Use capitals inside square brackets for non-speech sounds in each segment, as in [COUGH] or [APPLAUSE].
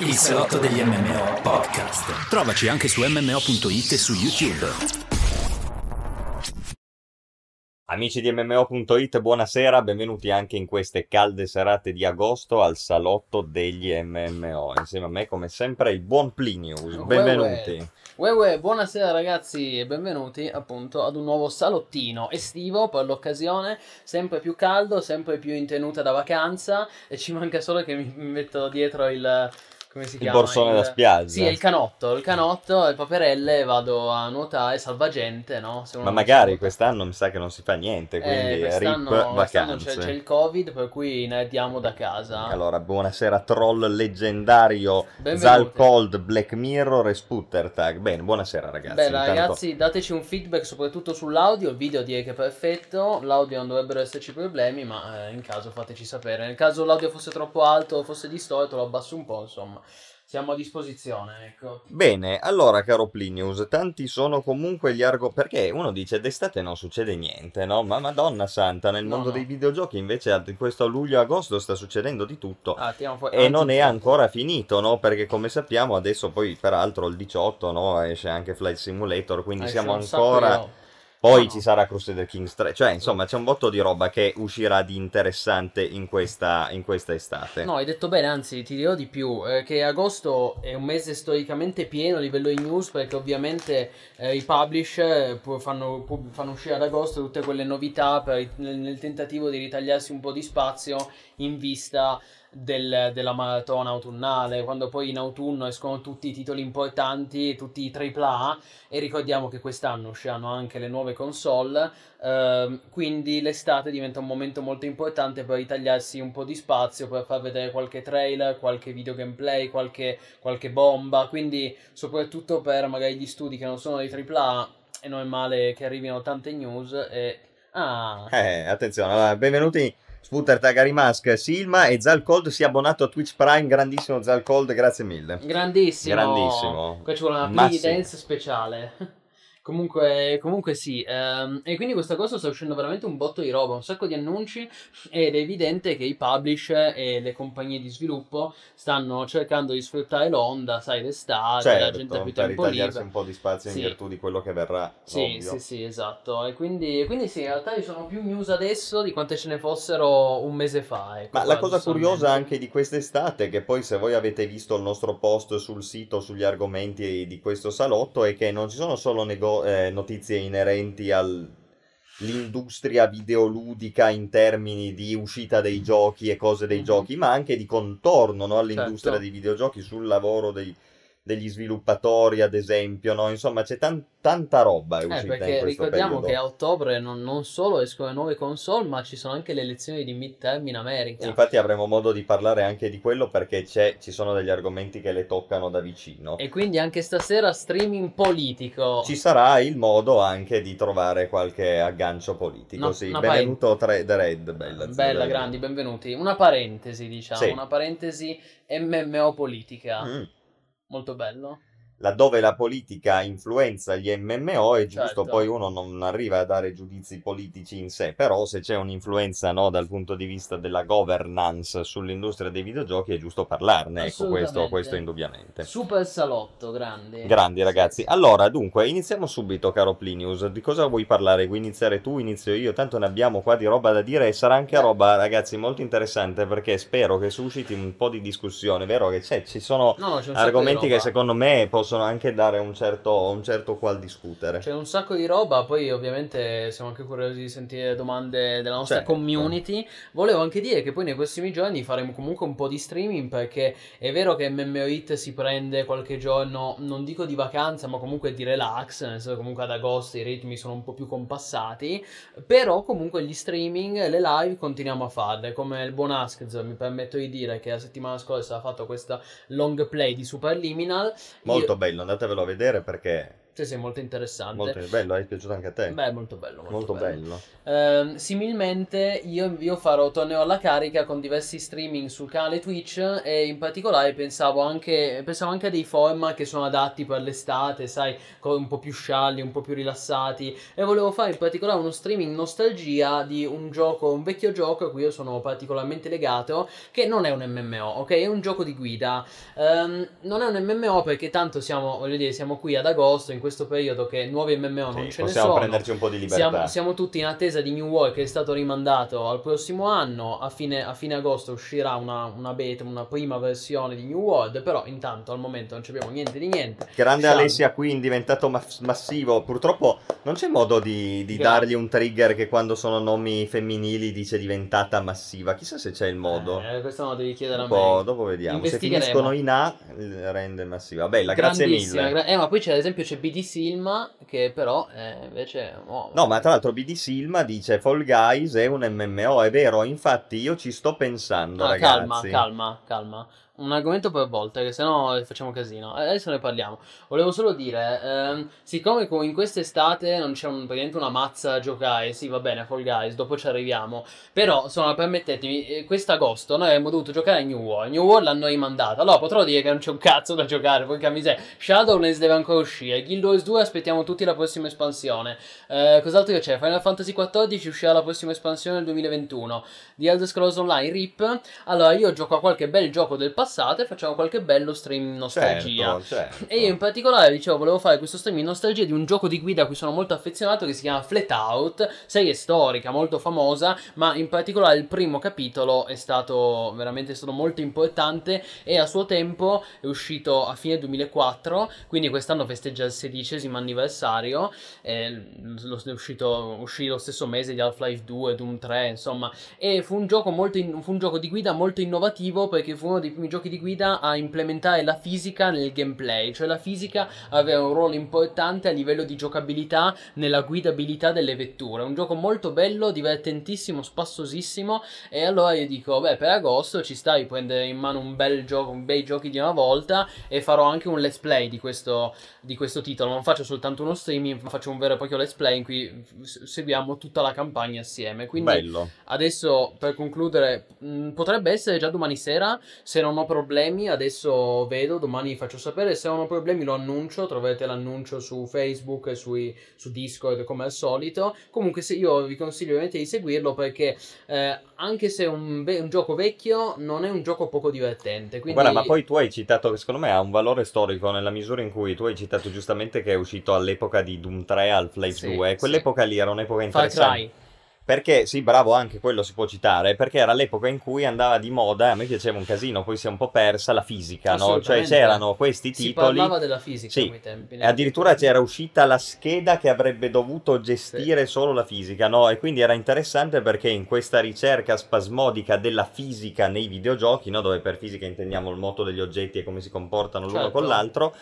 Il salotto degli MMO podcast. Trovaci anche su MMO.it e su YouTube. Amici di MMO.it, buonasera, benvenuti anche in queste calde serate di agosto al salotto degli MMO. Insieme a me, come sempre, il buon Plinius. Benvenuti. Uè, uè, buonasera ragazzi e benvenuti appunto ad un nuovo salottino estivo per l'occasione, sempre più caldo, sempre più in tenuta da vacanza e ci manca solo che mi metto dietro il come si il chiama? borsone da spiaggia. Sì, il canotto, il canotto, le paperelle, vado a nuotare, salvagente, no? Se uno Ma magari sa- quest'anno mi sa che non si fa niente, Eh, quindi rip quest'anno, quest'anno vacanze. c'è, c'è il covid per cui ne diamo da casa. Allora, buonasera troll leggendario. Zalcold, Black Mirror e Sputtertag. Bene, buonasera ragazzi. Beh, Intanto- ragazzi, dateci un feedback soprattutto sull'audio. Il video direi che è perfetto. L'audio non dovrebbero esserci problemi, ma eh, in caso fateci sapere. Nel caso l'audio fosse troppo alto o fosse distorto, lo abbasso un po'. Insomma, siamo a disposizione. Ecco. Bene, allora caro Plinius, tanti sono comunque gli argomenti, perché uno dice d'estate non succede niente, no? Ma madonna santa, nel mondo no. dei videogiochi invece a- questo luglio-agosto sta succedendo di tutto. Ah, fuori- E non è ancora finito, no? Perché come sappiamo adesso poi peraltro il 18, no? Esce anche Flight Simulator, quindi esce siamo un sacco ancora... Poi No, ci sarà Crusader Kings 3, cioè insomma c'è un botto di roba che uscirà di interessante in questa, in questa estate. No, hai detto bene, anzi ti dirò di più, eh, che agosto è un mese storicamente pieno a livello di news perché ovviamente eh, i publish eh, fanno, fanno uscire ad agosto tutte quelle novità per- nel, nel tentativo di ritagliarsi un po' di spazio in vista del- della maratona autunnale, quando poi in autunno escono tutti i titoli importanti, tutti i AAA e ricordiamo che quest'anno usciranno anche le nuove console, ehm, quindi l'estate diventa un momento molto importante per ritagliarsi un po' di spazio, per far vedere qualche trailer, qualche video gameplay, qualche, qualche bomba, quindi soprattutto per magari gli studi che non sono dei AAA e non è male che arrivino tante news e... Ah, Eh, attenzione, allora, benvenuti Sputter Tagari Mask, Silma e Zalcold si è abbonato a Twitch Prime, grandissimo Zalcold, grazie mille. grandissimo! Grandissimo. Qua ci vuole una play dance speciale. Comunque, comunque sì, ehm, e quindi questa cosa sta uscendo veramente un botto di roba, un sacco di annunci ed è evidente che i publish e le compagnie di sviluppo stanno cercando di sfruttare l'onda, sai, l'estate, la gente ha Certo, più per tempo ritagliarsi libero. un po' di spazio Sì. in virtù di quello che verrà, Sì, ovvio. sì, sì, esatto. E quindi, quindi sì, in realtà ci sono più news adesso di quante ce ne fossero un mese fa. ecco, Ma la cosa curiosa anche di quest'estate, che poi se voi avete visto il nostro post sul sito sugli argomenti di questo salotto, è che non ci sono solo eh, notizie inerenti all'industria videoludica in termini di uscita dei giochi e cose dei Mhm. giochi, ma anche di contorno no, all'industria Certo. dei videogiochi sul lavoro dei- degli sviluppatori, ad esempio, no? Insomma, c'è tan- tanta roba è Eh, uscita in perché ricordiamo periodo. che a ottobre non, non solo escono le nuove console, ma ci sono anche le elezioni di midterm in America. Infatti avremo modo di parlare anche di quello perché c'è- ci sono degli argomenti che le toccano da vicino. E quindi anche stasera streaming politico. Ci sarà il modo anche di trovare qualche aggancio politico. No, sì, benvenuto tre, The Red, bella. Bella, grandi, benvenuti. Una parentesi, diciamo, Sì. una parentesi MMO politica. Mm. Molto bello. Laddove la politica influenza gli MMO è giusto, Certo. poi uno non arriva a dare giudizi politici in sé, però se c'è un'influenza no, dal punto di vista della governance sull'industria dei videogiochi è giusto parlarne, ecco questo, questo indubbiamente. Super salotto, grandi. Grandi ragazzi. Allora, dunque, iniziamo subito, caro Plinius. Di cosa vuoi parlare? Vuoi iniziare tu? Inizio io. Tanto ne abbiamo qua di roba da dire e sarà anche roba, ragazzi, molto interessante perché spero che susciti un po' di discussione. Vero che c'è, ci sono No, argomenti che secondo me possono anche dare un certo, un certo qual discutere. C'è un sacco di roba, poi ovviamente siamo anche curiosi di sentire domande della nostra Certo. community. Volevo anche dire che poi nei prossimi giorni faremo comunque un po' di streaming perché è vero che MMOIT si prende qualche giorno, non dico di vacanza, ma comunque di relax, nel senso che comunque ad agosto i ritmi sono un po' più compassati, però comunque gli streaming, le live continuiamo a farle, come il buon Askz mi permetto di dire che la settimana scorsa ha fatto questa long play di Superliminal. Molto Io- bello, andatevelo a vedere perché Sì, sì, molto interessante. Molto bello, è piaciuto anche a te? Beh, molto bello. Molto, Molto bello. bello. Ehm, similmente io, io farò torneo alla carica con diversi streaming sul canale Twitch e in particolare pensavo anche, pensavo anche a dei format che sono adatti per l'estate, sai, un po' più scialli, un po' più rilassati e volevo fare in particolare uno streaming nostalgia di un gioco, un vecchio gioco a cui io sono particolarmente legato, che non è un MMO, ok? È un gioco di guida. Ehm, non è un MMO perché tanto siamo, voglio dire, siamo qui ad agosto in questo periodo che nuovi MMO non Sì, ce ne possiamo sono. prenderci un po' di libertà. Siamo, siamo tutti in attesa di New World che è stato rimandato al prossimo anno. A fine, a fine agosto uscirà una, una beta, una prima versione di New World. Però intanto al momento non abbiamo niente di niente. Grande Scialli. Alessia qui in diventato mass- massivo. Purtroppo non c'è modo di, di dargli un trigger che quando sono nomi femminili dice diventata massiva. Chissà se c'è il modo. Eh, questo non lo devi chiedere a Dopo, me. dopo vediamo. Se finiscono in A, rende massiva. Bella, grazie mille. gra- eh, ma poi c'è ad esempio c'è BD Silma che però eh, invece oh, No, ma tra l'altro BD Silma dice Fall Guys è un MMO, è vero, infatti io ci sto pensando, Ah, ragazzi. calma, calma, calma. Un argomento per volta, che sennò facciamo casino. Eh, Adesso ne parliamo. Volevo solo dire, ehm, siccome co- in quest'estate non c'è un, praticamente una mazza da giocare, sì, va bene, Fall Guys, dopo ci arriviamo. Però, insomma, permettetemi, eh, quest'agosto noi avremmo dovuto giocare a New World. New World l'hanno rimandato. Allora potrò dire che non c'è un cazzo da giocare, porca miseria. Shadowlands deve ancora uscire. Guild Wars 2 aspettiamo tutti la prossima espansione. Eh, cos'altro c'è? Final Fantasy XIV uscirà la prossima espansione nel 2021. The Elder Scrolls Online RIP. Allora io gioco a qualche bel gioco del passato e facciamo qualche bello stream nostalgia. Certo, certo. E io in particolare, dicevo, volevo fare questo stream in nostalgia di un gioco di guida a cui sono molto affezionato che si chiama Flat Out, serie storica molto famosa, ma in particolare il primo capitolo è stato veramente è stato molto importante e a suo tempo è uscito a fine 2004, quindi quest'anno festeggia il sedicesimo anniversario, eh, è uscito, uscì lo stesso mese di Half-Life 2, Doom 3, insomma, e fu un gioco molto in- fu un gioco di guida molto innovativo perché fu uno dei primi giochi di guida a implementare la fisica nel gameplay, cioè la fisica aveva un ruolo importante a livello di giocabilità nella guidabilità delle vetture. Un gioco molto bello, divertentissimo, spassosissimo e allora io dico, beh, per agosto ci sta di prendere in mano un bel gioco, un bei giochi di una volta e farò anche un let's play di questo, di questo titolo. Non faccio soltanto uno streaming, ma faccio un vero e proprio let's play in cui seguiamo tutta la campagna assieme. Quindi Bello. Adesso per concludere, mh, potrebbe essere già domani sera. Se non ho problemi, adesso vedo, domani vi faccio sapere. Se non ho problemi, lo annuncio. Troverete l'annuncio su Facebook e sui- su Discord come al solito. Comunque, se io vi consiglio ovviamente di seguirlo perché eh, anche se è un, ve- un gioco vecchio, non è un gioco poco divertente. Quindi... Guarda, ma poi tu hai citato che secondo me ha un valore storico nella misura in cui tu hai citato giustamente che è uscito all'epoca di Doom 3, Half-Life Sì, 2. Quell'epoca lì era un'epoca Far interessante. Cry. Perché, sì, bravo, anche quello si può citare, perché era l'epoca in cui andava di moda, a me piaceva un casino, poi si è un po' persa la fisica, no? Cioè c'erano questi Si titoli parlava della fisica Sì. quei tempi. e addirittura c'era uscita la scheda che avrebbe dovuto gestire solo la fisica, no? E quindi era interessante perché in questa ricerca spasmodica della fisica nei videogiochi, no? Dove per fisica intendiamo il moto degli oggetti e come si comportano l'uno Certo. con l'altro,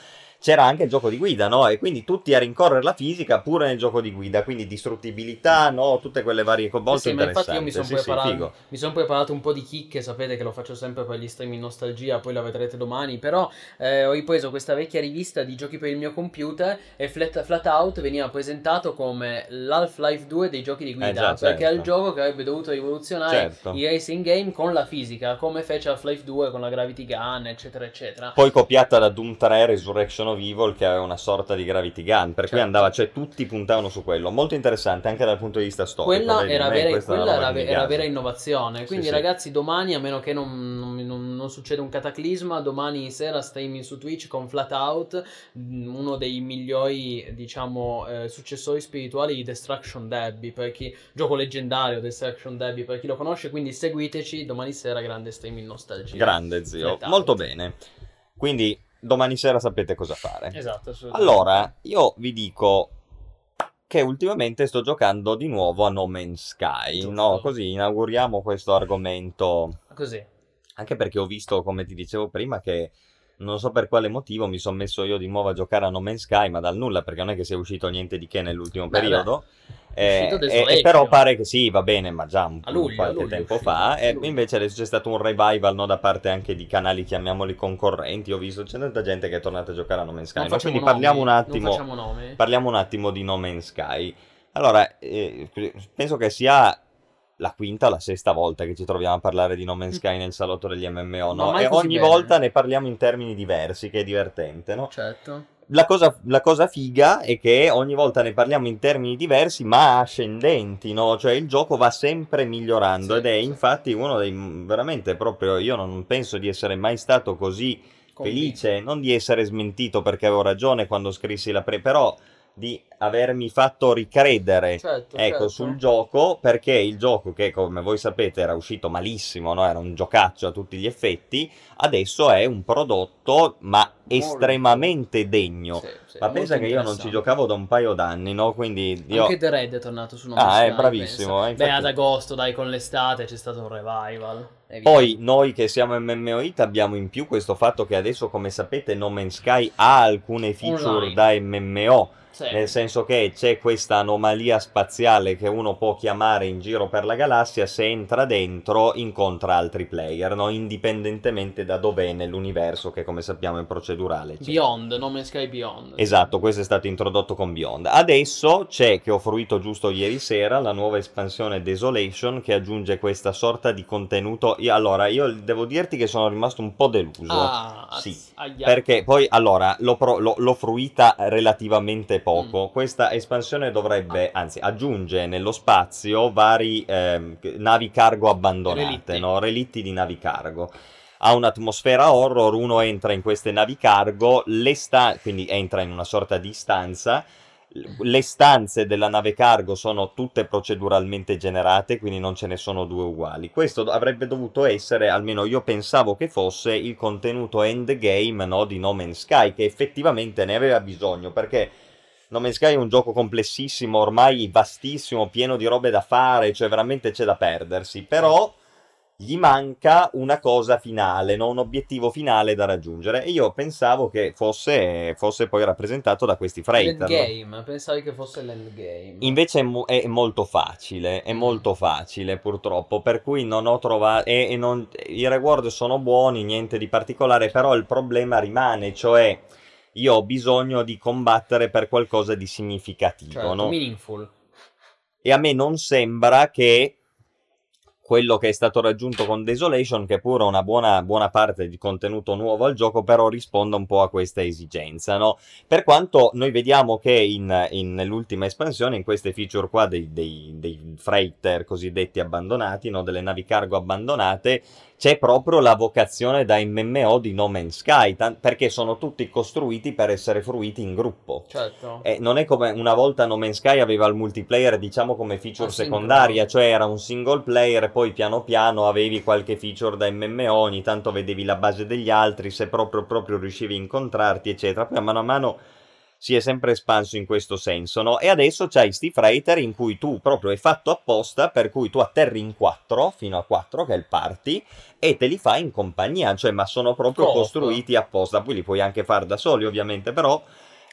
c'era anche il gioco di guida, no? E quindi tutti a rincorrere la fisica pure nel gioco di guida, quindi distruttibilità, no? Tutte quelle varie cose Sì, sì, ma infatti interessanti. io mi sono Sì, sì, preparato, mi son preparato un po' di chicche, sapete che lo faccio sempre per gli stream in nostalgia, poi la vedrete domani, però eh, ho ripreso questa vecchia rivista di giochi per il mio computer e Flat, Flat Out veniva presentato come l'Half-Life 2 dei giochi di guida, Eh già, perché è il certo. gioco che avrebbe dovuto rivoluzionare Certo. i racing game con la fisica, come fece Half-Life 2 con la Gravity Gun, eccetera, eccetera. Poi copiata da Doom 3 Resurrection of Evil che aveva una sorta di Gravity Gun, per cui Certo. andava, cioè tutti puntavano su quello. Molto interessante anche dal punto di vista storico. Quella, era me vera, quella era, era vera innovazione. Quindi, sì. ragazzi, domani, a meno che non, non- non- non succeda un cataclisma, domani sera streaming su Twitch con Flat Out, mh, uno dei migliori, diciamo, eh, successori spirituali di Destruction Derby. Per chi gioco leggendario Destruction Derby, per chi lo conosce. Quindi seguiteci domani sera, grande streaming nostalgia. Grande zio, molto bene. Quindi domani sera sapete cosa fare. Esatto, assolutamente. Allora, io vi dico che ultimamente sto giocando di nuovo a No Man's Sky, Giusto. no? Così inauguriamo questo argomento Così. Anche perché ho visto, come ti dicevo prima, che non so per quale motivo mi sono messo io di nuovo a giocare a No Man's Sky, ma dal nulla, perché non è che sia uscito niente di che nell'ultimo Beh, periodo. beh, Eh, e- e Desolation. però pare che sì, va bene, ma già un, luglio, qualche luglio tempo uscito, fa. E luglio. invece adesso c'è stato un revival no, da parte anche di canali, chiamiamoli concorrenti. Ho visto c'è tanta gente che è tornata a giocare a No Man's Sky. No? Quindi parliamo un nomi, attimo. Nomi. Parliamo un attimo di No Man's Sky. Allora, eh, penso che sia la quinta o la sesta volta che ci troviamo a parlare di No Man's Sky nel salotto degli MMO, no? E ogni bene. volta ne parliamo in termini diversi, che è divertente, no? Certo. La cosa, la cosa figa è che ogni volta ne parliamo in termini diversi, ma ascendenti, no? Cioè il gioco va sempre migliorando Sì, ed è sì. infatti uno dei veramente proprio io non penso di essere mai stato così felice, non di essere smentito perché avevo ragione quando scrissi la pre, però di avermi fatto ricredere Certo, ecco, certo. sul gioco, perché il gioco che come voi sapete era uscito malissimo, no? era un giocaccio a tutti gli effetti, adesso è un prodotto ma estremamente degno. Sì, sì, Ma molto pensa che io non ci giocavo da un paio d'anni, no? Quindi io... Anche The Red è tornato su No Ah, è Sky, bravissimo, eh, infatti- Beh, ad agosto, dai, con l'estate c'è stato un revival. Poi noi che siamo MMOIT abbiamo in più questo fatto che adesso, come sapete, No Man's Sky ha alcune feature Online. da MMO. Sì. Nel senso che c'è questa anomalia spaziale che uno può chiamare in giro per la galassia, se entra dentro incontra altri player, no? indipendentemente da dov'è nell'universo che come sappiamo è procedurale. C'è. Beyond, No Man's Sky Beyond. Esatto, questo è stato introdotto con Beyond. Adesso c'è, che ho fruito giusto ieri sera, la nuova espansione Desolation che aggiunge questa sorta di contenuto. Allora, io devo dirti che sono rimasto un po' deluso. Ah, Sì, aia. Perché poi, allora, l'ho, pro- l'ho- l'ho fruita relativamente Mm. poco. Questa espansione dovrebbe, anzi, aggiunge nello spazio vari ehm, navi cargo abbandonate, Relitti. no? Relitti di navi cargo. Ha un'atmosfera horror, uno entra in queste navi cargo, le sta- quindi entra in una sorta di stanza. Le stanze della nave cargo sono tutte proceduralmente generate, quindi non ce ne sono due uguali. Questo avrebbe dovuto essere, almeno io pensavo che fosse, il contenuto endgame no, di No Man's Sky, che effettivamente ne aveva bisogno, perché No Man's Sky è un gioco complessissimo, ormai vastissimo, pieno di robe da fare, cioè veramente c'è da perdersi, però gli manca una cosa finale, no? un obiettivo finale da raggiungere. E io pensavo che fosse, fosse poi rappresentato da questi freighter. no? L'endgame, pensavi che fosse l'endgame. Invece è, mo- è molto facile, è molto facile purtroppo, per cui non ho trovato... E, e non- I reward sono buoni, niente di particolare, però il problema rimane, cioè io ho bisogno di combattere per qualcosa di significativo, Certo, no? meaningful. E a me non sembra che quello che è stato raggiunto con Desolation, che pure ha una buona, buona parte di contenuto nuovo al gioco, però risponda un po' a questa esigenza, no? Per quanto noi vediamo che in, in- nell'ultima espansione, in queste feature qua dei, dei, dei freighter cosiddetti abbandonati, no? delle navi cargo abbandonate, c'è proprio la vocazione da MMO di No Man's Sky, tan- perché sono tutti costruiti per essere fruiti in gruppo. Certo. Eh, non è come una volta No Man's Sky aveva il multiplayer, diciamo come feature Asincrono. secondaria, cioè era un single player, poi piano piano avevi qualche feature da MMO, ogni tanto vedevi la base degli altri, se proprio, proprio riuscivi a incontrarti, eccetera. Poi a mano a mano si è sempre espanso in questo senso, no? E adesso c'hai sti freighter in cui tu proprio è fatto apposta, per cui tu atterri in 4, fino a 4, che è il party, e te li fai in compagnia, cioè, ma sono proprio Coop. costruiti apposta. Poi li puoi anche fare da soli, ovviamente, però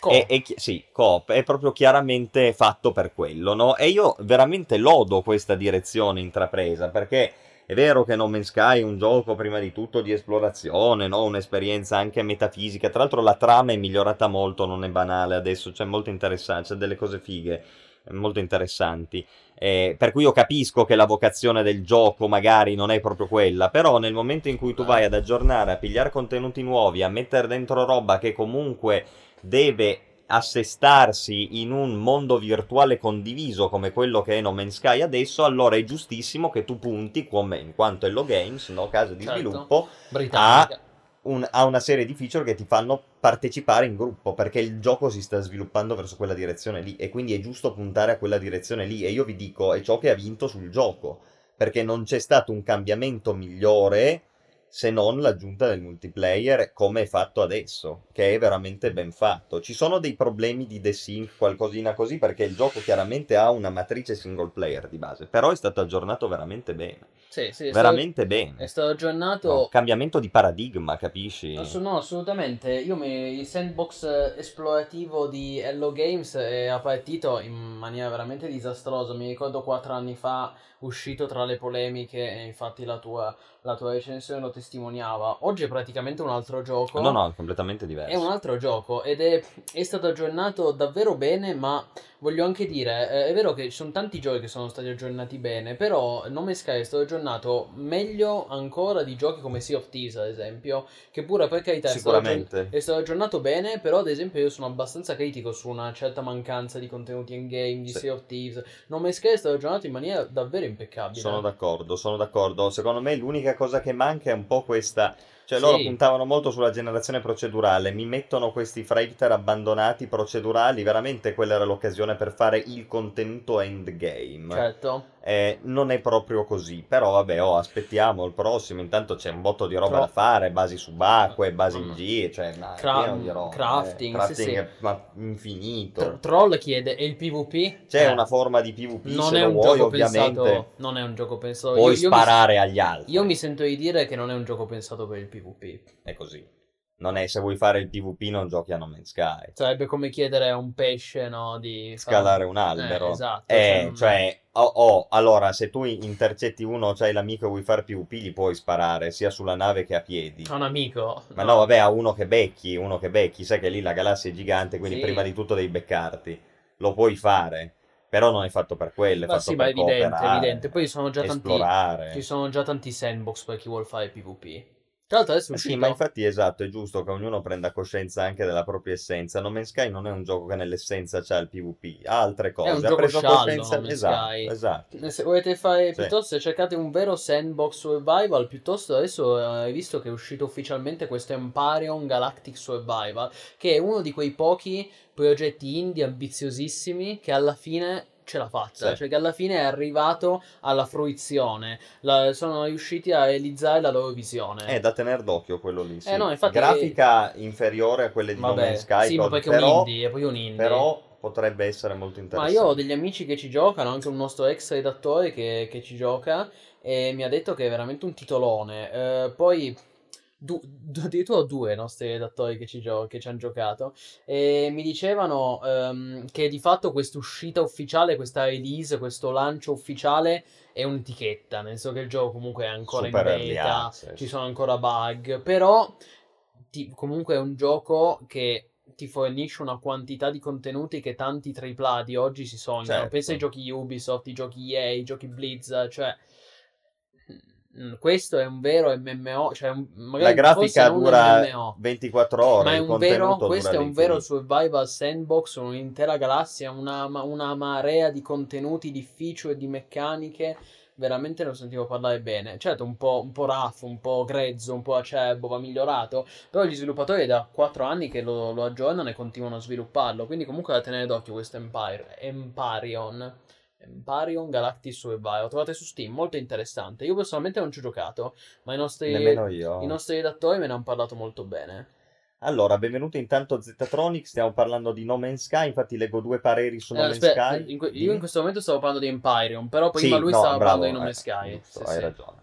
Co- è, è sì, coop, è proprio chiaramente fatto per quello, no? E io veramente lodo questa direzione intrapresa, perché è vero che No Man's Sky è un gioco prima di tutto di esplorazione, no? Un'esperienza anche metafisica, tra l'altro la trama è migliorata molto, non è banale adesso, c'è molto interessante, c'è delle cose fighe, eh, molto interessanti. Eh, per cui io capisco che la vocazione del gioco magari non è proprio quella, però nel momento in cui tu vai ad aggiornare, a pigliare contenuti nuovi, a mettere dentro roba che comunque deve assestarsi in un mondo virtuale condiviso come quello che è No Man's Sky adesso, allora è giustissimo che tu punti, come in quanto Hello Games, no? casa di Certo. sviluppo, Britannica. un- a una serie di feature che ti fanno partecipare in gruppo, perché il gioco si sta sviluppando verso quella direzione lì e quindi è giusto puntare a quella direzione lì e io vi dico, è ciò che ha vinto sul gioco, perché non c'è stato un cambiamento migliore se non l'aggiunta del multiplayer come è fatto adesso, che è veramente ben fatto. Ci sono dei problemi di desync, qualcosina così, perché il gioco chiaramente ha una matrice single player di base, però è stato aggiornato veramente bene. Sì, sì, veramente stato, bene. È stato aggiornato. No, cambiamento di paradigma, capisci? Ass- no, assolutamente. Io mi, il sandbox esplorativo di Hello Games è partito in maniera veramente disastrosa. Mi ricordo quattro anni fa uscito tra le polemiche e infatti la tua, la tua recensione lo testimoniava. Oggi è praticamente un altro gioco. No, no, è completamente diverso. È un altro gioco ed è, è stato aggiornato davvero bene, ma voglio anche dire, eh, è vero che ci sono tanti giochi che sono stati aggiornati bene, però Nome Sky è stato aggiornato meglio ancora di giochi come Sea of Thieves, ad esempio, che pure per carità è stato, aggiorn- è stato, aggiornato bene, però ad esempio io sono abbastanza critico su una certa mancanza di contenuti in game di sì. Sea of Thieves. Nome Sky è stato aggiornato in maniera davvero impeccabile. Sono d'accordo, sono d'accordo. Secondo me l'unica cosa che manca è un po' questa cioè loro sì. puntavano molto sulla generazione procedurale, mi mettono questi freighter abbandonati procedurali, veramente quella era l'occasione per fare il contenuto endgame. Certo. Eh, non è proprio così, però vabbè, oh, aspettiamo il prossimo, intanto c'è un botto di roba Tro- da fare, basi subacquee, basi in G, cioè nah, Cra- di roba, crafting, eh. crafting sì, è, ma infinito. Tr- Troll chiede, e il PvP? C'è eh. una forma di PvP, non se è lo un vuoi gioco ovviamente. Pensato, non è un gioco pensato... Puoi io, io sparare mi, agli altri. Io mi sento di dire che non è un gioco pensato per il PvP. È così. Non è se vuoi fare il PvP non giochi a No Man's Sky. Sarebbe come chiedere a un pesce, no, di scalare un albero. Eh, esatto. Eh, cioè, cioè oh, oh, allora, se tu intercetti uno, c'hai l'amico e vuoi fare PvP, gli puoi sparare sia sulla nave che a piedi. A un amico. Ma no, vabbè, a uno che becchi, uno che becchi, sai che lì la galassia è gigante, quindi Sì. prima di tutto devi beccarti. Lo puoi fare, però non è fatto per quello, è Ma fatto sì, ma per è evidente, cooperare, evidente. Poi sono già tanti, esplorare. ci sono già tanti sandbox per chi vuole fare PvP. Tra l'altro adesso è Eh sì, uscito... ma infatti esatto, è giusto che ognuno prenda coscienza anche della propria essenza. No Man's Sky non è un gioco che nell'essenza c'ha il PvP, ha altre cose. un ha gioco sciallo, coscienza, No esatto, Sky. esatto. Se volete fare Sì. piuttosto, se cercate un vero sandbox survival, piuttosto adesso eh, hai visto che è uscito ufficialmente questo Empyrean Galactic Survival, che è uno di quei pochi progetti indie ambiziosissimi che alla fine ce l'ha fatta, Sì. cioè che alla fine è arrivato alla fruizione, La- sono riusciti a realizzare la loro visione. È da tenere d'occhio quello lì, sì. Eh, no, infatti- Grafica inferiore a quelle di No Vabbè, Man's Sky, sì, ma perché è un però, indie, è poi un indie. però potrebbe essere molto Ma interessante. io ho degli amici che ci giocano, anche un nostro ex redattore che, che ci gioca e mi ha detto che è veramente un titolone. Eh, poi du- [LAUGHS] addirittura due nostri redattori che ci, gio- che ci hanno giocato e mi dicevano ehm, che di fatto questa uscita ufficiale, questa release, questo lancio ufficiale è un'etichetta, nel senso che il gioco comunque è ancora Super in beta, access. ci sono ancora bug, però ti- comunque è un gioco che ti fornisce una quantità di contenuti che tanti AAA di oggi si sognano. Certo. Pensa ai giochi Ubisoft, i giochi EA, i giochi Blizz, cioè questo è un vero MMO, cioè magari La grafica non dura MMO, 24 ore, ma è un vero, questo è un vero survival sandbox, un'intera galassia, una, una marea di contenuti, di feature, di meccaniche. Veramente ne ho sentito parlare bene. Certo, un po', un po' rough, un po' grezzo, un po' acerbo, va migliorato. Però gli sviluppatori è da 4 anni che lo, lo aggiornano e continuano a svilupparlo. Quindi comunque da tenere d'occhio questo Empire, Empyrean. Empyrean Galactic Survival. Lo trovate su Steam, molto interessante. Io personalmente non ci ho giocato, ma i nostri, i nostri redattori me ne hanno parlato molto bene. Allora, benvenuto intanto Ztronic, stiamo parlando di No Man's Sky, infatti leggo due pareri su No Eh, Man's aspetta, Sky. in que- io in questo momento stavo parlando di Empyrean, però prima Sì, lui no, stava bravo, parlando di No eh, Man's Sky. giusto, Sì, hai sì. ragione.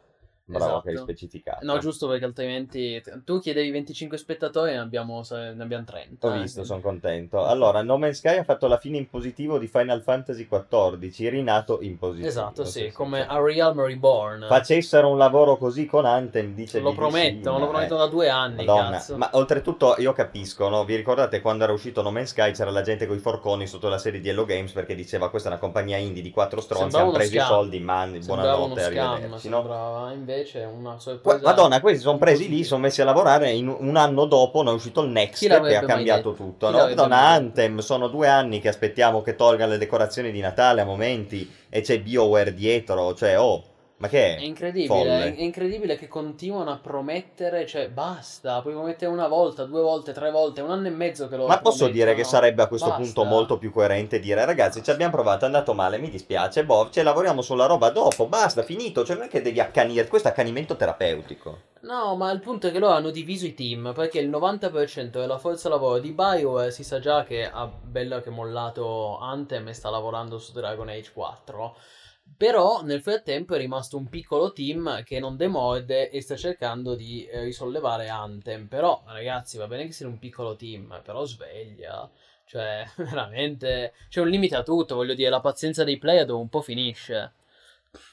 Bravo che hai Esatto. specificato. No, giusto perché altrimenti tu chiedevi 25 spettatori e ne abbiamo, ne abbiamo 30. Ho eh, visto, sono contento. Allora, No Man's Sky ha fatto la fine in positivo di Final Fantasy XIV, rinato in positivo. Esatto, sì, sì, come sì. A Realm Reborn. Facessero un lavoro così con Anthem, dice lo BBC, promettono, ma, lo eh, da due anni, cazzo. ma oltretutto io capisco, no? Vi ricordate quando era uscito No Man's Sky c'era la gente con i forconi sotto la serie di Hello Games perché diceva questa è una compagnia indie di quattro stronzi, hanno preso i scam. soldi, man, Sembrava uno buonanotte, scam, arrivederci, no? sembrava invece una Qua- sorpresa. Madonna, questi sono presi lì, sono messi a lavorare. In un anno dopo ne è uscito il Next che ha cambiato detto? tutto. Chi No? Madonna? Anthem, sono due anni che aspettiamo che tolga le decorazioni di Natale a momenti e c'è BioWare dietro. Cioè, oh, Ma che è? È incredibile, Folle. è incredibile che continuano a promettere, cioè basta, puoi promettere una volta, due volte, tre volte, un anno e mezzo che lo Ma posso dire che sarebbe a questo Basta. punto molto più coerente dire ragazzi ci abbiamo provato, è andato male, mi dispiace, boh, ci lavoriamo sulla roba dopo, basta, finito, cioè non è che devi accanire, questo è accanimento terapeutico. No, ma il punto è che loro hanno diviso i team, perché il 90% della forza lavoro di BioWare si sa già che ha bello che mollato Anthem e sta lavorando su Dragon Age 4. Però nel frattempo è rimasto un piccolo team che non demorde e sta cercando di eh, risollevare Anthem. Però, ragazzi, va bene che sia un piccolo team, però sveglia. Cioè, [LAUGHS] veramente c'è un limite a tutto, voglio dire, la pazienza dei player dopo un po' finisce.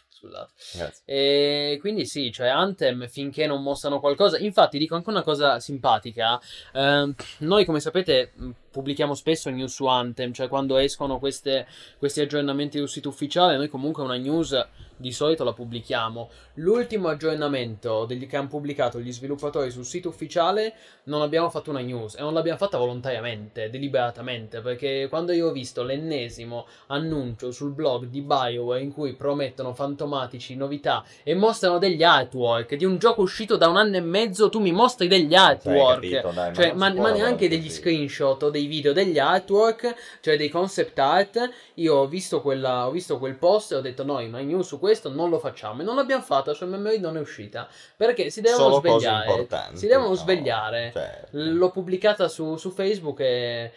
Scusate. Grazie. E quindi sì, cioè Anthem finché non mostrano qualcosa. Infatti, dico anche una cosa simpatica. ehm, noi, come sapete, pubblichiamo spesso news su Anthem, cioè quando escono queste- questi aggiornamenti sul sito ufficiale, noi comunque una news di solito la pubblichiamo. L'ultimo aggiornamento degli che hanno pubblicato gli sviluppatori sul sito ufficiale non abbiamo fatto una news e non l'abbiamo fatta volontariamente, deliberatamente, perché quando io ho visto l'ennesimo annuncio sul blog di BioWare in cui promettono fantomatici novità e mostrano degli artwork di un gioco uscito da un anno e mezzo, tu mi mostri degli artwork. capito, dai, Cioè, ma, ma neanche degli così. screenshot o dei video, degli artwork, cioè dei concept art. Io ho visto, quella, ho visto quel post e ho detto: Noi, ma news su questo non lo facciamo. E non l'abbiamo fatta, su MMI non è uscita. Perché si devono Solo svegliare. Si devono no, svegliare. cioè, L'ho pubblicata su, su Facebook e.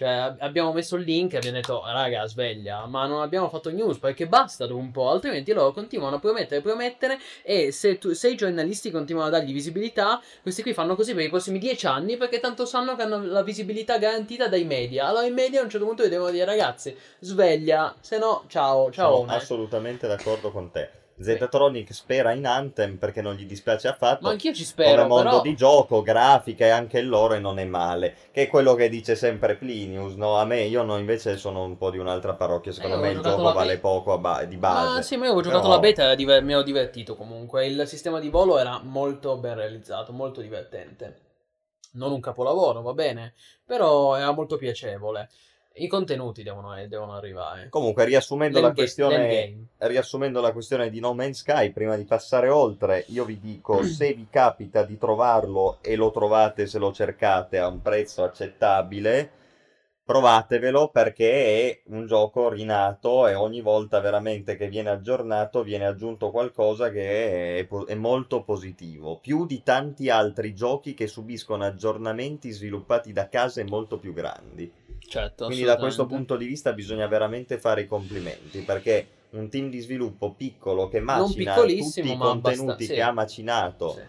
Cioè, ab- abbiamo messo il link e abbiamo detto, raga, sveglia, ma non abbiamo fatto news perché basta dopo un po', altrimenti loro continuano a promettere, promettere e se, tu- se i giornalisti continuano a dargli visibilità, questi qui fanno così per i prossimi dieci anni perché tanto sanno che hanno la visibilità garantita dai media. Allora i media a un certo punto gli devono dire, ragazzi, sveglia, se no, ciao, ciao. sono assolutamente d'accordo con te. Zetatronic spera in Anthem perché non gli dispiace affatto. Ma anch'io ci come spero, mondo però... di gioco, grafica e anche il lore non è male. Che è quello che dice sempre Plinius, no? A me, io no, invece sono un po' di un'altra parrocchia. Secondo Eh, me ho il gioco vale be- poco ba- di base. Ah, sì, ma io avevo giocato Però- la beta e diver- mi ero divertito comunque. Il sistema di volo era molto ben realizzato, molto divertente. Non un capolavoro, va bene, però era molto piacevole. I contenuti devono, eh, devono arrivare. Comunque, riassumendo la, questione, riassumendo la questione di No Man's Sky, prima di passare oltre, io vi dico, [CLEARS THROAT] se vi capita di trovarlo e lo trovate se lo cercate a un prezzo accettabile, provatevelo perché è un gioco rinato e ogni volta veramente che viene aggiornato viene aggiunto qualcosa che è, è molto positivo, più di tanti altri giochi che subiscono aggiornamenti sviluppati da case molto più grandi. Certo, Quindi da questo punto di vista bisogna veramente fare i complimenti perché un team di sviluppo piccolo che macina tutti i contenuti sì. che ha macinato, Sì.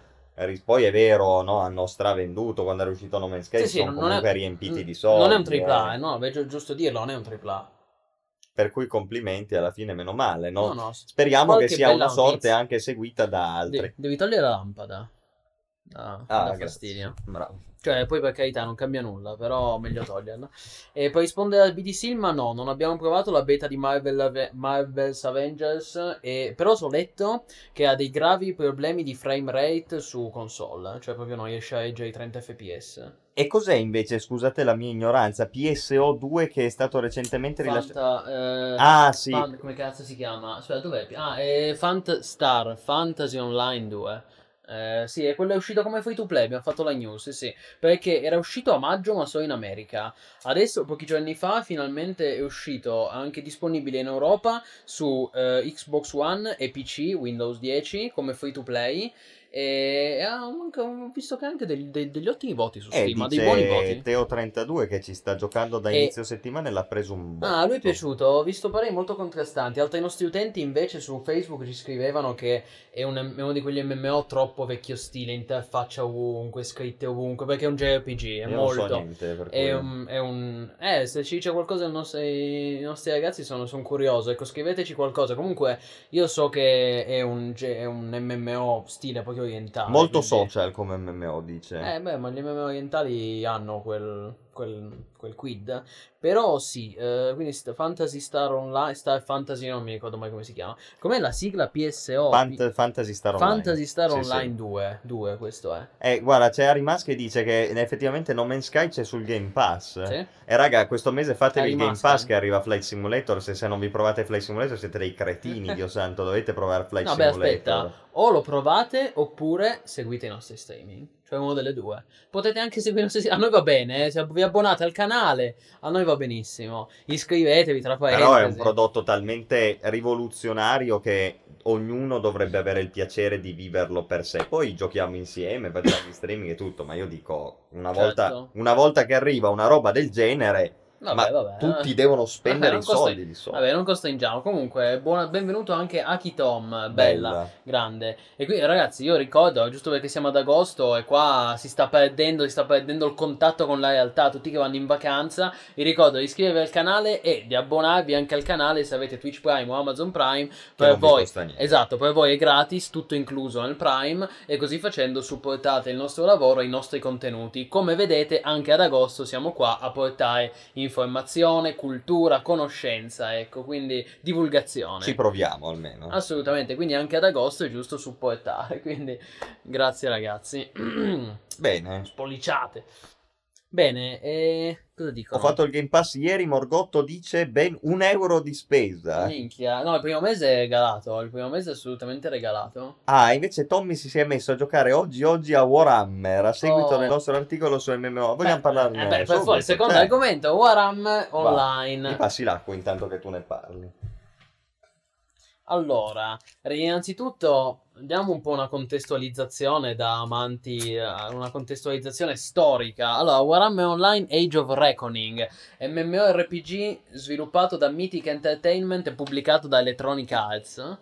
ris- poi è vero, no, hanno stravenduto quando era uscito No Man's Sky, Sì, sì, sono comunque è- riempiti di soldi. Non è un tripla, eh. eh, no, gi- giusto dirlo, non è un tripla. Per cui complimenti alla fine, meno male, no? No, no. Speriamo che sia una sorte notizia. anche seguita da altri. Devi, devi togliere la lampada. Ah, Ah, grazie. fastidio. Bravo. Cioè, poi per carità non cambia nulla, però meglio toglierla. E per rispondere al BD Silma, no, non abbiamo provato la beta di Marvel Marvel's Avengers, e... però ho letto che ha dei gravi problemi di frame rate su console, cioè proprio non riesce a reggere i 30 fps. E cos'è invece, scusate la mia ignoranza, PSO2 che è stato recentemente rilasciato? Eh, Ah, sì. Fan- come cazzo si chiama? Aspetta, dov'è? Ah, è Fant Star, Fantasy Online 2. Eh, sì, è quello è uscito come free to play, abbiamo fatto la news, sì, sì, perché era uscito a maggio ma solo in America. Adesso, pochi giorni fa, finalmente è uscito anche disponibile in Europa su eh, Xbox One e PC, Windows 10, come free to play. E ha anche- ho visto che anche degli, degli ottimi voti su Eh, Steam, ha dei buoni voti. Teo32 che ci sta giocando da E- inizio settimana e l'ha preso un botto. Ah, lui è piaciuto, ho visto pareri molto contrastanti. Altri nostri utenti invece su Facebook ci scrivevano che è, un- è uno di quegli MMO troppo vecchio stile, interfaccia ovunque, scritte ovunque, perché è un JRPG, è Io non so molto... niente, per È cui- un, è un- Eh, se ci dice qualcosa i nostri, i nostri ragazzi sono, sono curioso. Ecco, scriveteci qualcosa. Comunque, io so che è un, è un MMO stile proprio orientale. Molto quindi- social come MMO dice. Eh, beh, ma gli MMO orientali hanno quel, quel, quel quid. Però sì, eh, quindi Fantasy Star Online, Star Fantasy non mi ricordo mai come si chiama. Com'è la sigla PSO? Fant- Fantasy Star Online. Fantasy Star Sì, Online sì. 2, 2 questo è. Eh, guarda, c'è Arimas che dice che effettivamente No Man's Sky c'è sul Game Pass. Sì? E raga, questo mese fatevi il Game Pass eh. che arriva Flight Simulator. Se, se non vi provate Flight Simulator siete dei cretini, [LAUGHS] Dio santo. Dovete provare Flight No, beh, Simulator. aspetta, o lo provate oppure seguite i nostri streaming. Cioè uno delle due. Potete anche seguire i nostri A noi va bene, eh, se vi abbonate al canale, a noi va benissimo. Iscrivetevi tra parentesi. Però è un prodotto talmente rivoluzionario che ognuno dovrebbe avere il piacere di viverlo per sé. Poi giochiamo insieme, facciamo gli streaming e tutto, ma io dico, una volta, Certo. una volta che arriva una roba del genere, Vabbè, ma vabbè, tutti devono spendere [LAUGHS] Vabbè, i soldi di solito. Vabbè, non costringiamo. Comunque, buona- benvenuto anche Aki Tom, bella. grande. E quindi, ragazzi, io ricordo, giusto perché siamo ad agosto e qua si sta perdendo, si sta perdendo il contatto con la realtà, tutti che vanno in vacanza, vi ricordo di iscrivervi al canale e di abbonarvi anche al canale se avete Twitch Prime o Amazon Prime. Per voi, costa niente. esatto, per voi è gratis, tutto incluso nel Prime e così facendo supportate il nostro lavoro e i nostri contenuti. Come vedete, anche ad agosto siamo qua a portare informazione, cultura, conoscenza, ecco, quindi divulgazione. Ci proviamo almeno. Assolutamente, quindi anche ad agosto è giusto supportare, [LAUGHS] quindi grazie ragazzi. [CLEARS THROAT] Bene. Spolliciate. Bene, e cosa dico? Ho fatto il Game Pass ieri, Morgotto dice ben un euro di spesa. Minchia, no, il primo mese è regalato, il primo mese è assolutamente regalato. Ah, invece Tommy si è messo a giocare oggi oggi a Warhammer, a seguito Oh. del nostro articolo su MMO. Vogliamo Beh, parlarne eh beh, per forza, secondo Cioè, argomento, Warhammer va, Online. Mi passi l'acqua intanto che tu ne parli. Allora, innanzitutto diamo un po' una contestualizzazione da amanti, eh, una contestualizzazione storica. Allora, Warhammer Online Age of Reckoning, MMORPG sviluppato da Mythic Entertainment e pubblicato da Electronic Arts.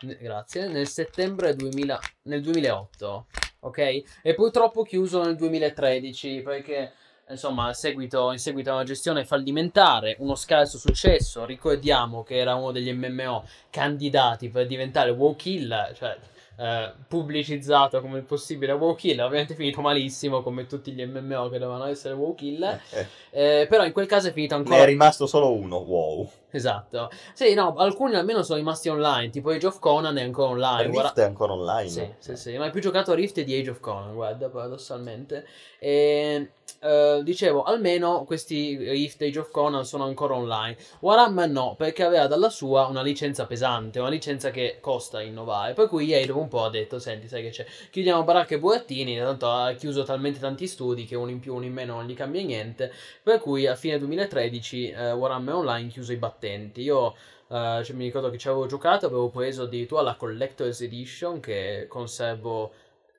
Grazie, nel settembre 2000, nel 2008, ok? E purtroppo chiuso nel 2013 perché insomma, a seguito, in seguito a una gestione fallimentare, uno scarso successo, ricordiamo che era uno degli MMO candidati per diventare WoW Kill, cioè eh, pubblicizzato come il possibile WoW Kill, ovviamente è finito malissimo come tutti gli MMO che dovevano essere WoW Kill, Eh, eh, però in quel caso è finito ne ancora... è rimasto solo uno, wow. Esatto. Sì, no, alcuni almeno sono rimasti online, tipo Age of Conan è ancora online. Rift guarda- è ancora online. sì, sì, sì, ma hai più giocato a Rift di Age of Conan, guarda, paradossalmente. E, eh, dicevo, almeno questi Rift Age of Conan sono ancora online. Warhammer no, perché aveva dalla sua una licenza pesante, una licenza che costa innovare. Per cui EA dopo un po' ha detto, senti, sai che c'è, chiudiamo baracche e burattini, tanto ha chiuso talmente tanti studi che uno in più, uno in meno non gli cambia niente. Per cui a fine 2013 eh, Warhammer Online chiuse i battenti. Io eh, cioè, mi ricordo che ci avevo giocato, avevo preso addirittura la Collector's Edition che conservo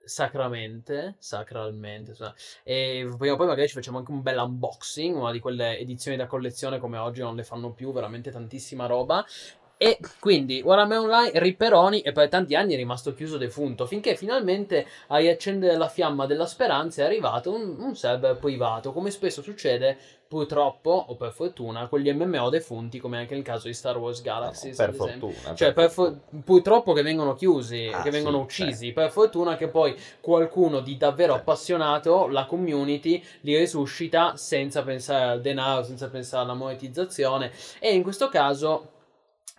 sacramente, sacralmente. insomma. E prima o poi magari ci facciamo anche un bel unboxing, una di quelle edizioni da collezione come oggi non le fanno più, veramente tantissima roba. E quindi Warhammer Online Ripperoni e per tanti anni è rimasto chiuso defunto finché finalmente a riaccendere la fiamma della speranza è arrivato un, un server privato come spesso succede purtroppo o per fortuna con gli MMO defunti come anche nel caso di Star Wars No, Galaxies per fortuna. Cioè, per fo- purtroppo che vengono chiusi, Ah, che vengono sì, uccisi. Per fortuna che poi qualcuno di davvero Sì. appassionato, la community, li resuscita senza pensare al denaro, senza pensare alla monetizzazione. E in questo caso.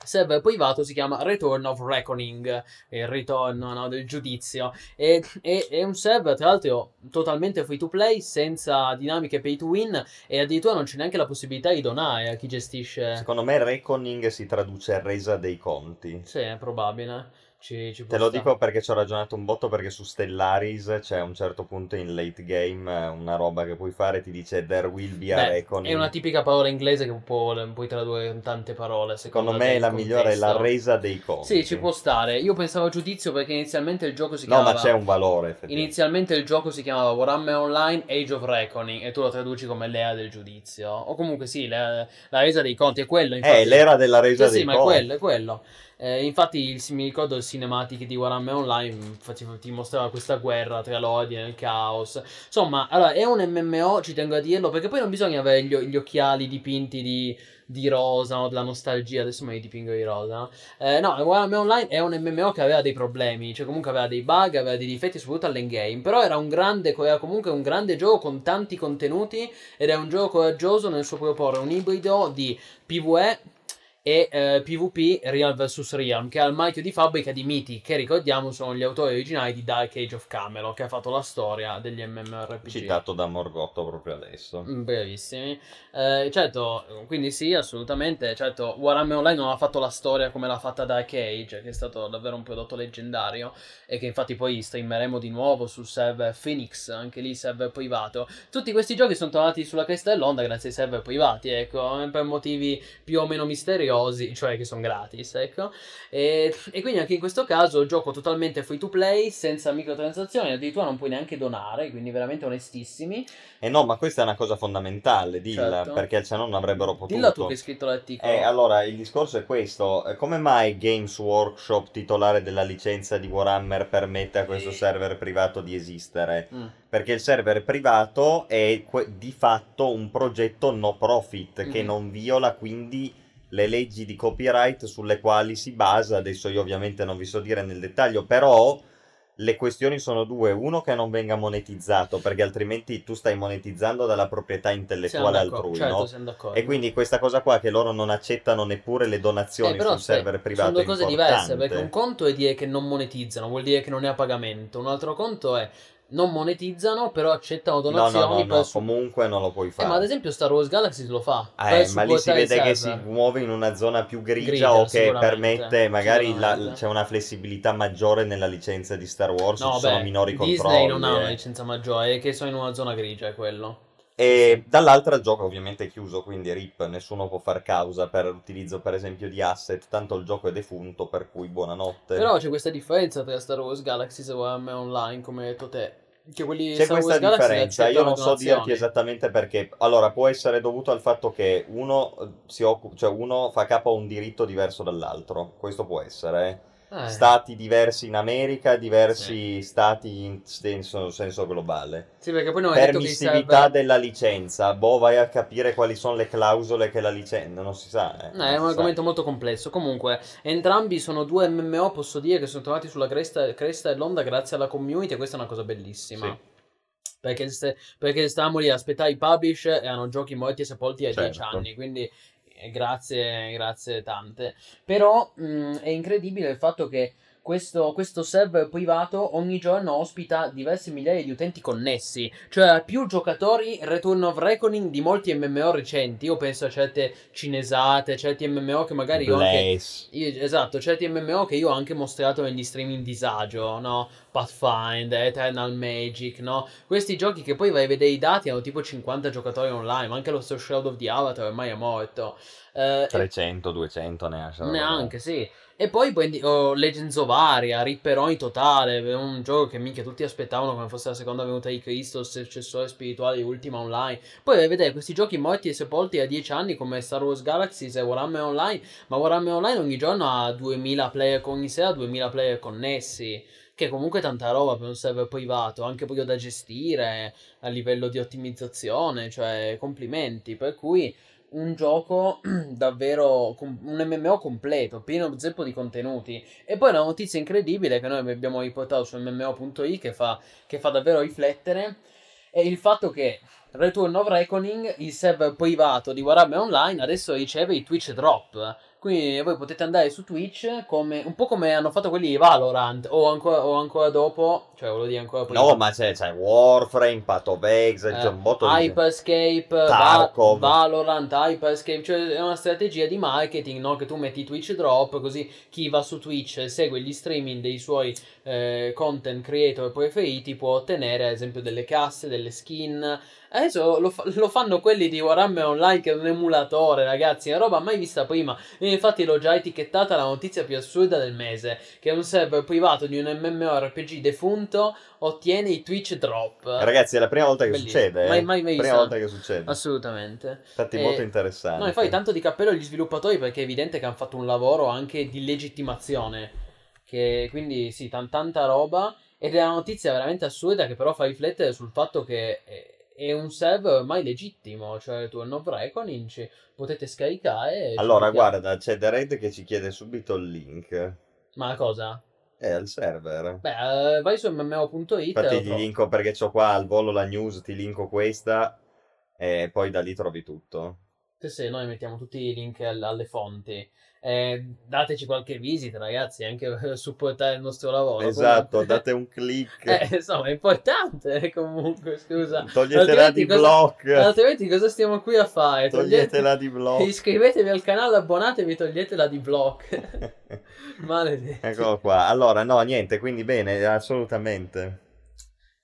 Server privato si chiama Return of Reckoning, il ritorno no, del giudizio. E, e- è un server, tra l'altro, totalmente free to play, senza dinamiche pay to win, e addirittura non c'è neanche la possibilità di donare a chi gestisce. Secondo me reckoning si traduce a resa dei conti. Sì, è probabile. Ci, ci Te lo stare. dico perché ci ho ragionato un botto perché su Stellaris c'è a un certo punto in late game eh, una roba che puoi fare ti dice there will be a Beh, reckoning. è una tipica parola inglese che può- puoi tradurre in tante parole. Secondo secondo me la il migliore è la contesto. resa dei conti. Sì, ci può stare. Io pensavo a giudizio perché inizialmente il gioco si No, chiamava. ma c'è un valore. Inizialmente il gioco si chiamava Warhammer Online Age of Reckoning e tu lo traduci come l'era del giudizio. O comunque sì, la, la resa dei conti è quello. Infatti. Eh, l'era della resa Sì, dei sì, ma è conti. quello, è quello. Eh, infatti, il, mi ricordo il cinematic di Warhammer Online faceva, ti mostrava questa guerra tra l'odio e il caos. Insomma, allora, è un MMO, ci tengo a dirlo, perché poi non bisogna avere gli, gli occhiali dipinti di, di rosa, no? della nostalgia. Adesso me li dipingo di rosa. No? Eh, no, Warhammer Online è un MMO che aveva dei problemi, cioè comunque aveva dei bug, aveva dei difetti, soprattutto all'endgame. Però era un grande, era comunque un grande gioco con tanti contenuti ed è un gioco coraggioso nel suo proporre un ibrido di PvE e eh, PvP Real vs Realm che ha il marchio di fabbrica di Miti che ricordiamo sono gli autori originali di Dark Age of Camelot che ha fatto la storia degli MMORPG citato da Morgotto proprio adesso. Mm, bravissimi. Eh, certo quindi sì assolutamente certo Warhammer Online non ha fatto la storia come l'ha fatta Dark Age che è stato davvero un prodotto leggendario e che infatti poi streameremo di nuovo sul server Phoenix anche lì server privato. Tutti questi giochi sono tornati sulla cresta dell'onda grazie ai server privati ecco per motivi più o meno misteriosi curiosi, cioè che sono gratis, ecco. E, e, quindi anche in questo caso gioco totalmente free to play, senza microtransazioni, addirittura non puoi neanche donare, quindi veramente onestissimi. Eh no, ma questa è una cosa fondamentale, dilla, certo. perché se no non avrebbero potuto. Dilla tu che hai scritto l'articolo. Eh, allora, il discorso è questo, eh, come mai Games Workshop, titolare della licenza di Warhammer, permette a questo server privato di esistere? Mm. Perché il server privato è di fatto un progetto no profit, mm. che non viola quindi le leggi di copyright sulle quali si basa, adesso io ovviamente non vi so dire nel dettaglio, però le questioni sono due, uno che non venga monetizzato, perché altrimenti tu stai monetizzando dalla proprietà intellettuale altrui, certo, no? E quindi questa cosa qua che loro non accettano neppure le donazioni eh, sul stai, server privato sono due cose diverse, perché un conto è dire che non monetizzano, vuol dire che non è a pagamento, un altro conto è non monetizzano, però accettano donazioni. No, no, no, no comunque non lo puoi fare. Eh, ma ad esempio Star Wars Galaxy lo fa. Eh, ma lì si vede che si muove in una zona più grigia, grigia o che permette, magari la, c'è una flessibilità maggiore nella licenza di Star Wars, no, ci beh, sono minori Disney controlli. Disney non ha una licenza maggiore, è che sono in una zona grigia, è quello. E dall'altra il gioco ovviamente è chiuso, quindi RIP, nessuno può far causa per l'utilizzo per esempio di asset, tanto il gioco è defunto, per cui buonanotte. Però c'è questa differenza tra Star Wars Galaxy e Online, come hai detto te che quelli C'è questa differenza, io non so dirti esattamente perché. Allora, può essere dovuto al fatto che uno, eh, si occupa, cioè uno fa capo a un diritto diverso dall'altro. Questo può essere. Eh. Stati diversi in America, diversi sì. stati in senso, senso, globale. Sì, perché poi non è Permissività serve... della licenza. Boh, vai a capire quali sono le clausole che la licenza. Non si sa. Eh, no, è un argomento sa. molto complesso. Comunque, entrambi sono due MMO, posso dire, che sono trovati sulla cresta, cresta dell'onda grazie alla community. questa è una cosa bellissima. Sì. Perché, perché stavamo lì a aspettare i publish e hanno giochi morti e sepolti a 10 certo. anni. Quindi grazie, grazie tante. Però mh, è incredibile il fatto che questo, questo, server privato ogni giorno ospita diverse migliaia di utenti connessi, cioè più giocatori Return of Reckoning di molti MMO recenti. Io penso a certe cinesate, certi MMO che magari io anche. Io, esatto, certi MMO che io ho anche mostrato negli streaming disagio, no? Pathfinder, Eternal Magic, no? Questi giochi che poi vai a vedere i dati hanno tipo 50 giocatori online, ma anche lo Shroud of the Avatar ormai è morto. Uh, 300, e... 200 neanche. Neanche, sì. E poi oh, Legends of Aria, Ripperoni totale, un gioco che minchia tutti aspettavano come fosse la seconda venuta di Cristo, il successore spirituale di Ultima Online. Poi vai a vedere questi giochi morti e sepolti a 10 anni come Star Wars Galaxies e Warhammer Online, ma Warhammer Online ogni giorno ha 2000 player ogni sera, 2000 player connessi che comunque tanta roba per un server privato, anche proprio da gestire a livello di ottimizzazione, cioè complimenti, per cui un gioco [CLEARS THROAT] davvero un MMO completo, pieno zeppo di contenuti. E poi una notizia incredibile che noi abbiamo riportato su MMO.i che fa, che fa davvero riflettere è il fatto che Return of Reckoning, il server privato di Warhammer Online, adesso riceve i Twitch drop. Quindi voi potete andare su Twitch come, un po' come hanno fatto quelli di Valorant o ancora, o ancora dopo, cioè volevo dire ancora prima. No, ma c'è, c'è Warframe, Path of Exile, eh, c'è un botto di... Hyperscape, Va- Valorant, Hyperscape, cioè è una strategia di marketing, no? Che tu metti Twitch drop, così chi va su Twitch segue gli streaming dei suoi eh, content creator preferiti può ottenere ad esempio delle casse, delle skin Adesso lo, fa- lo, fanno quelli di Warhammer Online che è un emulatore, ragazzi. È una roba mai vista prima. E infatti l'ho già etichettata la notizia più assurda del mese, che un server privato di un MMORPG defunto ottiene i Twitch drop. Ragazzi, è la prima volta che Bellissimo. succede. Mai- eh. mai vista. Prima volta che succede. Assolutamente. Infatti Eh, molto interessante. No, infatti tanto di cappello agli sviluppatori perché è evidente che hanno fatto un lavoro anche di legittimazione. Che quindi sì, tan- tanta roba. Ed è una notizia veramente assurda che però fa riflettere sul fatto che è, è un server ormai legittimo. Cioè tu of Reckoning ci potete scaricare. Allora, guarda, c'è The Red che ci chiede subito il link. Ma cosa? È al server. Beh, eh, vai su mmo.it. Infatti ti linko perché ho qua al volo la news, ti linko questa e poi da lì trovi tutto. Sì, sì, noi mettiamo tutti i link al- alle fonti. Eh, dateci qualche visita, ragazzi, anche per [LAUGHS] supportare il nostro lavoro. Esatto, Comunque- [LAUGHS] date un click. Eh, insomma, è importante comunque, scusa. Toglietela di cosa- block. Altrimenti cosa stiamo qui a fare? Toglietela di block. Iscrivetevi al canale, abbonatevi, toglietela di block. [LAUGHS] Maledetti. Eccolo qua. Allora, no, niente, quindi bene, assolutamente.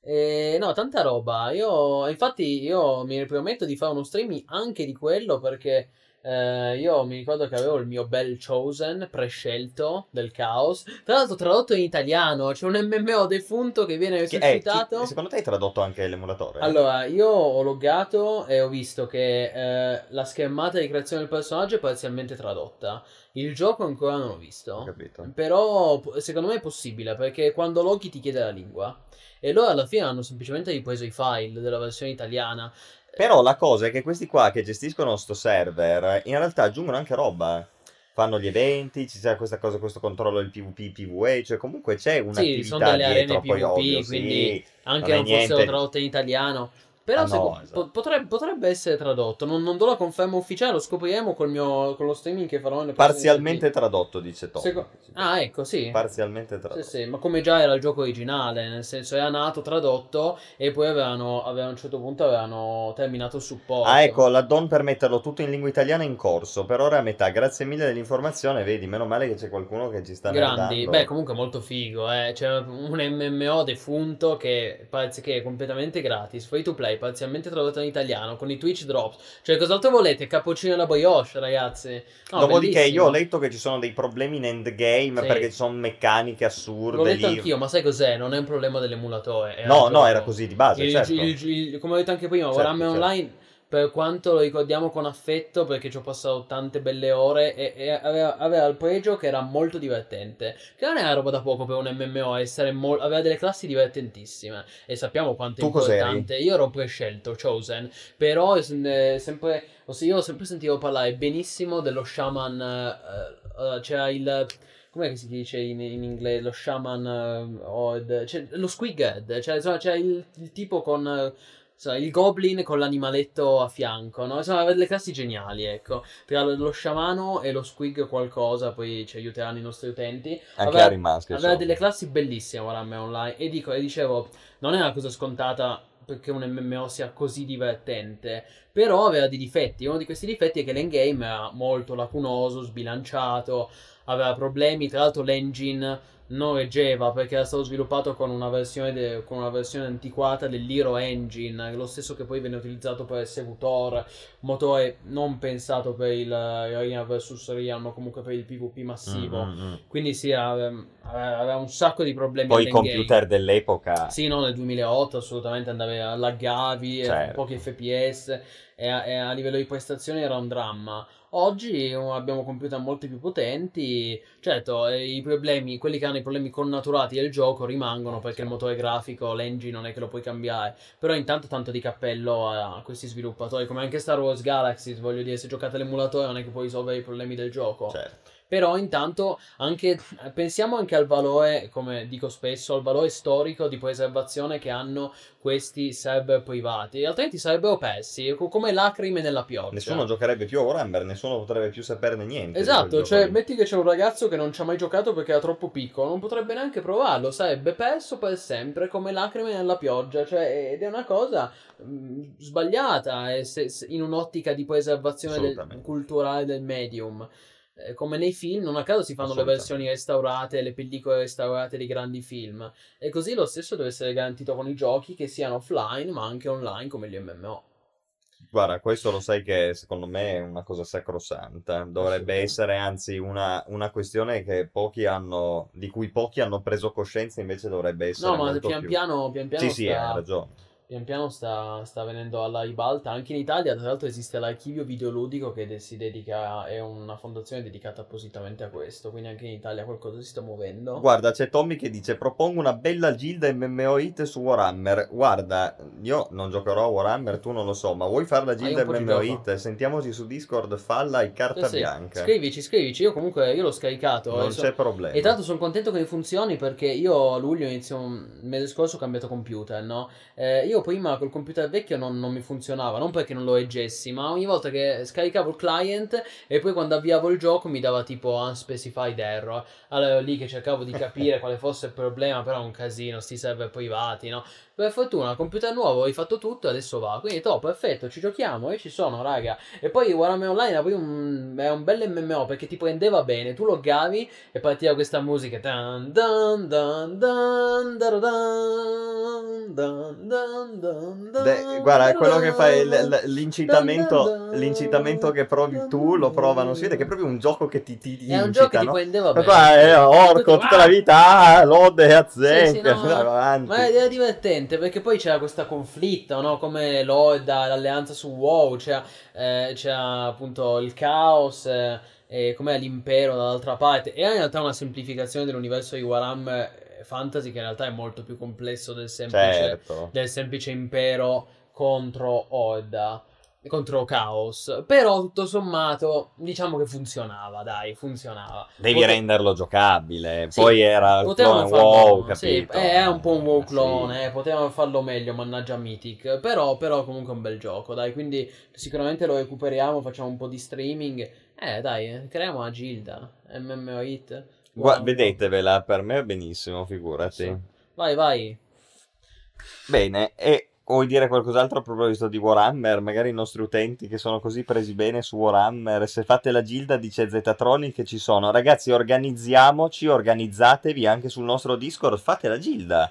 Eh, no, tanta roba. Io, infatti, io mi prometto di fare uno streaming anche di quello perché eh, io mi ricordo che avevo il mio bel Chosen prescelto del caos. Tra l'altro, tradotto in italiano. C'è un MMO defunto che viene Che- eh, resuscitato. chi- secondo te hai tradotto anche l'emulatore? Allora, io ho loggato e ho visto che eh, la schermata di creazione del personaggio è parzialmente tradotta. Il gioco ancora non l'ho Ho visto. capito. Però secondo me è possibile perché quando loghi ti chiede la lingua. E loro alla fine hanno semplicemente ripreso i file della versione italiana. Però la cosa è che questi qua che gestiscono sto server in realtà aggiungono anche roba. Fanno gli eventi, ci sia questa cosa, questo controllo del PvP, PvE, cioè comunque c'è un'attività sono delle arene dietro, PvP, ovvio, quindi sì. Anche non è non fossero niente. tradotte in italiano. Però Ah, no, esatto. potrebbe, potrebbe essere tradotto. Non, non do la conferma ufficiale, lo scopriremo col mio, con lo streaming che farò Parzialmente tradotto, dice Tom. Seco- Ah, ecco, sì. Parzialmente tradotto. Sì, sì, ma come già era il gioco originale, nel senso era nato, tradotto e poi avevano, avevano- a un certo punto avevano terminato il supporto. Ah, ecco, l'addon per metterlo tutto in lingua italiana in corso. Per ora è a metà. Grazie mille dell'informazione. Vedi, meno male che c'è qualcuno che ci sta Grandi, beh, comunque molto figo, eh. C'è un MMO defunto che, che è completamente gratis, free to play, parzialmente tradotto in italiano, con i Twitch drops. Cioè, cos'altro volete? Cappuccino e la brioche, ragazzi. No, Dopodiché bellissimo. io ho letto che ci sono dei problemi in endgame Sì. perché ci sono meccaniche assurde L'ho letto lì. anch'io, ma sai cos'è? Non è un problema dell'emulatore. No, no, gioco. era così di base, Il- certo. il- il- come ho detto anche prima, Certo, Warhammer certo. Online, per quanto lo ricordiamo con affetto, perché ci ho passato tante belle ore, e, e aveva, aveva il pregio che era molto divertente. Che non è una roba da poco per un MMO, essere mo- aveva delle classi divertentissime. E sappiamo quanto è Tu cos'eri? importante. Io ero prescelto, Chosen, però eh, sempre, ossia, io ho sempre sentivo parlare benissimo dello Shaman. eh, eh, c'era il... Com'è che si dice in, in inglese? Lo shaman eh, Horde, cioè, lo squighead, cioè insomma c'è il, il tipo con eh, insomma, il goblin con l'animaletto a fianco, no? Insomma, aveva delle classi geniali, ecco. Tra lo sciamano e lo squig qualcosa, poi ci aiuteranno i nostri utenti. Anche Harry Musk. Aveva delle classi bellissime Warhammer Online e, dico, e dicevo, non è una cosa scontata perché un MMO sia così divertente, però aveva dei difetti. Uno di questi difetti è che l'endgame era molto lacunoso, sbilanciato, aveva problemi, tra l'altro l'engine non reggeva perché era stato sviluppato con una versione, de- con una versione antiquata dell'Hero Engine, lo stesso che poi venne utilizzato per SWTOR, motore non pensato per il eh, Arena vs Realm, ma comunque per il PvP massivo. Mm, mm, mm. Quindi sì, aveva, aveva un sacco di problemi Poi i computer dell'epoca. Sì, no, nel 2008 assolutamente andavi a laggavi, eh, Certo. pochi FPS e a, e a livello di prestazioni era un dramma. Oggi abbiamo computer molto più potenti, certo, i problemi, quelli che hanno i problemi connaturati del gioco rimangono perché il motore grafico, l'engine non è che lo puoi cambiare, però intanto tanto di cappello a questi sviluppatori, come anche Star Wars Galaxies, voglio dire, se giocate l'emulatore non è che puoi risolvere i problemi del gioco. Certo. Però intanto anche, pensiamo anche al valore, come dico spesso, al valore storico di preservazione che hanno questi server privati. Altrimenti sarebbero persi, co- come lacrime nella pioggia. Nessuno giocherebbe più a Warhammer, nessuno potrebbe più saperne niente. Esatto, cioè metti che c'è un ragazzo che non ci ha mai giocato perché era troppo piccolo, non potrebbe neanche provarlo, sarebbe perso per sempre come lacrime nella pioggia, cioè, ed è una cosa mh, sbagliata eh, se- se- in un'ottica di preservazione del- culturale del medium. Eh, come nei film, non a caso si fanno le versioni restaurate, le pellicole restaurate dei grandi film. E così lo stesso deve essere garantito con i giochi che siano offline ma anche online come gli MMO. Guarda, questo lo sai che secondo me è una cosa sacrosanta. Dovrebbe essere anzi una, una questione che pochi hanno, di cui pochi hanno preso coscienza, invece dovrebbe essere No, ma pian più. piano, pian piano Sì, sì, sta- hai ragione. Pian piano sta, sta venendo alla ribalta. Anche in Italia, tra l'altro, esiste l'archivio videoludico che si dedica, è una fondazione dedicata appositamente a questo. Quindi anche in Italia qualcosa si sta muovendo. Guarda, c'è Tommy che dice: Propongo una bella gilda MMO hit su Warhammer. Guarda, io non giocherò a Warhammer, tu non lo so, ma vuoi fare la gilda un MMO hit? Sentiamoci su Discord, falla e carta Sì, bianca. Scrivici, scrivici. Io comunque io l'ho scaricato. Non adesso- c'è problema. E tra l'altro sono contento che funzioni perché io a luglio inizio, il mese scorso ho cambiato computer, no? Eh, io prima col computer vecchio non, non mi funzionava, non perché non lo reggessi, ma ogni volta che scaricavo il client e poi quando avviavo il gioco mi dava tipo unspecified error. Allora lì che cercavo di capire [LAUGHS] quale fosse il problema, però è un casino, sti server privati, no? per fortuna, computer nuovo, hai fatto tutto e adesso va. Quindi top, perfetto, ci giochiamo e ci sono, raga. E poi Warhammer Online è un, era un bel MMO perché ti prendeva bene, tu loggavi e partiva questa musica. Dan, dan, dan, dan, dan, dan, dan, dan, Beh, guarda, è quello che fai l'incitamento, l'incitamento che provi tu, lo provano, si vede che è proprio un gioco che ti, ti, ti è un gioco che ti prendeva bene. Qua è orco tutta la vita, ah, lode a zecca, [LAUGHS] ma è divertente perché poi c'era questa conflitto, no? Come l'Oda, l'alleanza su WoW, c'era, eh, c'era appunto il caos eh, e com'è l'impero dall'altra parte. Era in realtà una semplificazione dell'universo di Warhammer eh, Fantasy che in realtà è molto più complesso del semplice, Certo. del semplice impero contro Oda. Contro Chaos, però tutto sommato diciamo che funzionava, dai, funzionava. Devi Pote- renderlo giocabile. Sì, Poi era il Potevano clone farlo, WoW, sì, capito? eh, è un po' un WoW clone, sì. eh, potevano farlo meglio, mannaggia Mythic, però, però comunque è un bel gioco, dai, quindi sicuramente lo recuperiamo, facciamo un po' di streaming, eh dai, eh, creiamo una gilda, MMO Hit. Gua- vedetevela, per me è benissimo, figurati. Sì. Vai, vai. Bene, e vuoi dire qualcos'altro a proposito di Warhammer? Magari i nostri utenti che sono così presi bene su Warhammer, se fate la gilda dice Zetatronic che ci sono. Ragazzi, organizziamoci, organizzatevi anche sul nostro Discord, fate la gilda.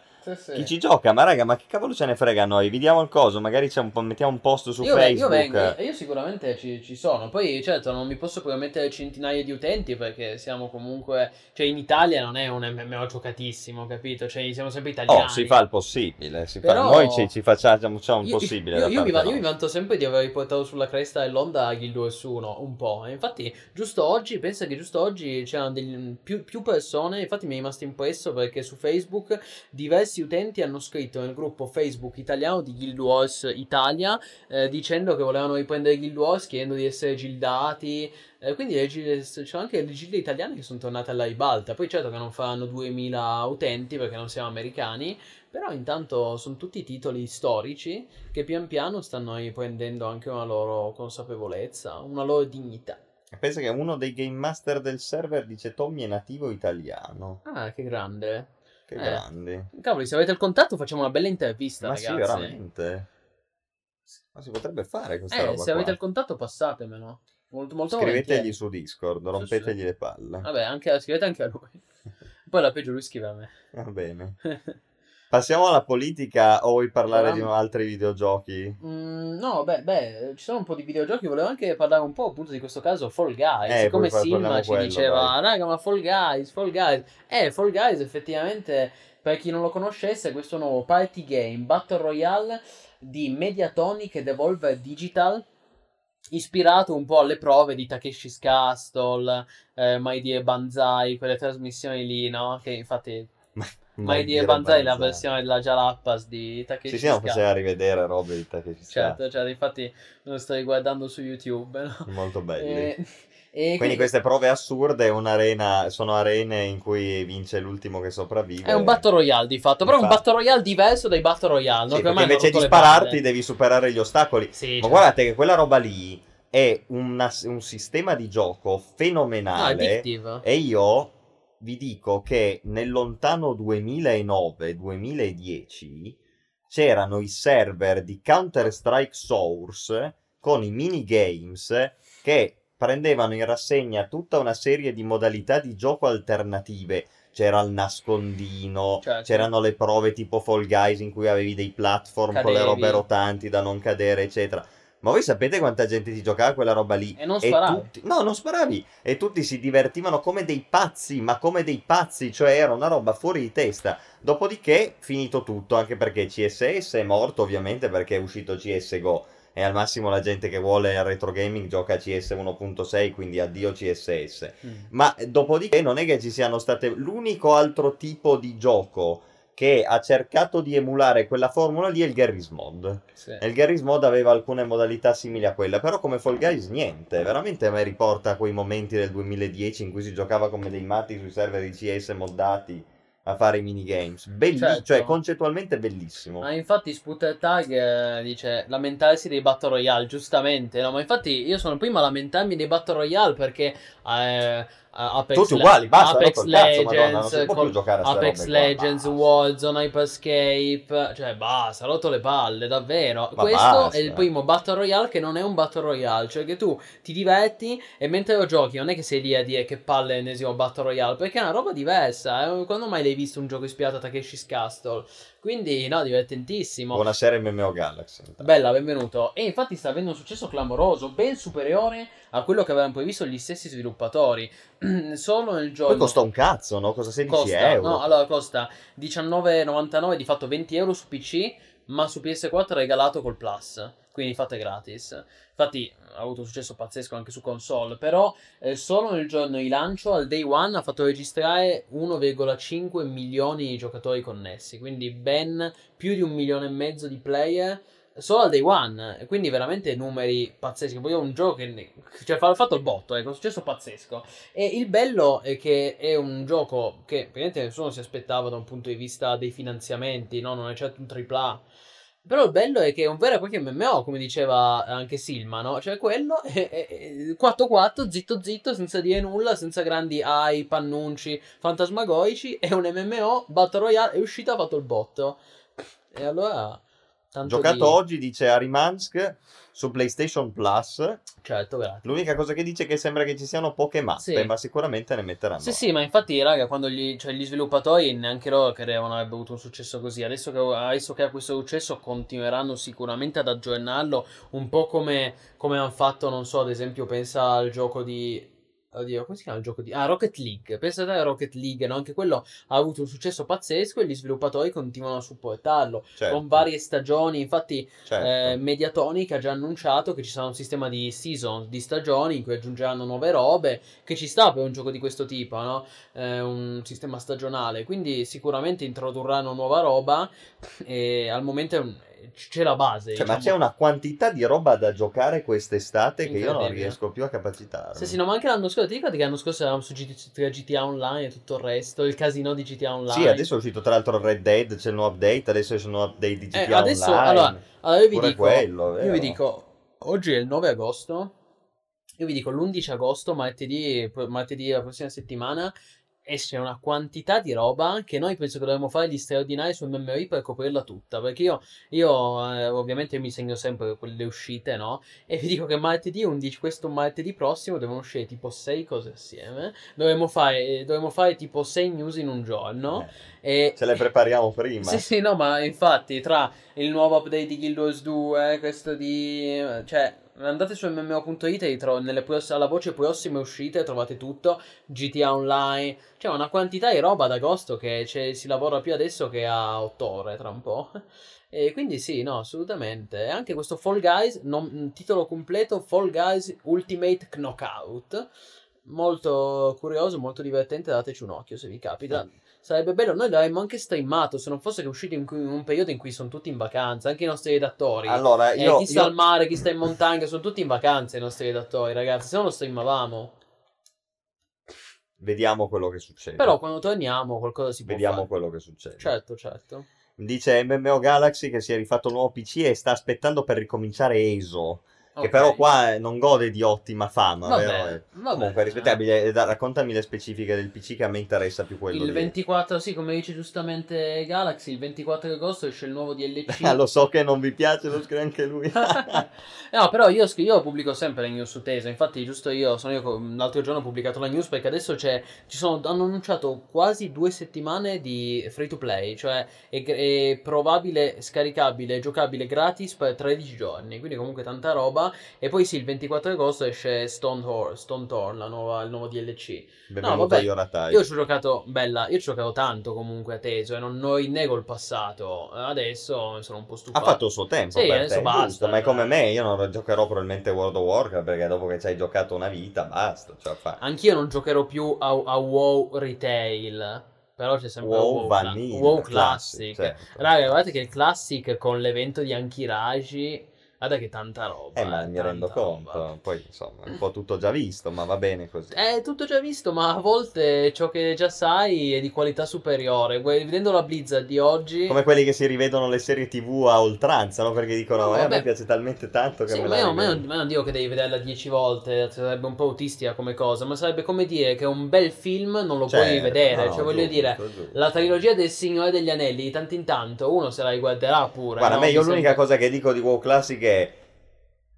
Chi ci gioca? Ma raga, ma che cavolo ce ne frega a noi? Vediamo il coso, magari un po', mettiamo un post su Io, ve- io Facebook. vengo, io sicuramente ci, ci sono. Poi, certo, non mi posso permettere centinaia di utenti perché siamo comunque. Cioè, in Italia non è un MMO giocatissimo, capito? Cioè, siamo sempre italiani. Oh, si fa il possibile, si fa- Però- noi ci, ci facciamo il Io- possibile. Io, io mi, va- io mi vanto sempre di aver riportato sulla cresta dell'onda Guild Wars 1 un po'. E infatti, giusto oggi, pensa che giusto oggi c'erano degli- più, più persone. Infatti, mi è rimasto impresso perché su Facebook diversi utenti hanno scritto nel gruppo Facebook italiano di Guild Wars Italia eh, dicendo che volevano riprendere Guild Wars, chiedendo di essere gildati. Eh, quindi le gilde- anche le gilde italiane che sono tornate alla ribalta. Poi, certo che non faranno 2000 utenti perché non siamo americani. Però intanto sono tutti titoli storici che pian piano stanno riprendendo anche una loro consapevolezza, una loro dignità. Pensa che uno dei game master del server dice Tommy è nativo italiano. Ah, che grande. Che Eh. grandi. Cavoli, se avete il contatto facciamo una bella intervista, Ma sì, ragazzi. veramente. Ma si potrebbe fare questa Eh, roba se qua. avete il contatto passatemelo. Molto, molto Scrivetegli volentieri. su Discord, Sì, rompetegli sì. le palle. Vabbè, anche, scrivete anche a lui. [LAUGHS] Poi la peggio lui scrive a me. Va bene. [LAUGHS] Passiamo alla politica o vuoi parlare di Parliamo- altri videogiochi? Mm, no, beh, beh, ci sono un po' di videogiochi. Volevo anche parlare un po' appunto di questo caso Fall Guys. Eh, Siccome poi par- Sim parliamo ci quello, diceva, dai. raga, ma Fall Guys, Fall Guys. Eh, Fall Guys effettivamente, per chi non lo conoscesse, è questo nuovo party game Battle Royale di Mediatonic e Devolver Digital. Ispirato un po' alle prove di Takeshi's Castle, eh, My Dear Banzai, quelle trasmissioni lì, no? Che infatti My Dear Banzai è la versione della Jalapas di Sì, Takeshi's sì, non faceva rivedere robe di sta. Certo, certo, infatti lo sto riguardando su YouTube, no? Molto belli. E, e Quindi queste prove assurde un'arena, sono arene in cui vince l'ultimo che sopravvive. è un Battle Royale di fatto, però è un. Battle Royale diverso dai Battle Royale, no? Sì, perché invece di spararti devi superare gli ostacoli. Sì, Ma certo. guardate che quella roba lì è una- un sistema di gioco No, è fenomenale. addictive. E io vi dico che nel lontano 2009-2010 c'erano i server di Counter-Strike Source con i minigames che prendevano in rassegna tutta una serie di modalità di gioco alternative. C'era il nascondino, Certo. c'erano le prove tipo Fall Guys in cui avevi dei platform con le Cadevi. robe rotanti da non cadere, eccetera. Ma voi sapete quanta gente ti giocava quella roba lì? E non sparavi. tutti... No, non sparavi. E tutti si divertivano come dei pazzi, ma come dei pazzi, cioè era una roba fuori di testa. Dopodiché, finito tutto, anche perché CSS è morto ovviamente perché è uscito CSGO. E al massimo la gente che vuole il retro gaming gioca a CS 1.6, quindi addio CSS. Mm. Ma dopodiché non è che ci siano state l'unico altro tipo di gioco che ha cercato di emulare quella formula lì è il Garry's Mod. Sì. E il Garry's Mod aveva alcune modalità simili a quella, però come Fall Guys niente, veramente a me riporta a quei momenti del 2010 in cui si giocava come dei matti sui server di CS moddati a fare i minigames. Bellissimo, Certo. cioè concettuamente bellissimo. Ma infatti Spooter Tag eh, dice lamentarsi dei Battle Royale, giustamente, no? Ma infatti io sono il primo a lamentarmi dei Battle Royale perché eh, Apex, Tutti uguali, basta, Apex il cazzo, Madonna, Legends, Apex qua, Legends, basta. Warzone, Hyperscape, cioè basta, rotto le palle, davvero. Ma Questo basta. è il primo Battle Royale che non è un Battle Royale, cioè che tu ti diverti e mentre lo giochi non è che sei lì a dire che palle l'ennesimo Battle Royale, perché è una roba diversa, eh. quando mai l'hai visto un gioco ispirato a Takeshi's Castle? Quindi no, divertentissimo. Buonasera MMO Galaxy. Bella, benvenuto. E infatti sta avendo un successo clamoroso, ben superiore a quello che avevano previsto gli stessi sviluppatori. [CLEARS THROAT] Solo nel giorno. Poi costa un cazzo, no? Cosa 16 Costa, euro? no, allora costa 19,99, di fatto 20 euro su PC, ma su PS4 è regalato col Plus, quindi fate gratis. Infatti ha avuto un successo pazzesco anche su console, però eh, solo nel giorno di lancio, al day one, ha fatto registrare 1,5 milioni di giocatori connessi, quindi ben più di un milione e mezzo di player solo al day one, quindi veramente numeri pazzeschi. Poi è un gioco che cioè, ha fatto il botto, ecco, è un successo pazzesco. E il bello è che è un gioco che praticamente nessuno si aspettava da un punto di vista dei finanziamenti, no? Non è certo un AAA. Però il bello è che è un vero e proprio MMO, come diceva anche Silma, no? Cioè quello è, è- è 4-4, zitto zitto, senza dire nulla, senza grandi hype, annunci fantasmagorici. È un MMO, Battle Royale, è uscito, ha fatto il botto. E allora... Tanto Giocato di- oggi, dice Arimansk, su PlayStation Plus. Certo, grazie. L'unica cosa che dice è che sembra che ci siano poche mappe, Sì. ma sicuramente ne metteranno. Sì, sì, ma infatti, raga, quando gli, cioè, gli sviluppatori neanche loro credevano avrebbe avuto un successo così. Adesso che, adesso che ha questo successo, continueranno sicuramente ad aggiornarlo. Un po' come, come hanno fatto, non so, ad esempio, pensa al gioco di. Oddio, come si chiama il gioco di. Ah, Rocket League. Pensate a Rocket League, no? Anche quello ha avuto un successo pazzesco e gli sviluppatori continuano a supportarlo. Certo, Con varie stagioni. Infatti, certo. eh, Mediatonic ha già annunciato che ci sarà un sistema di season, di stagioni in cui aggiungeranno nuove robe, che ci sta per un gioco di questo tipo, no? Eh, un sistema stagionale. Quindi sicuramente introdurranno nuova roba e al momento è un- c'è la base. Cioè, ma diciamo. c'è una quantità di roba da giocare quest'estate che io non riesco più a capacitarmi. Sì, sì, no, ma anche l'anno scorso, ti ricordi che l'anno scorso eravamo su GT- GTA Online e tutto il resto, il casino di GTA Online. Sì, adesso è uscito tra l'altro Red Dead, c'è il nuovo update, adesso c'è il nuovo update di GTA Eh, adesso, Online. allora, allora io vi dico, quello, io vi dico, oggi è il 9 agosto, io vi dico l'11 agosto, martedì, martedì della prossima settimana, esce una quantità di roba che noi penso che dovremmo fare gli straordinari su MMOI per coprirla tutta, perché io, io eh, ovviamente mi segno sempre quelle uscite, no? E vi dico che martedì 11, questo martedì prossimo devono uscire tipo 6 cose assieme, dovremmo fare, dovremmo fare tipo 6 news in un giorno, Eh, e... ce le prepariamo prima. Sì, sì, no, ma infatti tra il nuovo update di Guild Wars 2, questo di... cioè, andate su mmo.it e tro- nelle alla voce prossime uscite trovate tutto, GTA Online, c'è una quantità di roba ad agosto che si lavora più adesso che a ottobre tra un po'. [LAUGHS] E quindi sì, no, assolutamente. E anche questo Fall Guys, non- titolo completo, Fall Guys Ultimate Knockout. Molto curioso, molto divertente, dateci un occhio se vi capita. Sarebbe bello, noi l'avremmo anche streamato se non fosse che è uscito in, cui- in un periodo in cui sono tutti in vacanza, anche i nostri redattori. Allora, Eh, io, chi sta io- al mare, chi sta in montagna, sono tutti in vacanza i nostri redattori, ragazzi, se no lo streamavamo. vediamo quello che succede. Però quando torniamo qualcosa si può vediamo quello che succede. Certo, certo. Dice MMO Galaxy che si è rifatto un nuovo PC e sta aspettando per ricominciare ESO. Che però qua non gode di ottima fama, Vabbè, vero? Eh, vabbè. Comunque, è rispettabile. Eh, raccontami le specifiche del PC che a me interessa più quello Il lì. 24, sì, come dice giustamente Galaxy, il 24 agosto esce il nuovo DLC. [LAUGHS] Ah, lo so che non vi piace, lo scrive anche lui. [LAUGHS] no, però io, io pubblico sempre le news su Tesa. Infatti, giusto io, sono io, l'altro giorno ho pubblicato la news perché adesso c'è, ci sono, hanno annunciato quasi due settimane di free to play, cioè è, è probabile, scaricabile, giocabile gratis per 13 giorni. Quindi, comunque, tanta roba. E poi, sì, il 24 agosto esce Stone, Tor- Stone Thorn, la nuova- il nuovo DLC. Benvenuto vabbè, a Yoratai. Io ci ho giocato, bella, io ci ho giocato tanto comunque a Teso e non, non rinnego il passato. Adesso sono un po' Ha stufato. fatto il suo tempo Sì, per adesso te, basta, giusto, ma è come dai. me, io non giocherò probabilmente World of Warcraft perché dopo che ci hai giocato una vita, basta. Cioè, fa... Anch'io non giocherò più a, a WoW Retail. Però c'è sempre WoW WoW, Vanilla, WoW Classic, Classic. certo. Raga, guardate che il Classic con l'evento di Ankiraji. Guarda che tanta roba. Eh, ma mi rendo conto. roba. Poi, insomma, un po' tutto già visto, ma va bene così. È tutto già visto, ma a volte ciò che già sai è di qualità superiore. Vedendo la Blizzard di oggi. Come quelli che si rivedono le serie TV a oltranza, no? Perché dicono, No, eh, a me piace talmente tanto che Sì, me ma la rivedo. ma io non dico che devi vederla dieci volte, sarebbe un po' autistica come cosa, ma sarebbe come dire che un bel film non lo puoi Certo, vedere. no, cioè, voglio giusto, dire, giusto. la trilogia del Signore degli Anelli, di tanto in tanto, uno se la riguarderà pure. Guarda, a no? me io l'unica sembra- cosa che dico di WoW Classic è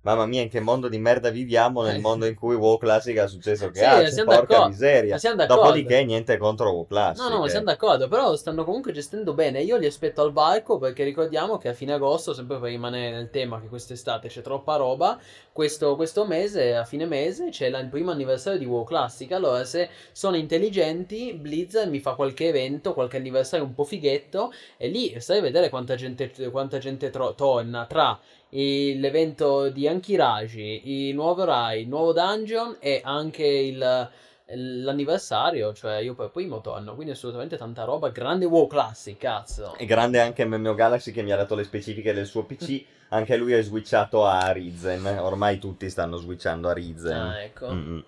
Mamma mia, in che mondo di merda viviamo nel Eh. mondo in cui WoW Classic ha successo che Sì, ha, siamo porca miseria. ma siamo d'accordo. Dopodiché niente contro WoW Classic. No, no, ma eh. siamo d'accordo, però stanno comunque gestendo bene. Io li aspetto al varco perché ricordiamo che a fine agosto, sempre per rimanere nel tema che quest'estate c'è troppa roba, questo, questo mese, a fine mese, c'è la- il primo anniversario di WoW Classic. Allora, se sono intelligenti, Blizzard mi fa qualche evento, qualche anniversario un po' fighetto, e lì stai a vedere quanta gente, quanta gente tro- torna tra l'evento di Ankiraji, il nuovo Rai, il nuovo dungeon e anche il l'anniversario, cioè io per primo torno, quindi assolutamente tanta roba, grande WoW Classic, cazzo. E grande anche MMO Galaxy che mi ha dato le specifiche del suo PC. [LAUGHS] Anche lui è switchato a Ryzen. Ormai tutti stanno switchando a Ryzen. Ah, ecco, Mm, mm.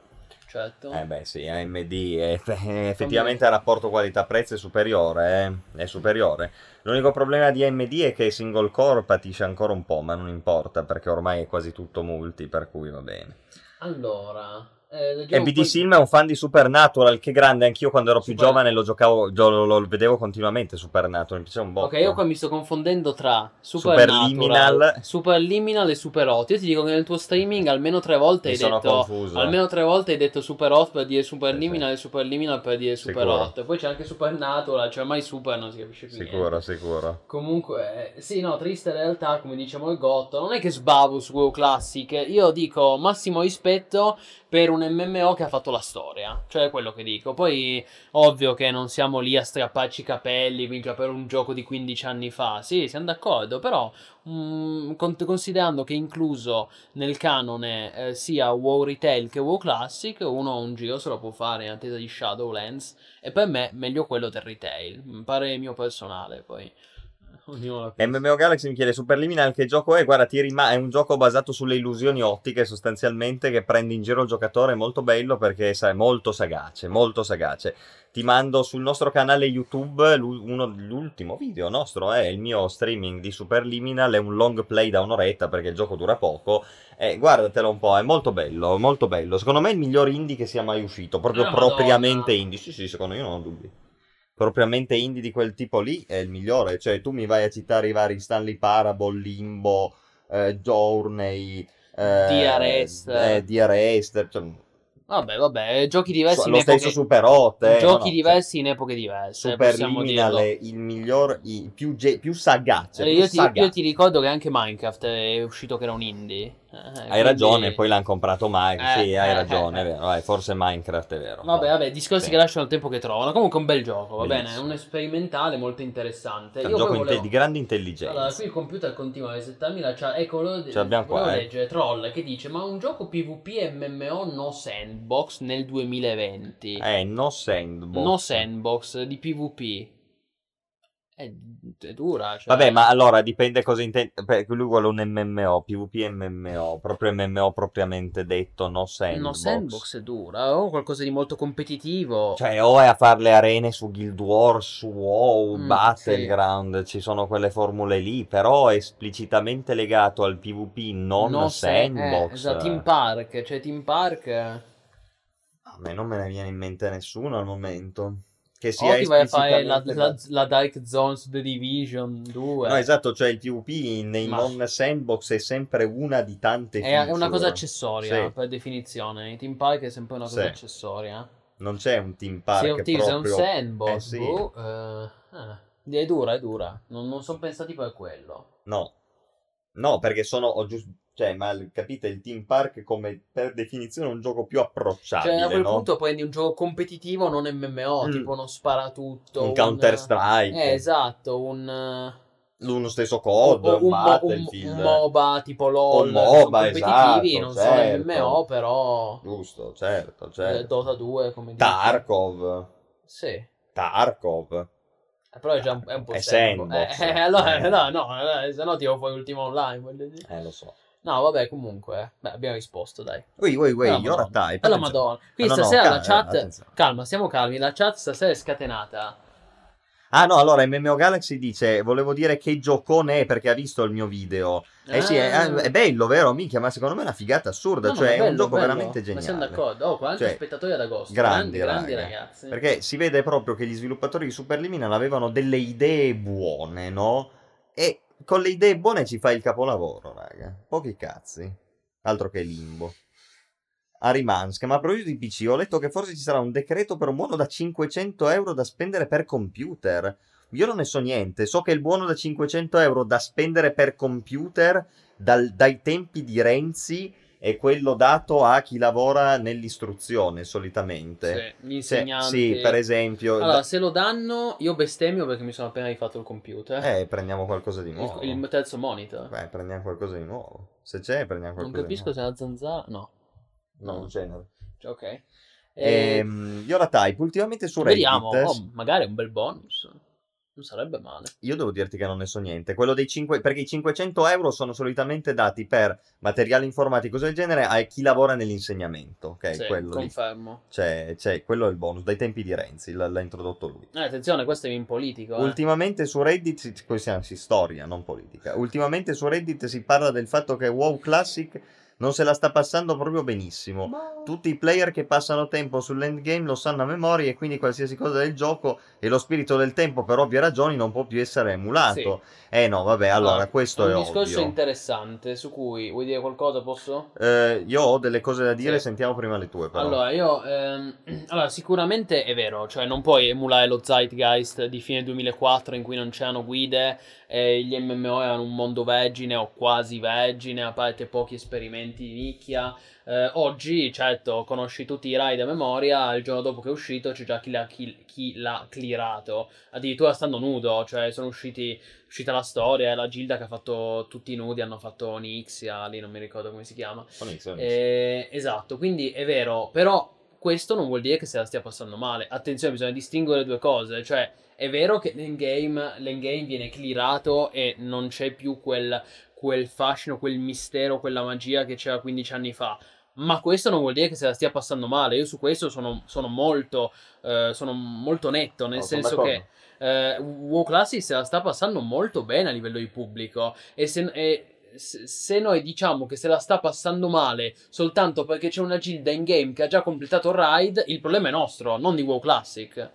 Certo. Eh beh sì, AMD è- eh, effettivamente il rapporto qualità-prezzo è superiore, eh, è superiore. L'unico problema di AMD è che single core patisce ancora un po', ma non importa perché ormai è quasi tutto multi, per cui va bene. Allora, eh, E BD poi- Sim è un fan di Supernatural, che grande, anch'io quando ero più Super- giovane lo giocavo, gio- lo, lo vedevo continuamente Supernatural, mi piaceva un botto. Ok, io qua mi sto confondendo tra Superliminal. Superliminal e Super Hot. Io ti dico che nel tuo streaming almeno tre volte Mi hai sono detto confuso. almeno tre volte hai detto Super Hot per dire Superliminal Sì, e Superliminal per dire Super Sicuro. Hot. Poi c'è anche Supernatural, cioè mai Super non si capisce più Sicuro, niente. sicuro. Comunque, eh, sì, no, triste realtà, come diciamo il Gotto. Non è che sbavo su WoW Classic. Io dico massimo rispetto per un MMO che ha fatto la storia. Cioè, quello che dico. Poi, ovvio che non siamo lì a strapparci i capelli, mica per un gioco di 15 anni fa. Sì, siamo d'accordo, però, mm, con- considerando che incluso nel canone eh, sia WoW Retail che WoW Classic, uno un giro se lo può fare in attesa di Shadowlands. E per me, meglio quello del retail. Pare mio personale, poi. MMO Galaxy mi chiede Superliminal che gioco è? Guarda, ti rima- è un gioco basato sulle illusioni ottiche sostanzialmente che prende in giro il giocatore, è molto bello perché è molto sagace, molto sagace. Ti mando sul nostro canale YouTube uno, l'ultimo video nostro, è il mio streaming di Superliminal, è un long play da un'oretta perché il gioco dura poco. Eh, guardatelo un po', è molto bello, molto bello. Secondo me è il miglior indie che sia mai uscito, proprio Madonna. propriamente indie. Sì, sì, secondo me io non ho dubbi propriamente indie di quel tipo lì è il migliore. Cioè, tu mi vai a citare i vari Stanley Parable, Limbo, eh, Journey, eh, DRS. eh, DRS, cioè, Vabbè, vabbè, giochi diversi in lo stesso epoche... Super 8. eh, giochi no, no, diversi in epoche diverse, Super possiamo Liminal dirlo. è il miglior, il più, ge- più sagace. Eh, più io, ti, sagace. io ti ricordo che anche Minecraft è uscito che era un indie. Eh, Hai quindi- ragione, poi l'hanno comprato Minecraft. Eh, sì, hai eh, ragione, eh, è vero. Vai, forse Minecraft è vero. Vabbè, vabbè, discorsi Sì. che lasciano il tempo che trovano. Comunque è un bel gioco, va bene? È Bellissimo. un sperimentale molto interessante. È un Io gioco volevo- di grande intelligenza. Allora, qui il computer continua a resettarmi la chat. Ecco, volevo, Ce qua, volevo eh. leggere Troll che dice: Ma un gioco PvP MMO no sandbox nel 2020. Eh, no sandbox. No sandbox di PvP. È, è dura. Cioè... Vabbè, ma allora dipende cosa intendi. Lui vuole un MMO, PvP MMO, proprio MMO propriamente detto, no sandbox. No sandbox è dura, o qualcosa di molto competitivo. Cioè, o è a fare le arene su Guild Wars, su WoW, mm, Battleground, sì. ci sono quelle formule lì, però è esplicitamente legato al PvP, non no sandbox. Eh, esatto, Team Park, cioè Team Park... A me non me ne viene in mente nessuno al momento che sia o ti vai a fare la, la, la Dark Zones The Division 2 no esatto cioè il PvP nei Ma... non sandbox è sempre una di tante è, è una cosa accessoria sì. per definizione il team park è sempre una cosa sì. accessoria non c'è un team park proprio... è un sandbox eh, sì. boh, uh, eh. è dura è dura non, non sono pensati per quello no no perché sono ho giusto cioè, ma capite, il Team Park come per definizione un gioco più approcciabile. Cioè, a quel no? punto prendi un gioco competitivo, non MMO, mm. tipo uno sparatutto. Un, un Counter Strike. Eh, esatto, un. Uno stesso COD, un, un, Battlefield. Un, un MOBA tipo LOL. Un MOBA, esatto, non certo. sono MMO, però. Giusto, certo, certo. Eh, Dota 2, come dici. Tarkov. Sì. Tarkov. Eh, però è già un, è un po' è sandbox. Eh, allora, eh. no, no, se no ti fuori l'ultimo online, dire. Eh, lo so. No, vabbè, comunque, eh. Beh, abbiamo risposto, dai. Ui, ui, ui, ora dai. Alla madonna. Qui ah, no, stasera no, la chat... Attenzione. Calma, stiamo calmi, la chat stasera è scatenata. Ah no, allora MMO Galaxy dice, volevo dire che giocone è perché ha visto il mio video. Eh ah. sì, è, è, bello, vero, minchia, ma secondo me è una figata assurda, no, cioè è, bello, è, un gioco bello. veramente geniale. Ma siamo d'accordo, oh, 40 cioè, spettatori ad agosto, grandi, grandi, grandi ragazzi. Perché si vede proprio che gli sviluppatori di Superliminal avevano delle idee buone, no? E con le idee buone ci fai il capolavoro, raga. Pochi cazzi. Altro che limbo. Arimansk, ma a proposito di PC, ho letto che forse ci sarà un decreto per un buono da 500 euro da spendere per computer. Io non ne so niente, so che il buono da 500 euro da spendere per computer dal, dai tempi di Renzi è quello dato a chi lavora nell'istruzione solitamente. Sì, gli insegnanti. Se, sì, per esempio. Allora, se lo danno, io bestemmio perché mi sono appena rifatto il computer. Eh, prendiamo qualcosa di nuovo. Il, il terzo monitor. Beh, prendiamo qualcosa di nuovo. Se c'è, prendiamo qualcosa Non capisco se è la zanzara. No. No, non c'è. Ok. E... Ehm, Yola Type, ultimamente su Reddit... Vediamo, oh, magari un bel bonus. Non sarebbe male. Io devo dirti che non ne so niente. Quello dei 5... Perché i 500 euro sono solitamente dati per materiale informatico del genere a chi lavora nell'insegnamento. Ok, sì, quello confermo. C'è, c'è, quello è il bonus. Dai tempi di Renzi, l'ha, l'ha introdotto lui. Eh, attenzione, questo è in politico. Eh. Ultimamente su Reddit, siamo, si storia, non politica. Ultimamente su Reddit si parla del fatto che WoW Classic non se la sta passando proprio benissimo. Ma... Tutti i player che passano tempo sull'endgame lo sanno a memoria e quindi qualsiasi cosa del gioco e lo spirito del tempo per ovvie ragioni non può più essere emulato. Sì. Eh no, vabbè, allora ah, questo è, è un discorso interessante su cui vuoi dire qualcosa, posso? Eh, io ho delle cose da dire, sì. sentiamo prima le tue però. Allora, io ehm, [CLEARS THROAT] allora, sicuramente è vero, cioè non puoi emulare lo Zeitgeist di fine 2004 in cui non c'erano guide e gli MMO erano un mondo vergine o quasi vergine, a parte pochi esperimenti di nicchia. Eh, oggi, certo, conosci tutti i raid a memoria, il giorno dopo che è uscito c'è già chi l'ha, chi, chi l'ha clearato, addirittura stando nudo, cioè sono usciti, uscita la storia, è la Gilda che ha fatto tutti i nudi, hanno fatto Onyxia, lì non mi ricordo come si chiama. Onyxia, Onyxia. Eh, esatto, quindi è vero, però questo non vuol dire che se la stia passando male. Attenzione, bisogna distinguere due cose, cioè è vero che l'endgame, l'endgame viene clearato e non c'è più quel, quel fascino, quel mistero, quella magia che c'era 15 anni fa ma questo non vuol dire che se la stia passando male. Io su questo sono, sono, molto, eh, sono molto netto, nel no, senso che eh, WoW Classic se la sta passando molto bene a livello di pubblico e se, e se noi diciamo che se la sta passando male soltanto perché c'è una gilda in game che ha già completato il raid, il problema è nostro, non di WoW Classic.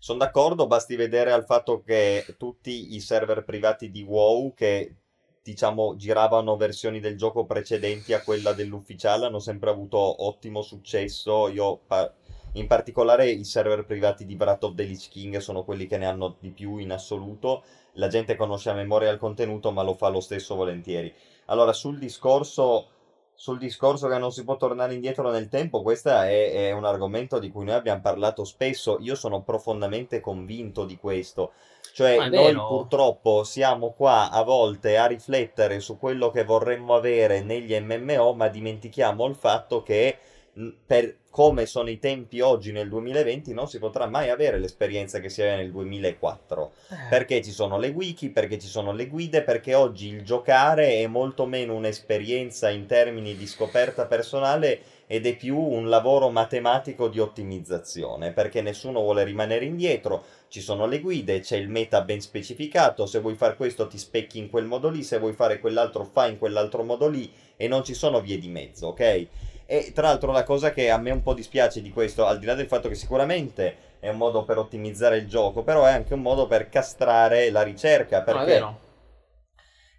Sono d'accordo, basti vedere al fatto che tutti i server privati di WoW che diciamo, giravano versioni del gioco precedenti a quella dell'ufficiale, hanno sempre avuto ottimo successo. Io, in particolare, i server privati di Wrath of the Lich King sono quelli che ne hanno di più in assoluto. La gente conosce a memoria il contenuto, ma lo fa lo stesso volentieri. Allora, sul discorso sul discorso che non si può tornare indietro nel tempo, questo è, è, un argomento di cui noi abbiamo parlato spesso. Io sono profondamente convinto di questo. Cioè, noi purtroppo siamo qua a volte a riflettere su quello che vorremmo avere negli MMO, ma dimentichiamo il fatto che per come sono i tempi oggi nel 2020 non si potrà mai avere l'esperienza che si aveva nel 2004. Perché ci sono le wiki, perché ci sono le guide, perché oggi il giocare è molto meno un'esperienza in termini di scoperta personale ed è più un lavoro matematico di ottimizzazione, perché nessuno vuole rimanere indietro, ci sono le guide, c'è il meta ben specificato, se vuoi fare questo ti specchi in quel modo lì, se vuoi fare quell'altro fai in quell'altro modo lì e non ci sono vie di mezzo, ok? E tra l'altro la cosa che a me un po' dispiace di questo, al di là del fatto che sicuramente è un modo per ottimizzare il gioco, però è anche un modo per castrare la ricerca, No, perché vero.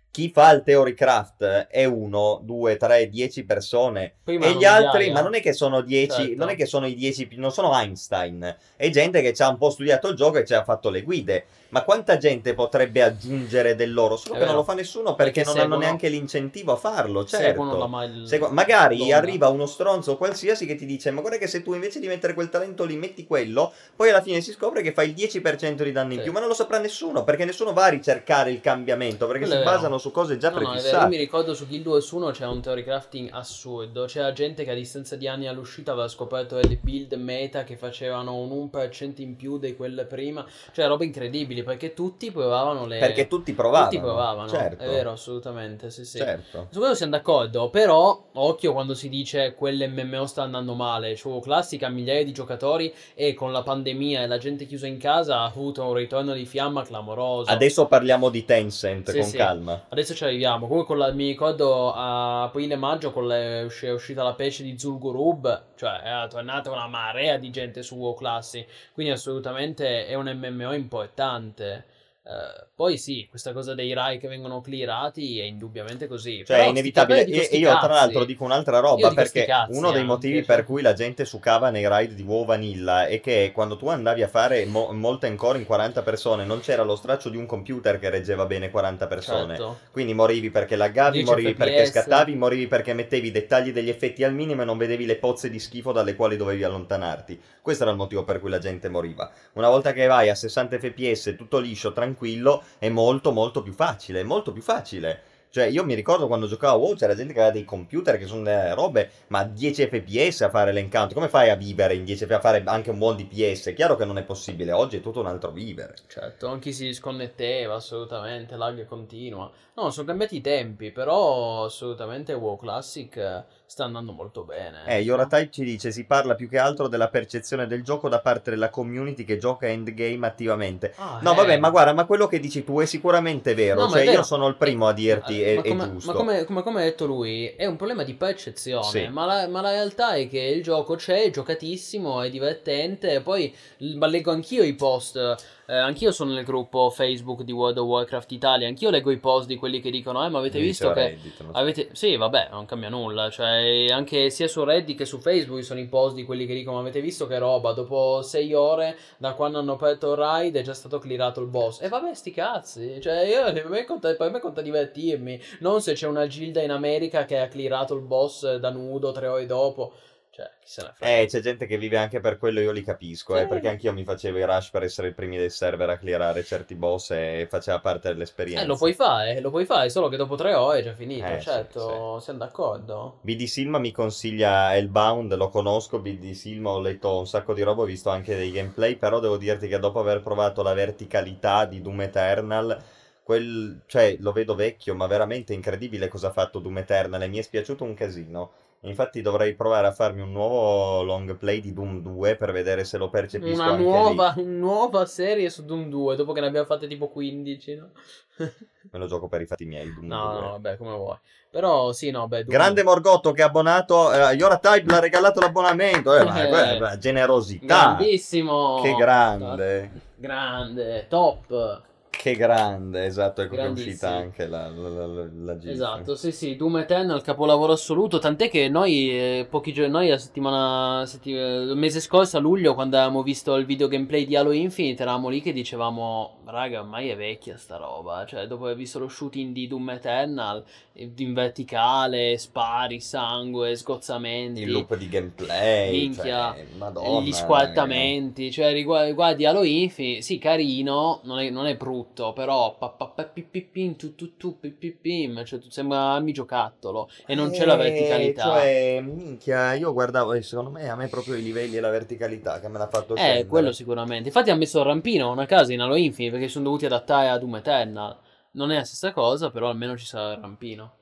chi fa il Theorycraft è uno, due, tre, dieci persone Prima e gli altri, migliaia. ma non è che sono dieci, Certo. non è che sono i dieci, non sono Einstein, è gente che ci ha un po' studiato il gioco e ci ha fatto le guide. Ma quanta gente potrebbe aggiungere del loro? Solo che non lo fa nessuno perché, Perché non hanno seguono- neanche l'incentivo a farlo, certo. la ma- Segu- magari l'onda. arriva uno stronzo qualsiasi che ti dice: Ma guarda che se tu invece di mettere quel talento lì metti quello, poi alla fine si scopre che fai il 10% di danni in Sì. più. Ma non lo saprà nessuno perché nessuno va a ricercare il cambiamento perché Quello si basano su cose già No, no, è vero. Io prefissate. mi ricordo su Guild Wars 1 c'era un theory crafting assurdo. C'era gente che a distanza di anni all'uscita aveva scoperto delle build meta che facevano un 1% in più di quelle prima. Cioè, robe incredibili perché tutti provavano le. Perché tutti provavano. Tutti provavano, certo. è vero, assolutamente. Sì, sì. Certo. Su quello siamo d'accordo, però occhio quando si dice quell'MMO sta andando male. Cioè, Classic ha migliaia di giocatori e con la pandemia e la gente chiusa in casa ha avuto un ritorno di fiamma clamoroso. Adesso parliamo di Tencent Sì, con sì. calma. Adesso ci arriviamo. Comunque, con la- mi ricordo a aprile-maggio, con le- è uscita la patch di Zulgurub, cioè è tornata una marea di gente su WoW Classic. Quindi, assolutamente è un MMO importante veramente eh, poi sì, questa cosa dei Rai che vengono clearati è indubbiamente così. Cioè, è inevitabile. E io, tra l'altro, dico un'altra roba. Perché cazzi uno dei anche, motivi cioè. per cui la gente succava nei raid di WoW Vanilla è che quando tu andavi a fare mo- molte ancora in 40 persone, non c'era lo straccio di un computer che reggeva bene 40 persone. Certo. Quindi morivi perché laggavi, 10 morivi perché FPS. scattavi, morivi perché mettevi i dettagli degli effetti al minimo e non vedevi le pozze di schifo dalle quali dovevi allontanarti. Questo era il motivo per cui la gente moriva. Una volta che vai a 60 fps tutto liscio, tranquillo, è molto molto più facile, è molto più facile. Cioè, io mi ricordo quando giocavo a WoW c'era gente che aveva dei computer che sono delle robe, ma 10 fps a fare l'encounter. Come fai a vivere in 10 fps, a fare anche un buon DPS? È chiaro che non è possibile, oggi è tutto un altro vivere. Certo, anche si disconnetteva assolutamente, lag continua. No, sono cambiati i tempi, però assolutamente WoW Classic eh, sta andando molto bene. Eh, Yoratype ci dice, si parla più che altro della percezione del gioco da parte della community che gioca endgame attivamente. Ah, No, eh. vabbè, ma guarda, ma quello che dici tu è sicuramente vero. No, cioè, è vero. io sono il primo a dirti, Eh, è, ma è come, giusto. Ma come, come- come ha detto lui, è un problema di percezione. Sì. Ma, la, ma la realtà è che il gioco c'è, è giocatissimo, è divertente. Poi leggo anch'io i post. Eh, anch'io sono nel gruppo Facebook di World of Warcraft Italia. Anch'io leggo i post di quelli che dicono: Eh, ma avete visto che. Reddit, so. Avete... Sì, vabbè, non cambia nulla. Cioè, anche sia su Reddit che su Facebook sono i post di quelli che dicono: Avete visto che roba? Dopo sei ore da quando hanno aperto il raid è già stato clearato il boss. E vabbè, sti cazzi. Cioè, io, per, me conta, per me conta divertirmi. Non se c'è una gilda in America che ha clearato il boss da nudo tre ore dopo. Cioè, chi se ne frega. Eh, c'è gente che vive anche per quello, io li capisco, eh, Sì. perché anch'io mi facevo i rush per essere i primi del server a clearare certi boss e faceva parte dell'esperienza. Eh, lo puoi fare, lo puoi fare, solo che dopo tre ore è già finito. Eh, sì, certo, siamo d'accordo. BD Silma mi consiglia Hellbound, lo conosco, BD Silma ho letto un sacco di roba, ho visto anche dei gameplay, però devo dirti che dopo aver provato la verticalità di Doom Eternal, quel, cioè lo vedo vecchio, ma veramente incredibile cosa ha fatto Doom Eternal e mi è spiaciuto un casino. Infatti dovrei provare a farmi un nuovo long play di Doom 2 per vedere se lo percepisco Una nuova, [LAUGHS] nuova serie su Doom 2, dopo che ne abbiamo fatte tipo 15, no? Me lo gioco per i fatti miei, Doom No, 2. no, vabbè, come vuoi. Però sì, no, beh, Doom... Grande Morgotto che ha abbonato, eh, Yoratype l'ha regalato l'abbonamento, eh, ma Eh, generosità. Grandissimo. Che grande. Grande, top. Che grande, esatto, ecco che è uscita anche la, la, la, la, GIF. Esatto, sì, sì, Doom Eternal, capolavoro assoluto. Tant'è che noi, eh, pochi giorni, noi la settimana, setti- eh, il mese scorso, a luglio, quando avevamo visto il video gameplay di Halo Infinite, eravamo lì che dicevamo, raga, ormai è vecchia sta roba. Cioè, dopo aver visto lo shooting di Doom Eternal, eh, in verticale, spari, sangue, sgozzamenti. Il loop di gameplay, Minchia, cioè, madonna. gli squartamenti, cioè rigu- guardi Halo Infinite, sì carino, non è, non è pruno, brutto, però pa, pa, pa, pi, pi, pim, tu, tu, tu, pi, pi, pim, cioè, sembra armi giocattolo e non c'è la Eh, verticalità. Cioè, minchia, io guardavo, e secondo me a me proprio i livelli e la verticalità che me l'ha fatto Eh, scendere. quello sicuramente. Infatti ha messo il rampino una casa in Halo Infinite perché sono dovuti adattare a Doom Eternal. Non è la stessa cosa, però almeno ci sarà il rampino.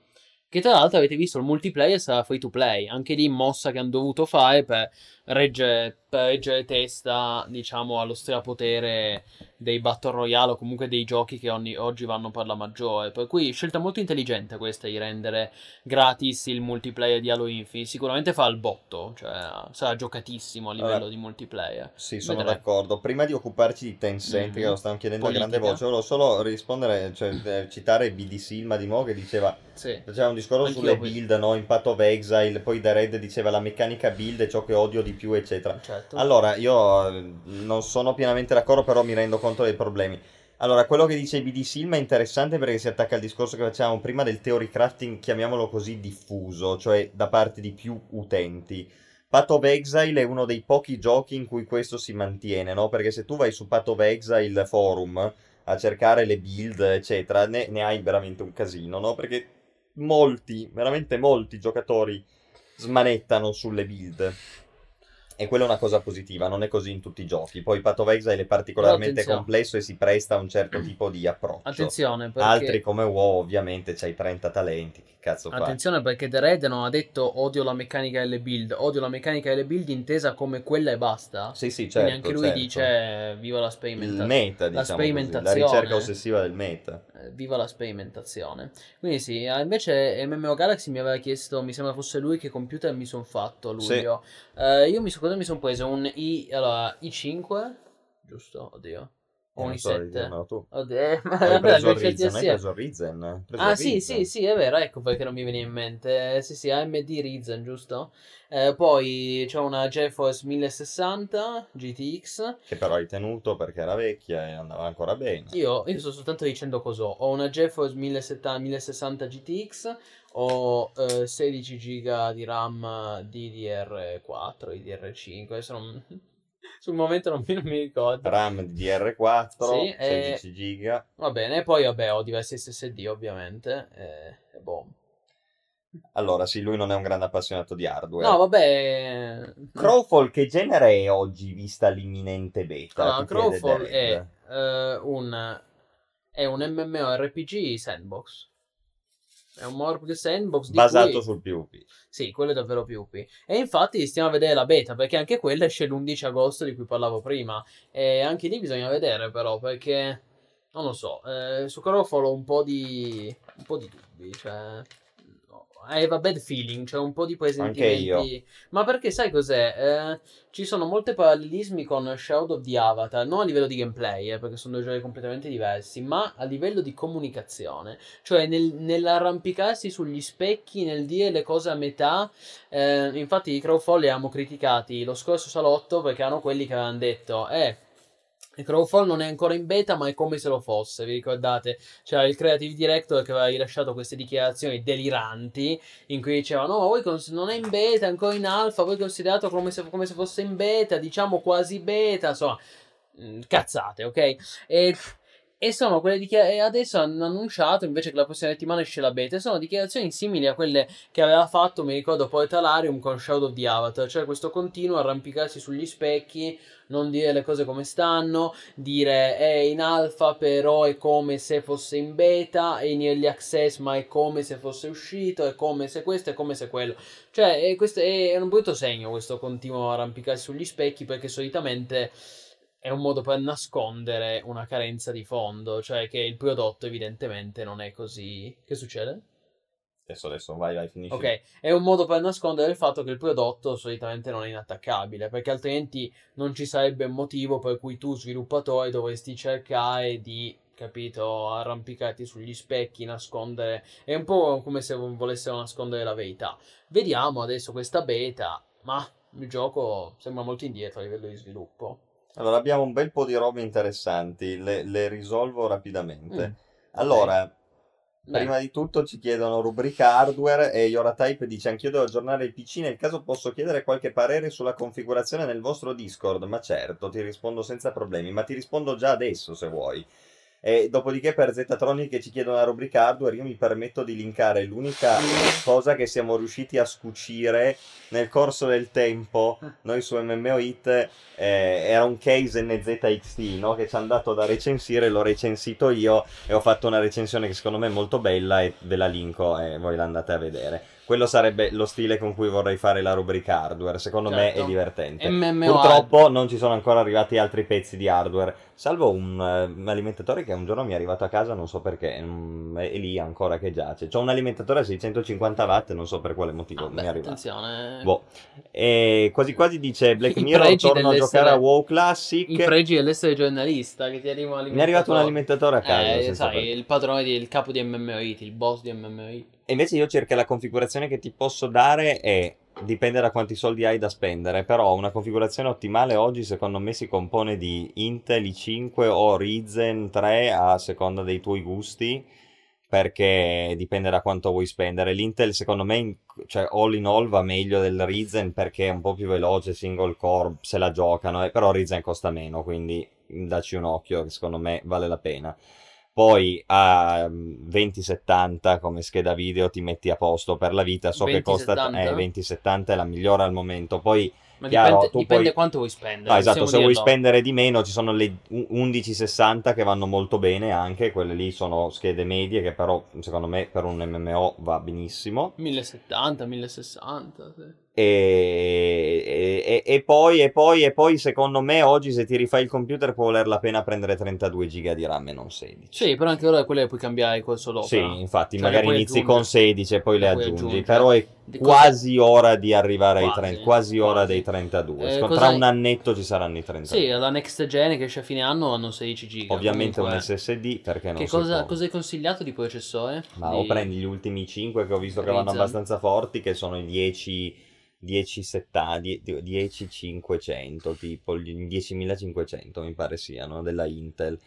Che tra l'altro avete visto il multiplayer sarà free to play. Anche lì mossa che hanno dovuto fare per reggere, per reggere testa, diciamo, allo strapotere dei Battle Royale o comunque dei giochi che ogni- oggi vanno per la maggiore. Per cui scelta molto intelligente questa di rendere gratis il multiplayer di Halo Infinite. Sicuramente fa il botto, cioè sarà giocatissimo a livello Allora, di multiplayer. Sì, sono Vedremo. d'accordo. Prima di occuparci di Tencent, Mhm. che lo stanno chiedendo a grande Politica. voce, volevo solo rispondere, cioè eh, citare BD Silma di nuovo che diceva, Sì. faceva un discorso Anch'io sulle build, no? In Path of Exile, poi The Red diceva la meccanica build è ciò che odio di più, eccetera. Certo. Allora, io eh, non sono pienamente d'accordo, però mi rendo conto dei problemi. Allora, quello che dice BD Silma è interessante perché si attacca al discorso che facevamo prima del theory crafting, chiamiamolo così, diffuso, cioè da parte di più utenti. Path of Exile è uno dei pochi giochi in cui questo si mantiene, no? Perché se tu vai su Path of Exile forum a cercare le build, eccetera, ne, ne hai veramente un casino, no? Perché molti, veramente molti giocatori smanettano sulle build. E quella è una cosa positiva, non è così in tutti i giochi. Poi Path of Exile è particolarmente complesso e si presta a un certo [CLEARS THROAT] tipo di approccio. Attenzione perché... Altri come WoW ovviamente c'hai 30 talenti, che cazzo fai? Attenzione perché The Red non ha detto odio la meccanica delle build, odio la meccanica delle build intesa come quella e basta. Sì, sì, Quindi certo, anche lui certo. dice viva la il sperimentazione. meta, la diciamo così, la sperimentazione. ricerca ossessiva del meta. Eh, Viva la sperimentazione. Quindi sì, ah, invece MMO Galaxy mi aveva chiesto, mi sembra fosse lui che computer mi sono fatto a luglio. Eh, io mi so, cosa mi sono preso? Un I, allora, i5, giusto? Oddio. O un Non so, i7. dimmelo tu. Oddio, eh, [LAUGHS] ma Hai preso hai assieme. preso preso Ah sì, sì, sì, è vero, ecco perché non mi veniva in mente. Eh, sì, sì, AMD Ryzen, giusto? Eh, poi c'è una GeForce 1060 GTX. Che però hai tenuto perché era vecchia e andava ancora bene. Io, io sto soltanto dicendo cosa ho. Ho una GeForce 1070 1060 GTX, ho eh, 16 GB di RAM DDR4, DDR5, adesso non- sul momento non mi, non mi ricordo. RAM DDR4, Sì, e- 16 giga. Va bene, poi vabbè ho diversi SSD ovviamente. eh, e boh. Allora, sì, lui non è un grande appassionato di hardware. No, vabbè. Crowfall che genere è oggi vista l'imminente beta? Allora, Crowfall è, eh, un, è un MMORPG sandbox. È un MMORPG sandbox di basato cui... sul PvP. Sì, quello è davvero PvP. E infatti stiamo a vedere la beta, perché anche quella esce l'11 agosto di cui parlavo prima. E anche lì bisogna vedere però, perché... Non lo so, eh, su ho un po' di... un po' di dubbi, cioè... I have a bad feeling, cioè un po' di presentimenti. Ma perché sai cos'è? Eh, ci sono molti parallelismi con Shadow of the Avatar, non a livello di gameplay, eh, perché sono due giochi completamente diversi, ma a livello di comunicazione. Cioè nel- nell'arrampicarsi sugli specchi, nel dire le cose a metà. Eh, infatti i Crowfall li abbiamo criticati lo scorso salotto perché erano quelli che avevano detto, eh... Il Crowfall non è ancora in beta, ma è come se lo fosse. Vi ricordate? C'era il creative director che aveva rilasciato queste dichiarazioni deliranti in cui diceva: No, ma voi non è in beta, è ancora in alfa. Voi considerate come se, come se fosse in beta, diciamo quasi beta. Insomma, mm, cazzate, ok? E, e sono quelle dichiarazioni. Adesso hanno annunciato invece che la prossima settimana esce la beta. Sono dichiarazioni simili a quelle che aveva fatto, mi ricordo, poi Talarium con Shadow of the Avatar. Cioè, questo continuo arrampicarsi sugli specchi non dire le cose come stanno, dire è in alfa però è come se fosse in beta, è in early access ma è come se fosse uscito, è come se questo, è come se quello. Cioè, è, questo è un brutto segno questo continuo arrampicarsi sugli specchi perché solitamente è un modo per nascondere una carenza di fondo, cioè che il prodotto evidentemente non è così... Che succede? Adesso, adesso, vai, vai, finisci. Ok, è un modo per nascondere il fatto che il prodotto solitamente non è inattaccabile, perché altrimenti non ci sarebbe un motivo per cui tu, sviluppatore, dovresti cercare di, capito, arrampicarti sugli specchi, nascondere. È un po' come se volessero nascondere la verità. Vediamo adesso questa beta, ma il gioco sembra molto indietro a livello di sviluppo. Allora, abbiamo un bel po' di robe interessanti, le, le risolvo rapidamente. Mm, Allora, Beh, prima di tutto ci chiedono rubrica hardware e Yoratype dice anch'io devo aggiornare il PC, nel caso posso chiedere qualche parere sulla configurazione nel vostro Discord, ma certo, ti rispondo senza problemi, ma ti rispondo già adesso se vuoi. E dopodiché per Zetatronic che ci chiedono la rubrica hardware, io mi permetto di linkare l'unica cosa che siamo riusciti a scucire nel corso del tempo, noi su MMO Hit, eh, era un case NZXT no? che ci hanno dato da recensire, l'ho recensito io e ho fatto una recensione che secondo me è molto bella e ve la linko e voi la andate a vedere quello sarebbe lo stile con cui vorrei fare la rubrica hardware. Secondo certo. me è certo. divertente. MMO Purtroppo hard. non ci sono ancora arrivati altri pezzi di hardware. Salvo un, uh, un, alimentatore che un giorno mi è arrivato a casa, non so perché, um, è, lì ancora che giace. C'ho un alimentatore a 650 watt, non so per quale motivo ah, mi beh, è arrivato. Attenzione. Boh. E quasi quasi dice Black Mirror torno a giocare a WoW Classic. I pregi dell'essere giornalista che ti arriva un alimentatore. Mi è arrivato un alimentatore a casa. Eh, sai, per... il padrone, il capo di MMOIT, il boss di MMOIT. E invece io cerco la configurazione che ti posso dare è dipende da quanti soldi hai da spendere, però una configurazione ottimale oggi secondo me si compone di Intel i5 o Ryzen 3 a seconda dei tuoi gusti, perché dipende da quanto vuoi spendere. L'Intel secondo me, cioè all in all va meglio del Ryzen perché è un po' più veloce, single core, se la giocano, eh, però Ryzen costa meno, quindi dacci un occhio che secondo me vale la pena poi a 2070 come scheda video ti metti a posto per la vita, so 20, che costa 70? Eh, 2070 è la migliore al momento, poi ma chiaro, dipende, dipende puoi... quanto vuoi spendere. No, esatto, se vuoi spendere di meno ci sono le 1160 che vanno molto bene anche, quelle lì sono schede medie che però secondo me per un MMO va benissimo. 1070, 1060, sì. E, e, e, poi, e, poi, e poi, secondo me, oggi se ti rifai il computer può valer la pena prendere 32 giga di RAM e non 16. Sì, però anche ora quelle puoi cambiare col solo. Sì, infatti, cioè, magari inizi con 16 e poi le, le aggiungi. aggiungi. Però è quasi ora di arrivare quasi, ai 30, quasi, quasi ora dei 32. Eh, tra un annetto ci saranno i 32. Sì, la next gen che esce a fine anno hanno 16 giga. Ovviamente un SSD perché non che cosa, cosa hai consigliato di processore? Ma di... o prendi gli ultimi 5 che ho visto che vanno abbastanza forti, che sono i 10 1070, 10500, tipo 10500 mi pare siano della Intel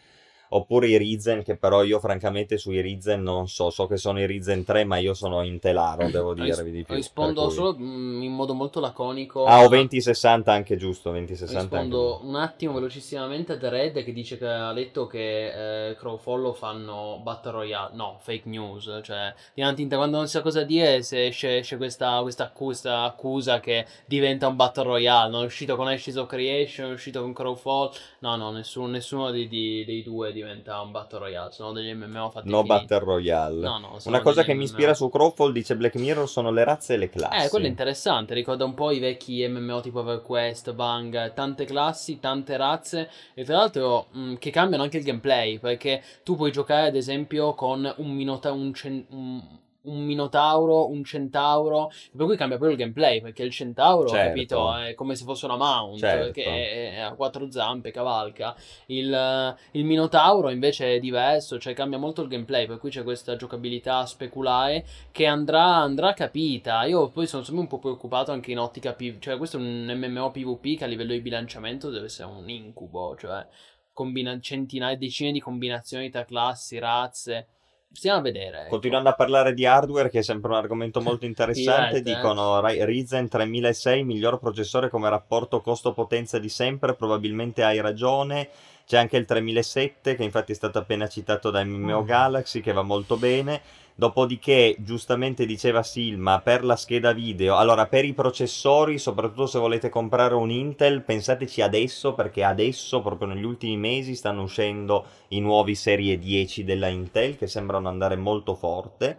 oppure i Ryzen che però io francamente sui Ryzen non so, so che sono i Ryzen 3 ma io sono intelaro [CLEARS THROAT] devo dirvi di più. Rispondo cui... solo mm, in modo molto laconico. Ah, o 2060 anche giusto, 2060 Rispondo anche... un attimo velocissimamente a The Red che dice che ha letto che eh, Crowfollow fanno Battle Royale, no, fake news, cioè di Antinta quando non sa cosa dire se esce, esce questa, questa, accusa, accusa che diventa un Battle Royale, non è uscito con Ashes of Creation, è uscito con Crowfall, no no, nessuno, nessuno dei, dei, dei due diventa un Battle Royale, sono degli MMO fatti No finiti. Battle Royale. No, no, Una cosa che MMO. mi ispira su Crowfall, dice Black Mirror, sono le razze e le classi. Eh, quello è interessante, ricorda un po' i vecchi MMO tipo EverQuest, Bang, tante classi, tante razze e tra l'altro mh, mm, che cambiano anche il gameplay, perché tu puoi giocare ad esempio con un Minotauro, un, cen- un un minotauro, un centauro, per cui cambia proprio il gameplay, perché il centauro, certo. capito, è come se fosse una mount, certo. che è, a quattro zampe, cavalca. Il, il, minotauro invece è diverso, cioè cambia molto il gameplay, per cui c'è questa giocabilità speculare che andrà, andrà capita. Io poi sono sempre un po' preoccupato anche in ottica PvP, cioè questo è un MMO PvP che a livello di bilanciamento deve essere un incubo, cioè combina- centinaia, decine di combinazioni tra classi, razze Stiamo a vedere. Ecco. Continuando a parlare di hardware, che è sempre un argomento [LAUGHS] molto interessante, Dirette, dicono eh? Ryzen 3006, miglior processore come rapporto costo-potenza di sempre, probabilmente hai ragione. C'è anche il 3007, che infatti è stato appena citato da MMO mm. Galaxy, che va molto bene. Dopodiché, giustamente diceva Silma, per la scheda video, allora per i processori, soprattutto se volete comprare un Intel, pensateci adesso, perché adesso, proprio negli ultimi mesi, stanno uscendo i nuovi serie 10 della Intel, che sembrano andare molto forte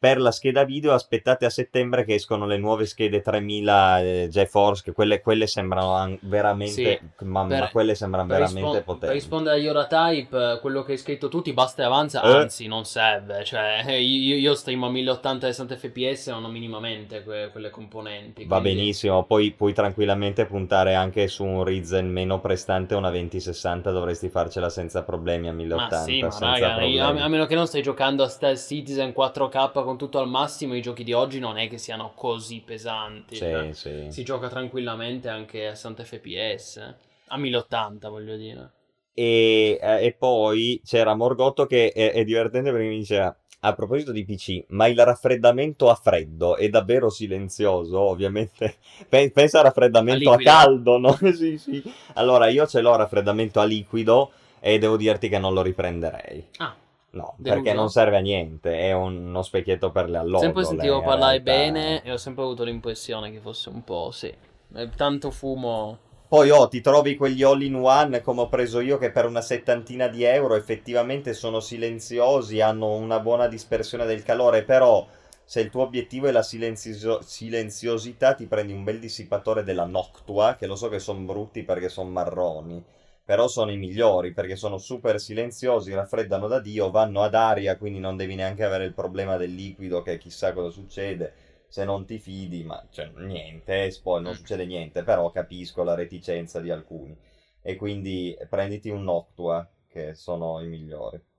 per la scheda video aspettate a settembre che escono le nuove schede 3000 eh, GeForce che quelle, quelle sembrano veramente sì, ma, per, ma quelle sembrano veramente rispon- potenti. per rispondere agli Oratype quello che hai scritto tu ti basta e avanza eh. anzi non serve cioè [LAUGHS] io, io streamo a 1080 e 60 fps non ho minimamente que- quelle componenti va quindi... benissimo poi puoi tranquillamente puntare anche su un Ryzen meno prestante una 2060 dovresti farcela senza problemi a 1080 ma sì ma raga, io, a, meno che non stai giocando a Stealth Citizen 4K con tutto al massimo i giochi di oggi non è che siano così pesanti. Sì, cioè, sì. Si gioca tranquillamente anche a 60 fps. A 1080 voglio dire. E, eh, e poi c'era Morgotto che è, è divertente perché mi diceva a proposito di PC, ma il raffreddamento a freddo è davvero silenzioso, ovviamente. [LAUGHS] Pensa al raffreddamento a, a caldo, no? [LAUGHS] sì, sì. Allora, io ce l'ho raffreddamento a liquido e devo dirti che non lo riprenderei. Ah, No, Deluso? perché non serve a niente, è uno specchietto per le allodole. sempre sentivo in parlare bene e ho sempre avuto l'impressione che fosse un po', sì, eh, tanto fumo. Poi oh, ti trovi quegli all-in-one come ho preso io che per una settantina di euro effettivamente sono silenziosi, hanno una buona dispersione del calore, però se il tuo obiettivo è la silenzio- silenziosità ti prendi un bel dissipatore della Noctua, che lo so che sono brutti perché sono marroni, però sono i migliori perché sono super silenziosi, raffreddano da Dio, vanno ad aria, quindi non devi neanche avere il problema del liquido che chissà cosa succede se non ti fidi, ma cioè, niente, eh, poi non succede niente, però capisco la reticenza di alcuni. E quindi prenditi un Noctua, che sono i migliori.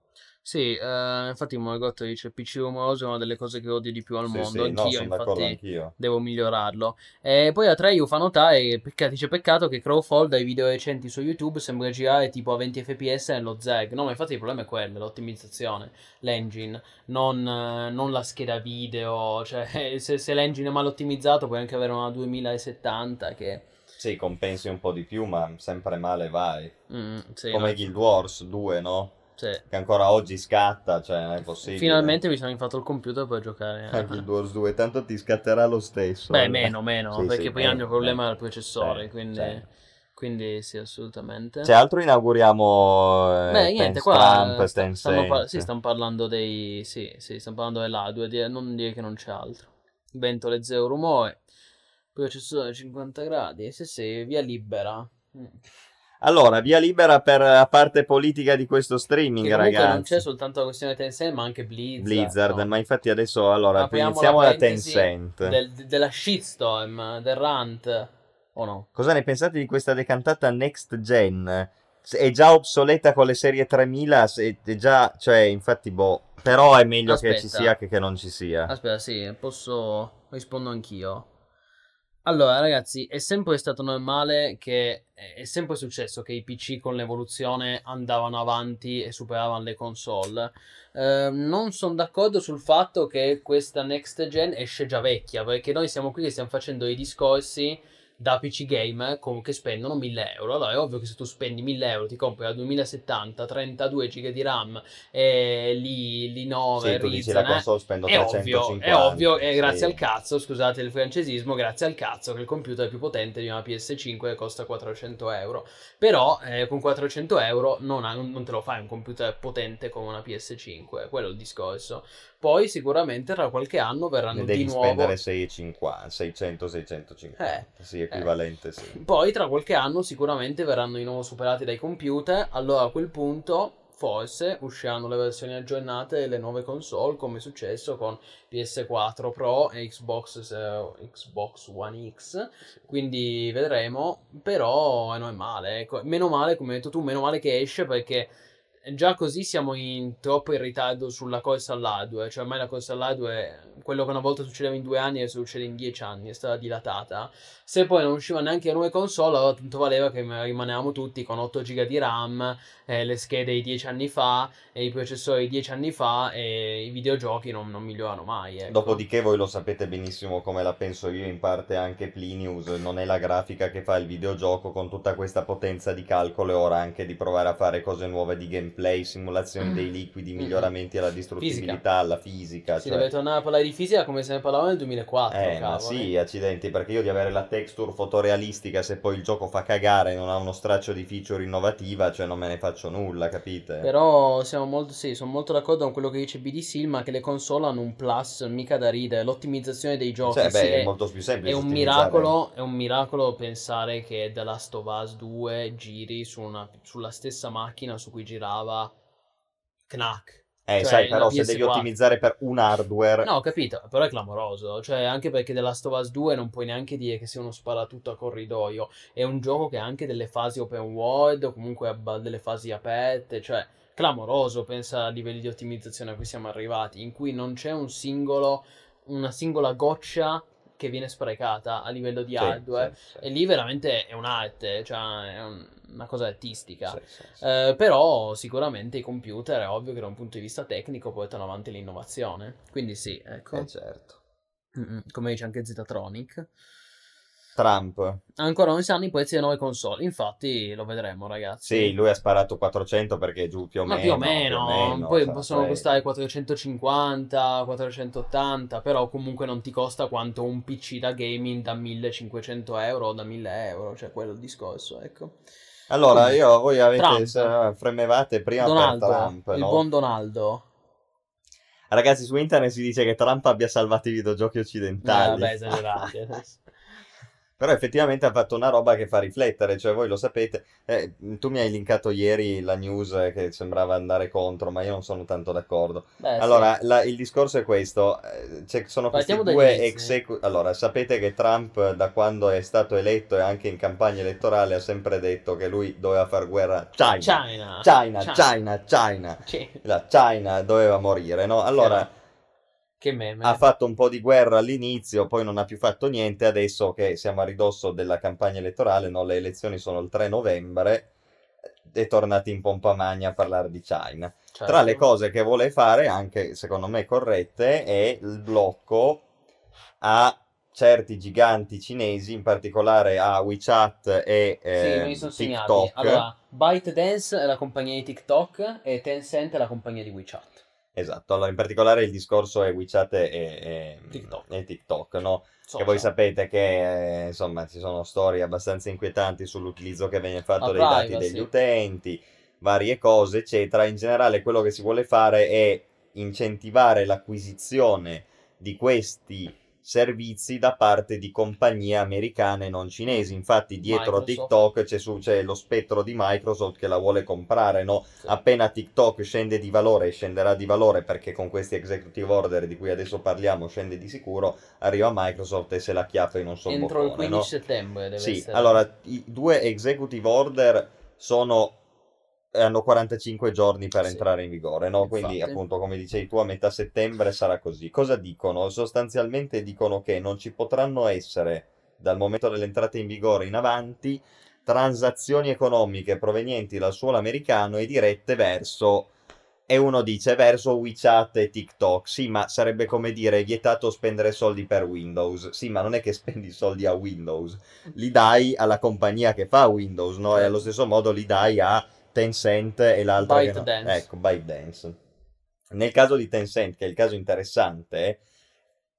Sì, eh, infatti Morgotto dice PC rumoroso è una delle cose che odio di più al Sì, mondo, sì, no, anch'io d'accordo infatti anch'io. devo migliorarlo. E poi Atreyu fa notare, pecca- dice peccato che Crowfall dai video recenti su YouTube sembra girare tipo a 20 fps nello ZEG. No, ma infatti il problema è quello, l'ottimizzazione, l'engine, non, eh, non la scheda video. [LAUGHS] Cioè, se, se l'engine è mal ottimizzato puoi anche avere una 2070 che... Sì, compensi un po' di più, ma sempre male vai. mm, sì, Come no, Guild Wars 2, no? Sì. Che ancora oggi scatta, cioè non è possibile. Finalmente mi sono infatto il computer per giocare. A Guild Wars 2, tanto ti scatterà lo stesso. Beh, eh. meno, meno, Sì, perché sì, poi hanno il problema del processore, quindi, sì. quindi sì, assolutamente. C'è altro inauguriamo eh, Beh, niente, qua Trump, Ten stanno, par- sì, stanno parlando dei... Sì, sì, stanno parlando dell'A2, di- non dire che non c'è altro. Ventole zero rumore, processore 50 gradi, sì sì, via libera. Mm. Allora, via libera per la parte politica di questo streaming, Che comunque non ragazzi. c'è soltanto la questione Tencent, ma anche Blizzard. Blizzard, no? ma infatti adesso allora Apriamo iniziamo la da Tencent. del- della shitstorm, del rant, o no? Cosa ne pensate di questa decantata next gen? È già obsoleta con le serie 3000, se- è già, cioè, infatti, boh, però è meglio che ci Aspetta. sia che che non ci sia. Aspetta, sì, posso rispondo anch'io. Allora, ragazzi, è sempre stato normale che è sempre successo che i PC con l'evoluzione andavano avanti e superavano le console. Eh, non sono d'accordo sul fatto che questa next gen esce già vecchia, perché noi siamo qui che stiamo facendo i discorsi da PC gamer con- che spendono 1000 euro. Allora è ovvio che se tu spendi 1000 euro ti compri la 2070, 32 GB di RAM e lì, lì 9 Sì, tu dici la Ryzen, eh, console spendo è ovvio, 350. è ovvio, e grazie sì. al cazzo, scusate il francesismo, grazie al cazzo che il computer è più potente di una PS5 che costa 400 euro. Però eh, con 400 euro non, ha- non te lo fai un computer potente come una PS5, quello è il discorso. Poi sicuramente tra qualche anno verranno di devi nuovo... spendere 650, 600, 650. Eh, sì, equivalente, sì. [LAUGHS] Poi tra qualche anno sicuramente verranno di nuovo superati dai computer, allora a quel punto forse usciranno le versioni aggiornate delle nuove console come è successo con PS4 Pro e Xbox, eh, Xbox One X, quindi vedremo, però eh, non è male, ecco. meno male come hai detto tu, meno male che esce perché già così siamo in troppo in ritardo sulla corsa all'hardware, cioè ormai la corsa all'hardware, quello che una volta succedeva in due anni adesso succede in dieci anni, è stata dilatata. Se poi non uscivano neanche le nuove console, allora tanto valeva che rimanevamo tutti con 8 GB di RAM, eh, le schede di 10 anni fa, e i processori di 10 anni fa, e i videogiochi non, non migliorano mai. Ecco. Dopodiché voi lo sapete benissimo come la penso io, in parte anche Plinius, non è la grafica che fa il videogioco con tutta questa potenza di calcolo e ora anche di provare a fare cose nuove di gameplay, simulazioni dei liquidi, Mm. miglioramenti alla distruttibilità, alla fisica. si cioè- deve tornare a parlare di fisica come se ne parlava nel 2004. Eh, ma cavoli. sì, accidenti, perché io di avere la texture fotorealistica, se poi il gioco fa cagare e non ha uno straccio di feature innovativa, cioè non me ne faccio nulla, capite? Però siamo molto, sì, sono molto d'accordo con quello che dice BD ma che le console hanno un plus mica da ridere, l'ottimizzazione dei giochi. Cioè, beh, è è, molto più semplice è un miracolo, è un miracolo pensare che The Last of Us 2 giri su una- sulla stessa macchina su cui girava Knack. Eh, cioè, sai, però se devi PS4. ottimizzare per un hardware... No, ho capito, però è clamoroso. Cioè, anche perché The Last of Us 2 non puoi neanche dire che sia uno sparatutto a corridoio. È un gioco che ha anche delle fasi open world, o comunque ha delle fasi aperte. Cioè, clamoroso, pensa a livelli di ottimizzazione a cui siamo arrivati, in cui non c'è un singolo, una singola goccia che viene sprecata a livello di Sì, hardware. sì, sì. E lì veramente è un'arte, cioè è un- una cosa artistica. Eh, però sicuramente i computer è ovvio che da un punto di vista tecnico portano avanti l'innovazione. Quindi sì, ecco. Eh, certo. Mm-mm, Come dice anche Zetatronic. Trump. Ancora non si hanno i prezzi delle nuove console, infatti lo vedremo ragazzi. Sì, lui ha sparato 400 perché giù più o Ma meno. più o meno, più o meno, poi sa, possono poi- costare 450, 480, però comunque non ti costa quanto un PC da gaming da 1500 euro o da 1000 euro, cioè quello è il discorso, ecco. Allora, io, voi avete Trump. se- fremevate prima Donaldo, per Trump, il no? buon Donaldo. Ragazzi, su internet si dice che Trump abbia salvato i videogiochi Eh, occidentali. vabbè, esagerati [LAUGHS] adesso. Però effettivamente ha fatto una roba che fa riflettere, cioè voi lo sapete, eh, tu mi hai linkato ieri la news che sembrava andare contro, ma io non sono tanto d'accordo. Beh, sì. Allora, la- il discorso è questo, c'è- sono questi Partiamo dagli due execu... Allora, sapete che Trump da quando è stato eletto e anche in campagna elettorale ha sempre detto che lui doveva far guerra a China. China. China, China, China. Sì. La China doveva morire, no? Allora... Che meme. ha fatto un po' di guerra all'inizio, poi non ha più fatto niente. Adesso che siamo a ridosso della campagna elettorale, no, le elezioni sono il 3 novembre, è tornato in pompa magna a parlare di China. Certo. Tra le cose che vuole fare, anche secondo me corrette, è il blocco a certi giganti cinesi, in particolare a WeChat e Sì, eh, sono segnati. TikTok. Allora, ByteDance è la compagnia di TikTok e Tencent è la compagnia di WeChat. Esatto, allora in particolare il discorso è WeChat e, e- TikTok. e TikTok, no? So, Che voi so. sapete che eh, insomma ci sono storie abbastanza inquietanti sull'utilizzo che viene fatto La dei dati degli utenti, varie cose, eccetera. In generale quello che si vuole fare è incentivare l'acquisizione di questi servizi da parte di compagnie americane non cinesi. Infatti dietro a Microsoft. TikTok c'è, su- c'è lo spettro di Microsoft che la vuole comprare, no? Sì. Appena TikTok scende di valore e scenderà di valore perché con questi executive order di cui adesso parliamo scende di sicuro, arriva Microsoft e se la chiappa in un solo Entro il boccone, 15 no? settembre deve Sì, essere. allora i due executive order sono hanno 45 giorni per Sì. entrare in vigore, no? Quindi Infatti. appunto come dicevi tu a metà settembre sarà così. Cosa dicono? Sostanzialmente dicono che non ci potranno essere dal momento dell'entrata in vigore in avanti transazioni economiche provenienti dal suolo americano e dirette verso e uno dice verso WeChat e TikTok. Sì, ma sarebbe come dire è vietato spendere soldi per Windows. Sì, ma non è che [LAUGHS] spendi soldi a Windows, li dai alla compagnia che fa Windows, no? E allo stesso modo li dai a Tencent e l'altra che no. ByteDance. Ecco, ByteDance. Nel caso di Tencent, che è il caso interessante,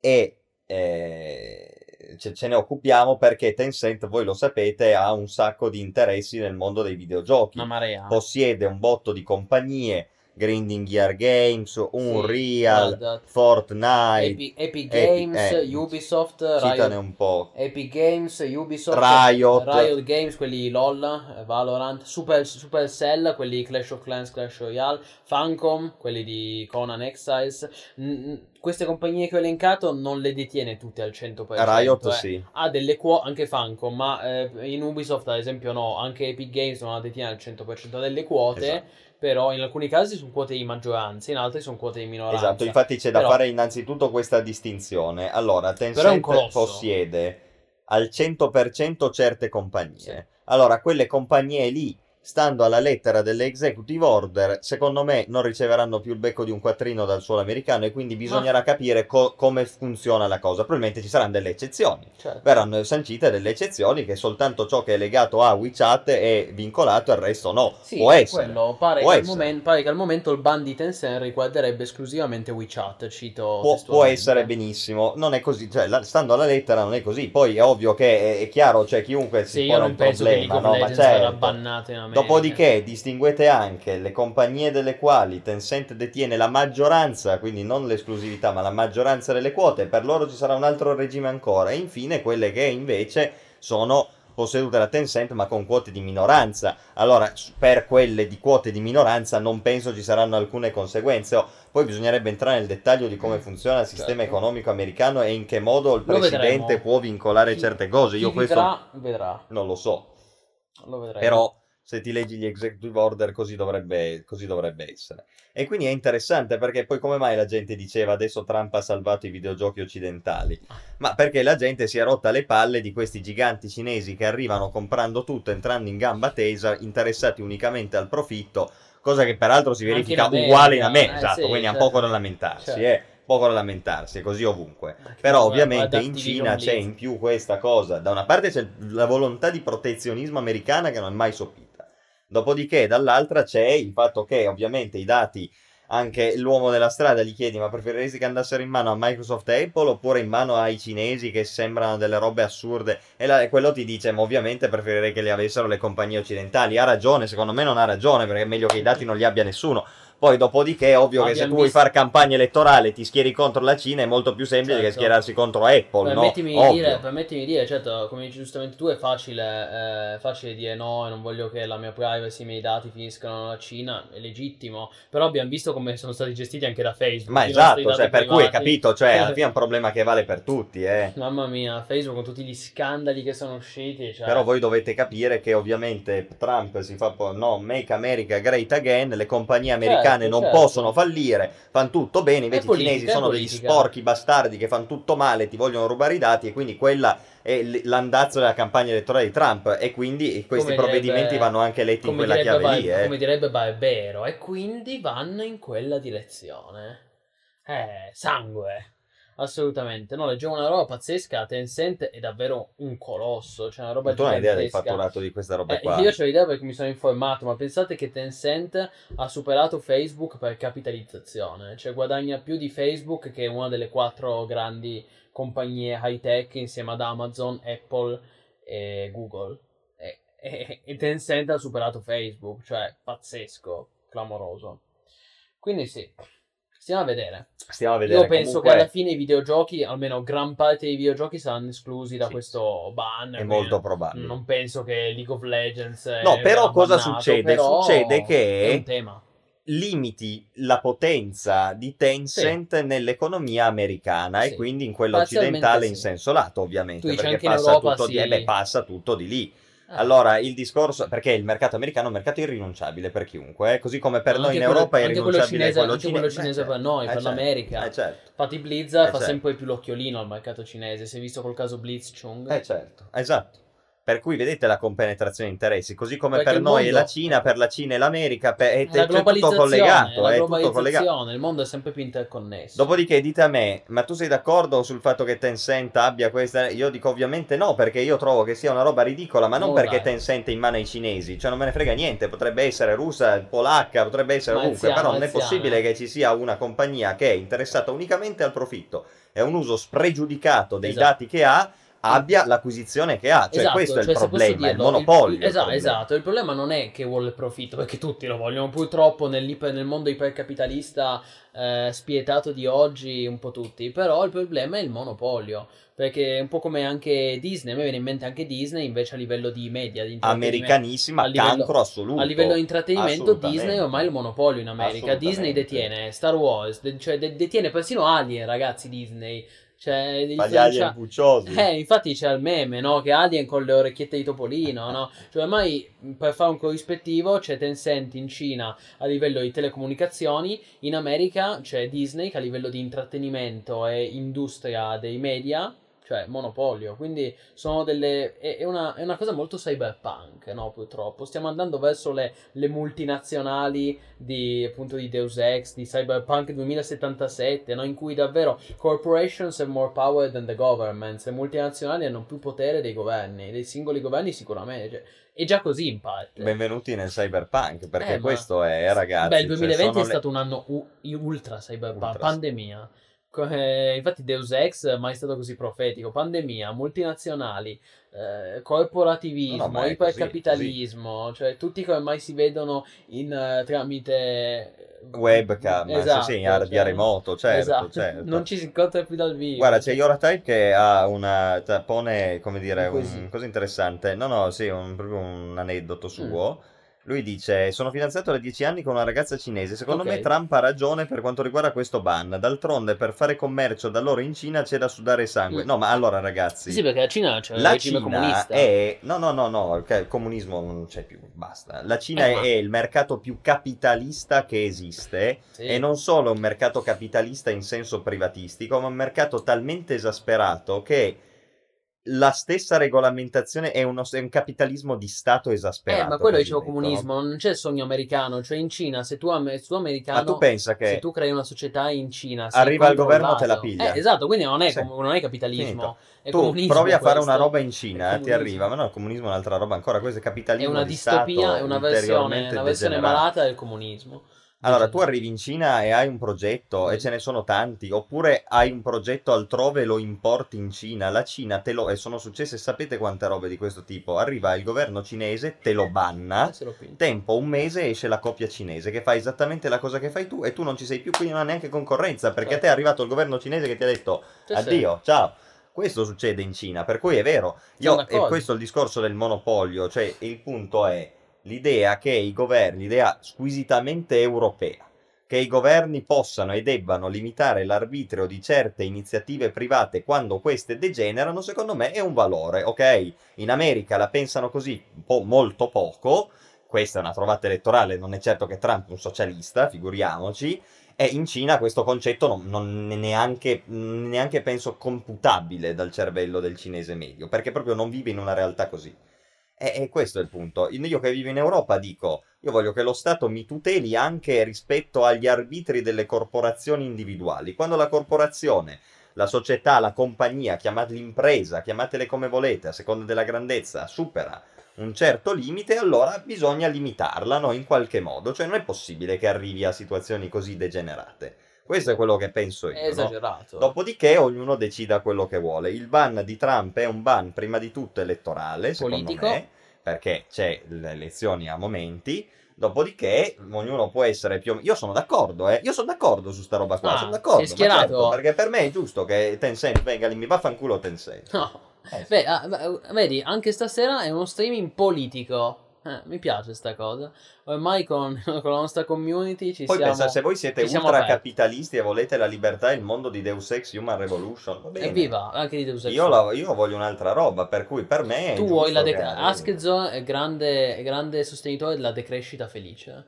è eh, ce, ce ne occupiamo perché Tencent, voi lo sapete, ha un sacco di interessi nel mondo dei videogiochi Una marea. possiede un botto di compagnie, Grinding Gear Games, Unreal, guarda, Fortnite, Epic, Epic Epic- Games, eh, Ubisoft, citane Riot, un po'. Epic Games, Ubisoft, Riot. Riot Games, quelli LOL, eh, Valorant, Super, Supercell, quelli Clash of Clans, Clash Royale, Funcom, quelli di Conan Exiles. Mm, queste compagnie che ho elencato non le detiene tutte al 100%. Riot eh. sì. Ha delle quote, anche Funcom, ma eh, in Ubisoft ad esempio no, anche Epic Games non la detiene al 100% delle quote, Esatto. Però in alcuni casi sono quote di maggioranza, in altri sono quote di minoranza. Esatto, infatti c'è da Però- fare innanzitutto questa distinzione. Allora, Tencent possiede al 100% certe compagnie. Sì. Allora, quelle compagnie lì, stando alla lettera delle executive order, secondo me non riceveranno più il becco di un quattrino dal suolo americano e quindi bisognerà capire co- come funziona la cosa. Probabilmente ci saranno delle eccezioni. Certo. verranno sancite delle eccezioni che soltanto ciò che è legato a WeChat è vincolato e il resto no. Sì, Può essere. quello pare, Può che al essere. momen- pare che al momento il ban di Tencent riguarderebbe esclusivamente WeChat, cito Può, può essere benissimo, non è così, cioè, la- stando alla lettera non è così. Poi è ovvio che è, è chiaro, cioè chiunque si Sì, io pone un problema, no? Ma certo. bannato in America. Dopodiché distinguete anche le compagnie delle quali Tencent detiene la maggioranza, quindi non l'esclusività, ma la maggioranza delle quote, per loro ci sarà un altro regime ancora. E infine quelle che invece sono possedute da Tencent ma con quote di minoranza. Allora, per quelle di quote di minoranza non penso ci saranno alcune conseguenze. Oh, poi bisognerebbe entrare nel dettaglio di come funziona il sistema Certo. economico americano e in che modo il presidente può vincolare Chi- certe cose. Io questo vivrà, vedrà. non lo so. Lo. Però se ti leggi gli executive order così dovrebbe, così dovrebbe essere. E quindi è interessante perché poi come mai la gente diceva adesso Trump ha salvato i videogiochi occidentali? Ma perché la gente si è rotta le palle di questi giganti cinesi che arrivano comprando tutto, entrando in gamba tesa, interessati unicamente al profitto, cosa che peraltro si verifica in uguale in America, eh, esatto, sì, quindi ha certo. poco da lamentarsi. Certo. eh. poco da lamentarsi, è così ovunque. Però ovviamente in Cina c'è in più questa cosa. Da una parte c'è la volontà di protezionismo americana che non è mai sopita. Dopodiché dall'altra c'è il fatto che ovviamente i dati, anche l'uomo della strada gli chiedi ma preferiresti che andassero in mano a Microsoft e Apple oppure in mano ai cinesi che sembrano delle robe assurde? E, la- quello ti dice ma ovviamente preferirei che li avessero le compagnie occidentali. Ha ragione, secondo me non ha ragione perché è meglio che i dati non li abbia nessuno. Poi, dopodiché, è ovvio che se Abbiamo tu vuoi visto- fare campagna elettorale ti schieri contro la Cina, è molto più semplice che Certo. schierarsi contro Apple, no? Permettimi, di Ovvio. dire, permettimi di dire, certo, come dici giustamente tu, è facile, eh, facile dire no, e non voglio che la mia privacy, i miei dati finiscano nella Cina, è legittimo, però abbiamo visto come sono stati gestiti anche da Facebook. Ma esatto, cioè, per cui hai capito, cioè, alla [LAUGHS] fine è un problema che vale per tutti, eh. Mamma mia, Facebook con tutti gli scandali che sono usciti, cioè... Però voi dovete capire che ovviamente Trump si fa po- no, make America great again, le compagnie americane Certo, non certo. possono fallire, fanno tutto bene, invece i cinesi è sono degli sporchi bastardi che fanno tutto male, ti vogliono rubare i dati e quindi quella è l'andazzo della campagna elettorale di Trump e quindi questi Come provvedimenti direbbe- vanno anche letti in quella direbbe, chiave lì, eh. come direbbe Barbero, e quindi vanno in quella direzione. Eh, sangue. Assolutamente. No, leggevo una roba pazzesca. Tencent è davvero un colosso. C'è una roba Tu non hai idea del fatturato di questa roba Eh, qua? io ho l'idea perché mi sono informato, ma pensate che Tencent ha superato Facebook per capitalizzazione, cioè guadagna più di Facebook che è una delle quattro grandi compagnie high tech insieme ad Amazon, Apple e Google. E, e- e Tencent ha superato Facebook, cioè pazzesco, clamoroso. Quindi sì, stiamo a vedere. Stiamo a vedere. Io penso Comunque che alla fine i videogiochi, almeno gran parte dei videogiochi, saranno esclusi da Sì, questo ban. È molto probabile. Non penso che League of Legends. No, però cosa bannato, succede? però Succede che- limiti la potenza di Tencent nell'economia americana e Sì. quindi in quella occidentale sì. in senso lato, ovviamente, Tu perché passa Europa tutto, di, sì. eh beh, passa tutto di lì. Eh, Allora, il discorso, perché il mercato americano è un mercato irrinunciabile per chiunque, eh, così come per Anche noi in quello- Europa è anche quello irrinunciabile cinese- quello anche cine- quello cinese per noi, per certo. l'America. Eh certo, Infatti Blizzard Eh, fa certo. sempre più l'occhiolino al mercato cinese. Si è visto col caso Blitzchung. eh certo, esatto. Per cui vedete la compenetrazione di interessi, così come Perché per noi è mondo- la Cina, per la Cina e l'America, per, è, la è tutto globalizzazione, collegato, la è tutto collegato. il mondo è sempre più interconnesso. Dopodiché dite a me, ma tu sei d'accordo sul fatto che Tencent abbia questa? Io dico ovviamente no, perché io trovo che sia una roba ridicola, ma non Oh, perché dai. Tencent è in mano ai cinesi, cioè non me ne frega niente, potrebbe essere russa, polacca, potrebbe essere ovunque, però non è possibile che ci sia una compagnia che è interessata unicamente al profitto a un uso spregiudicato dei Esatto. dati che ha, abbia l'acquisizione che ha, cioè Esatto, questo è cioè, il posso problema, il dirlo, monopolio. il esatto, problema. esatto. Il problema non è che vuole il profitto, perché tutti lo vogliono. Purtroppo nel mondo ipercapitalista eh, spietato di oggi, un po' tutti. Però il problema è il monopolio. Perché è un po' come anche Disney. A me viene in mente anche Disney, invece a livello di media, di. Americanissima, a livello- cancro assoluto. A livello di intrattenimento. Disney è ormai il monopolio in America. Disney detiene Star Wars, de- cioè de- detiene persino Alien, ragazzi. Disney. Cioè, gli alien franchise- pucciosi. eh, infatti c'è il meme, no? Che Alien con le orecchiette di Topolino, no? Cioè, ormai mh, per fare un corrispettivo c'è Tencent in Cina a livello di telecomunicazioni, in America c'è Disney che a livello di intrattenimento e industria dei media, cioè monopolio. Quindi sono delle. È, è una, è una cosa molto cyberpunk, no? Purtroppo. Stiamo andando verso le, le multinazionali di appunto di Deus Ex, di Cyberpunk 2077, no? In cui davvero corporations have more power than the governments. Le multinazionali hanno più potere dei governi, dei singoli governi sicuramente. Cioè, è già così in parte. Benvenuti nel cyberpunk, perché Eh, ma- questo è, ragazzi. Beh, il cioè, 2020 sono è le- stato un anno u- ultra cyberpunk, Ultra. pandemia. Eh, infatti Deus Ex mai stato così profetico. Pandemia, multinazionali, eh, corporativismo, No, è così, ipercapitalismo, cioè tutti che ormai si vedono in, eh, tramite webcam, Esatto, sì, sì, via cioè, remoto, certo, esatto. certo. Non ci si incontra più dal vivo. Guarda, c'è Yoratype che ha una, cioè, pone, come dire, Un un, cosa interessante. No, no, sì, un, proprio un aneddoto Mm. Lui dice, sono fidanzato da dieci anni con una ragazza cinese. Secondo Ok. me Trump ha ragione per quanto riguarda questo ban. D'altronde, per fare commercio da loro in Cina c'è da sudare sangue. Mm. No, ma allora, ragazzi... Sì, perché la Cina c'è La regime Cina comunista. è... No, no, no, no, il comunismo non c'è più, basta. La Cina Eh, è, ma- è il mercato più capitalista che esiste Sì. e non solo un mercato capitalista in senso privatistico, ma un mercato talmente esasperato che la stessa regolamentazione è, uno, è un capitalismo di Stato esasperato. Eh, ma quello dicevo comunismo, no? non c'è il sogno americano, cioè in Cina, se tu, tu americano, Ma tu pensa che se tu crei una società in Cina, Arriva il governo, te la piglia. Eh, esatto, quindi non è, Sì. com- non è capitalismo, è tu provi a fare questo. una roba in È Cina, ti comunismo. arriva, ma no, il comunismo è un'altra roba ancora, questo è È capitalismo una di distopia, Stato è una versione, una versione malata del comunismo. Allora, tu arrivi in Cina e hai un progetto e ce ne sono tanti, oppure hai un progetto altrove e lo importi in Cina. La Cina te lo... e sono successe, sapete quante robe di questo tipo? Arriva il governo cinese, te lo banna, lo tempo un mese esce la coppia cinese che fa esattamente la cosa che fai tu e tu non ci sei più, quindi non ha neanche concorrenza, perché a te è arrivato il governo cinese che ti ha detto sì. addio, ciao. Questo succede in Cina, per cui è vero. Io, e questo è il discorso del monopolio, cioè il punto è l'idea che i governi, l'idea squisitamente europea, che i governi possano e debbano limitare l'arbitrio di certe iniziative private quando queste degenerano, secondo me è un valore, ok? In America la pensano così po- molto poco, questa è una trovata elettorale, non è certo che Trump è un socialista, figuriamoci, e in Cina questo concetto non, non è neanche, neanche penso computabile dal cervello del cinese medio, perché proprio non vive in una realtà così. E, e questo è il punto. Io che vivo in Europa dico, io voglio che lo Stato mi tuteli anche rispetto agli arbitri delle corporazioni individuali. Quando la corporazione, la società, la compagnia, chiamate l'impresa, chiamatele come volete, a seconda della grandezza, supera un certo limite, allora bisogna limitarla no, in qualche modo. Cioè non è possibile che arrivi a situazioni così degenerate. Questo è quello che penso io. È no? esagerato. Dopodiché ognuno decida quello che vuole. Il ban di Trump è un ban prima di tutto elettorale, secondo Politico. me, perché c'è le elezioni a momenti. Dopodiché ognuno può essere più... Io sono d'accordo, eh. Io sono d'accordo su sta roba qua, Ah, sono d'accordo. certo, perché per me è giusto che Tencent venga lì, mi vaffanculo Tencent. No. Eh, sì. Beh, ah, beh, vedi, anche stasera è uno streaming politico. Eh, mi piace sta cosa. Ormai con, [LAUGHS] con la nostra community ci Poi siamo... pensa, se voi siete ultracapitalisti e volete la libertà e il mondo di Deus Ex Human Revolution, va bene. Evviva, anche di Deus Ex. Io, la- io voglio un'altra roba, per cui per me è Tu vuoi la giusto de- che arrivi. Askezo è grande, è grande sostenitore della decrescita felice.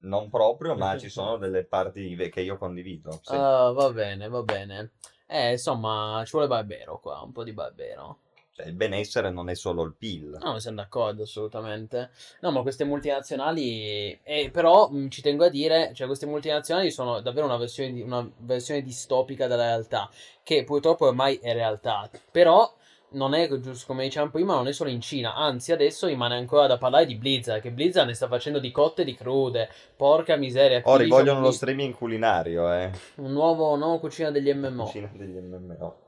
Non proprio, ma ci sono delle parti che io condivido. sì. Ah, va bene, va bene. Eh, insomma, ci vuole Barbero qua, un po' di Barbero. Cioè, il benessere non è solo il PIL. No, siamo d'accordo, assolutamente. No, ma queste multinazionali... eh, però mh, ci tengo a dire, cioè queste multinazionali sono davvero una versione, di- una versione distopica della realtà, che purtroppo ormai è realtà. Però non è, giusto come dicevamo prima, non è solo in Cina, anzi adesso rimane ancora da parlare di Blizzard, che Blizzard ne sta facendo di cotte e di crude. Porca miseria. Ora vogliono lo streaming culinario, eh. Un nuovo, nuovo cucina degli MMO. Cucina degli MMO.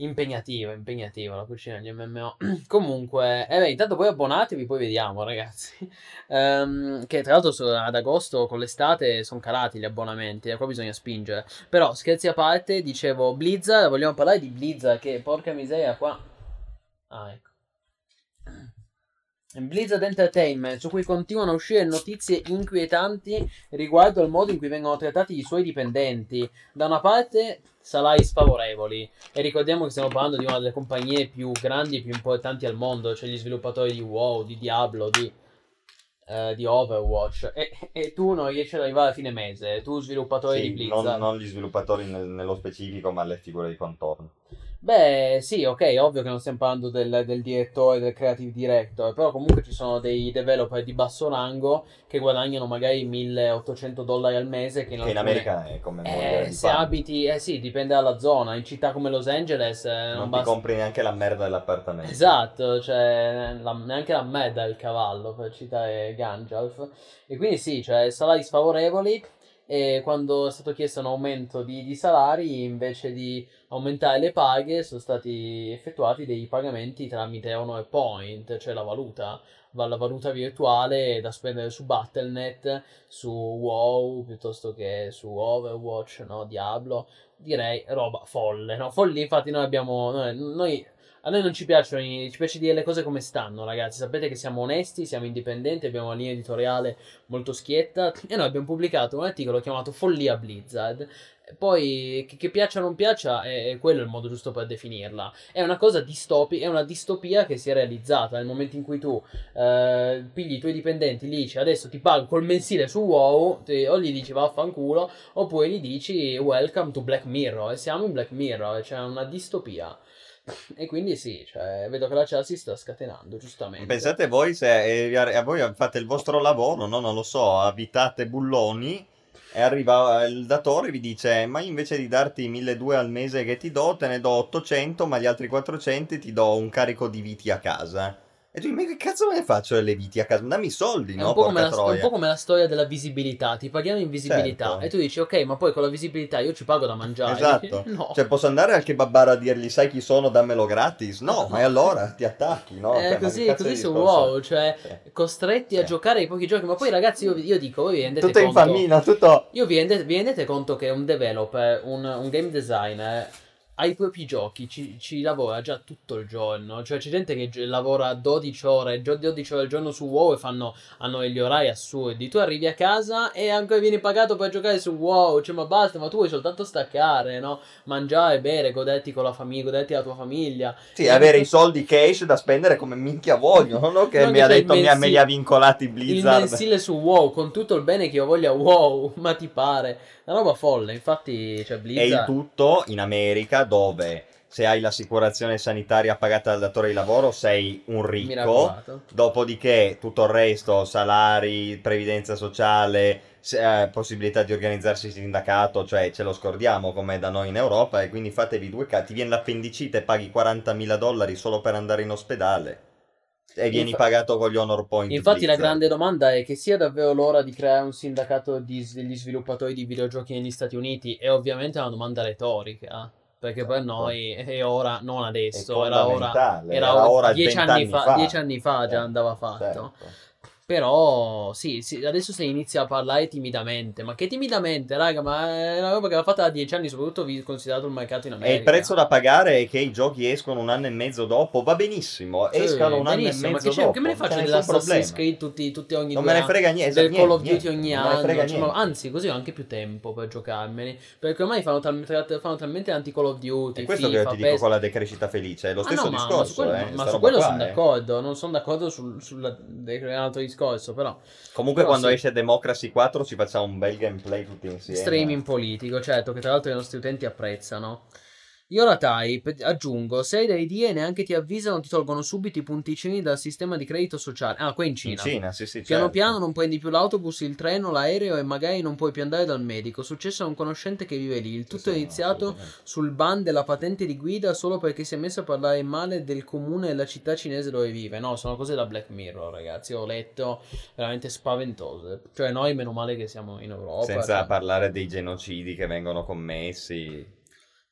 Impegnativa, impegnativa la cucina degli MMO. [CLEARS THROAT] Comunque, eh beh, intanto poi abbonatevi, poi vediamo, ragazzi. [LAUGHS] Ehm, che tra l'altro ad agosto con l'estate sono calati gli abbonamenti, e qua bisogna spingere. Però, scherzi a parte, dicevo Blizzard, vogliamo parlare di Blizzard, che porca miseria qua. Ah, ecco. Blizzard Entertainment, su cui continuano a uscire notizie inquietanti riguardo al modo in cui vengono trattati i suoi dipendenti. Da una parte, salari sfavorevoli, e ricordiamo che stiamo parlando di una delle compagnie più grandi e più importanti al mondo, cioè gli sviluppatori di WoW, di Diablo, di, eh, di Overwatch. E, e tu non riesci ad arrivare a fine mese, tu sviluppatore di Sì, Blizzard. non, non gli sviluppatori nel- nello specifico, ma le figure di contorno. Beh, sì, ok, ovvio che non stiamo parlando del, del direttore, del creative director, però comunque ci sono dei developer di basso rango che guadagnano magari 1800 dollari al mese. Che in, Che in America è come Eh, se fame. abiti, eh sì, dipende dalla zona. In città come Los Angeles eh, non, Non ti basta. compri neanche la merda dell'appartamento. Esatto, cioè la- neanche la merda il cavallo, per citare Gandalf. E quindi sì, cioè salari sfavorevoli. E quando è stato chiesto un aumento di, di salari, invece di aumentare le paghe, sono stati effettuati dei pagamenti tramite Honor Point, cioè la valuta, va- la valuta virtuale da spendere su Battle.net, su WoW piuttosto che su Overwatch, no? Diablo. Direi roba folle, no? Folli, infatti noi abbiamo... Noi, noi- a noi non ci piacciono, ci piace dire le cose come stanno, ragazzi. Sapete che siamo onesti, siamo indipendenti, abbiamo una linea editoriale molto schietta. E noi abbiamo pubblicato un articolo chiamato Follia Blizzard. Poi, che, che piaccia o non piaccia, è, è quello il modo giusto per definirla. È una cosa distopica, è una distopia che si è realizzata nel momento in cui tu eh, pigli i tuoi dipendenti, gli dici adesso ti pago col mensile su WoW, ti- o gli dici vaffanculo, oppure gli dici welcome to Black Mirror. E siamo in Black Mirror, c'è una distopia. E quindi sì, cioè, vedo che la si sta scatenando, giustamente. Pensate voi se eh, a voi fate il vostro lavoro, no? Non lo so, abitate bulloni e arriva il datore e vi dice ma invece di darti 1200 al mese che ti do, te ne do 800, ma gli altri 400 ti do un carico di viti a casa. E tu, ma che cazzo me ne faccio delle viti a casa? Dammi i soldi, no? È un, po come la, un po' come la storia della visibilità. Ti paghiamo in visibilità. Certo. E tu dici, ok, ma poi con la visibilità io ci pago da mangiare. Esatto. [LAUGHS] no. Cioè, posso andare al kebabbaro a dirgli, sai chi sono, dammelo gratis? No, ma allora ti attacchi, no? È cioè, così, così su wow, cioè, sì. costretti sì. a giocare ai pochi giochi. Ma poi, ragazzi, io, io dico, voi vi rendete tutto conto... Tutto in famiglia, tutto... Io vi rendete, vi rendete conto che un developer, un, un game designer ai propri giochi ci, ci, lavora già tutto il giorno. Cioè, c'è gente che lavora 12 ore, 12 ore al giorno su WoW e fanno, hanno degli orari assurdi. Tu arrivi a casa e ancora vieni pagato per giocare su WoW. Cioè, ma basta, ma tu vuoi soltanto staccare, no? Mangiare, bere, goderti con la famiglia, goderti la tua famiglia. Sì, e avere i soldi cash da spendere come minchia voglio, no? Che non mi ha detto, mensi- me li ha vincolati Blizzard. Il mensile su WoW, con tutto il bene che io voglia WoW, [LAUGHS] ma ti pare? Una roba folle, infatti, cioè Blizzard... E il tutto in America dove se hai l'assicurazione sanitaria pagata dal datore di lavoro sei un ricco, dopodiché tutto il resto, salari, previdenza sociale, eh, possibilità di organizzarsi in sindacato, cioè ce lo scordiamo come da noi in Europa e quindi fatevi due cazzi, ti viene l'appendicite e paghi 40.000 dollari solo per andare in ospedale. E vieni Infa- pagato con gli honor point. Infatti, la grande domanda è che sia davvero l'ora di creare un sindacato di, degli sviluppatori di videogiochi negli Stati Uniti. È ovviamente una domanda retorica. Perché per certo. noi è ora, non adesso, era ora, era, era ora dieci, anni fa, fa. dieci anni fa già eh, andava fatto. Certo. Però sì, sì, adesso si inizia a parlare timidamente. Ma che timidamente, raga? Ma è una roba che va fatta da dieci anni, soprattutto considerato il mercato in America. E il prezzo da pagare è che i giochi escono un anno e mezzo dopo. Va benissimo, sì, escano un anno e mezzo ma che dopo. Che me ne faccio dell'Assassin's Creed tutti, tutti ogni non me ne frega niente. Del Call of Duty ogni anno. Cioè, anzi, così ho anche più tempo per giocarmeli. Perché ormai fanno, tal- fanno talmente anti Call of Duty. E questo FIFA, che ti dico con la decrescita felice. È lo stesso ah, no, discorso. Ma, su quello, eh, ma su quello sono eh. d'accordo. Non sono d'accordo sul, sul, sul altro discorso, però. Comunque Però quando sì. esce Democracy 4 ci facciamo un bel gameplay tutti insieme. Streaming politico, certo, che tra l'altro i nostri utenti apprezzano. Io la type, aggiungo, se delle idee neanche ti avvisano, ti tolgono subito i punticini dal sistema di credito sociale. Ah, qua in Cina. In Cina, sì, sì, Piano certo. piano non prendi più l'autobus, il treno, l'aereo e magari non puoi più andare dal medico. Successo a un conoscente che vive lì. Il tutto sì, è iniziato no, sul ban della patente di guida solo perché si è messo a parlare male del comune e della città cinese dove vive. No, sono cose da Black Mirror, ragazzi. Ho letto veramente spaventose. Cioè, noi meno male che siamo in Europa. Senza cioè... parlare dei genocidi che vengono commessi.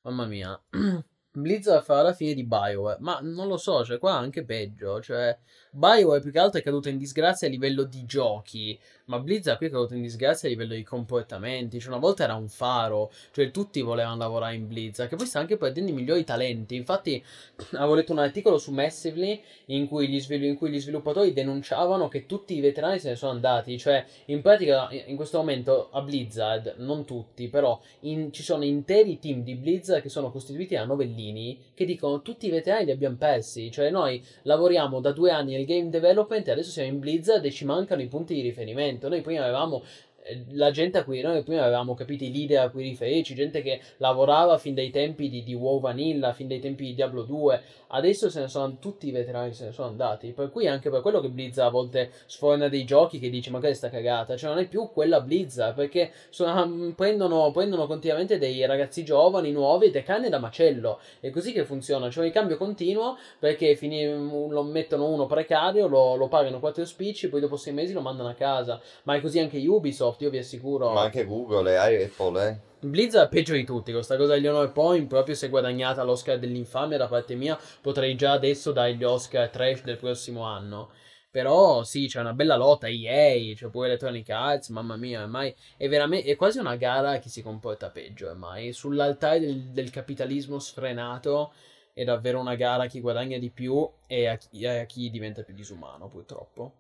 Mamma mia. [CLEARS THROAT] Blizzard farà la fine di Bioware, ma non lo so, cioè qua anche peggio, cioè Bioware più che altro è caduto in disgrazia a livello di giochi, ma Blizzard qui è caduto in disgrazia a livello di comportamenti, cioè una volta era un faro, cioè tutti volevano lavorare in Blizzard, che poi sta anche perdendo i migliori talenti, infatti [CLEARS THROAT] avevo letto un articolo su Massively in cui, in cui gli sviluppatori denunciavano che tutti i veterani se ne sono andati, cioè in pratica in questo momento a Blizzard, non tutti, però in, ci sono interi team di Blizzard che sono costituiti da novellini che dicono tutti i veterani li abbiamo persi, cioè noi lavoriamo da due anni nel game development e adesso siamo in Blizzard e ci mancano i punti di riferimento. Noi prima avevamo eh, la gente a cui noi prima avevamo capito i leader a cui riferirci, gente che lavorava fin dai tempi di, di WoW Vanilla, fin dai tempi di Diablo 2, adesso se ne sono tutti i veterani se ne sono andati, per cui anche per quello che Blizzard a volte sforna dei giochi che dice magari sta cagata, cioè non è più quella Blizzard, perché sono, prendono, prendono, continuamente dei ragazzi giovani, nuovi, e canne da macello, è così che funziona, cioè il cambio continuo perché fini, lo mettono uno precario, lo, lo pagano quattro spicci, poi dopo sei mesi lo mandano a casa, ma è così anche Ubisoft io vi assicuro. Ma anche Google e Apple, eh. Blizzard è peggio di tutti, questa cosa degli honor point, proprio se guadagnata l'Oscar dell'infamia da parte mia, potrei già adesso dare gli Oscar trash del prossimo anno. Però sì, c'è una bella lotta, EA, c'è pure Electronic Arts, mamma mia, ormai è, veramente, è quasi una gara a chi si comporta peggio ormai. Sull'altare del, del capitalismo sfrenato è davvero una gara a chi guadagna di più e a chi, a chi diventa più disumano, purtroppo.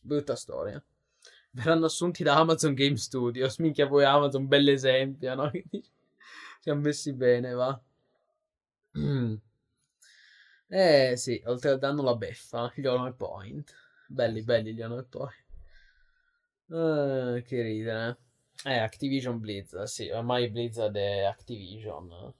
Brutta storia verranno assunti da Amazon Game Studios. Minchia, poi Amazon, bell'esempio, no? [LAUGHS] Siamo messi bene, va. [CLEARS THROAT] Eh sì, oltre al danno la beffa, gli honor point. Belli, belli gli honor point. Uh, che ridere. Eh, Activision Blizzard, sì, ormai Blizzard è Activision.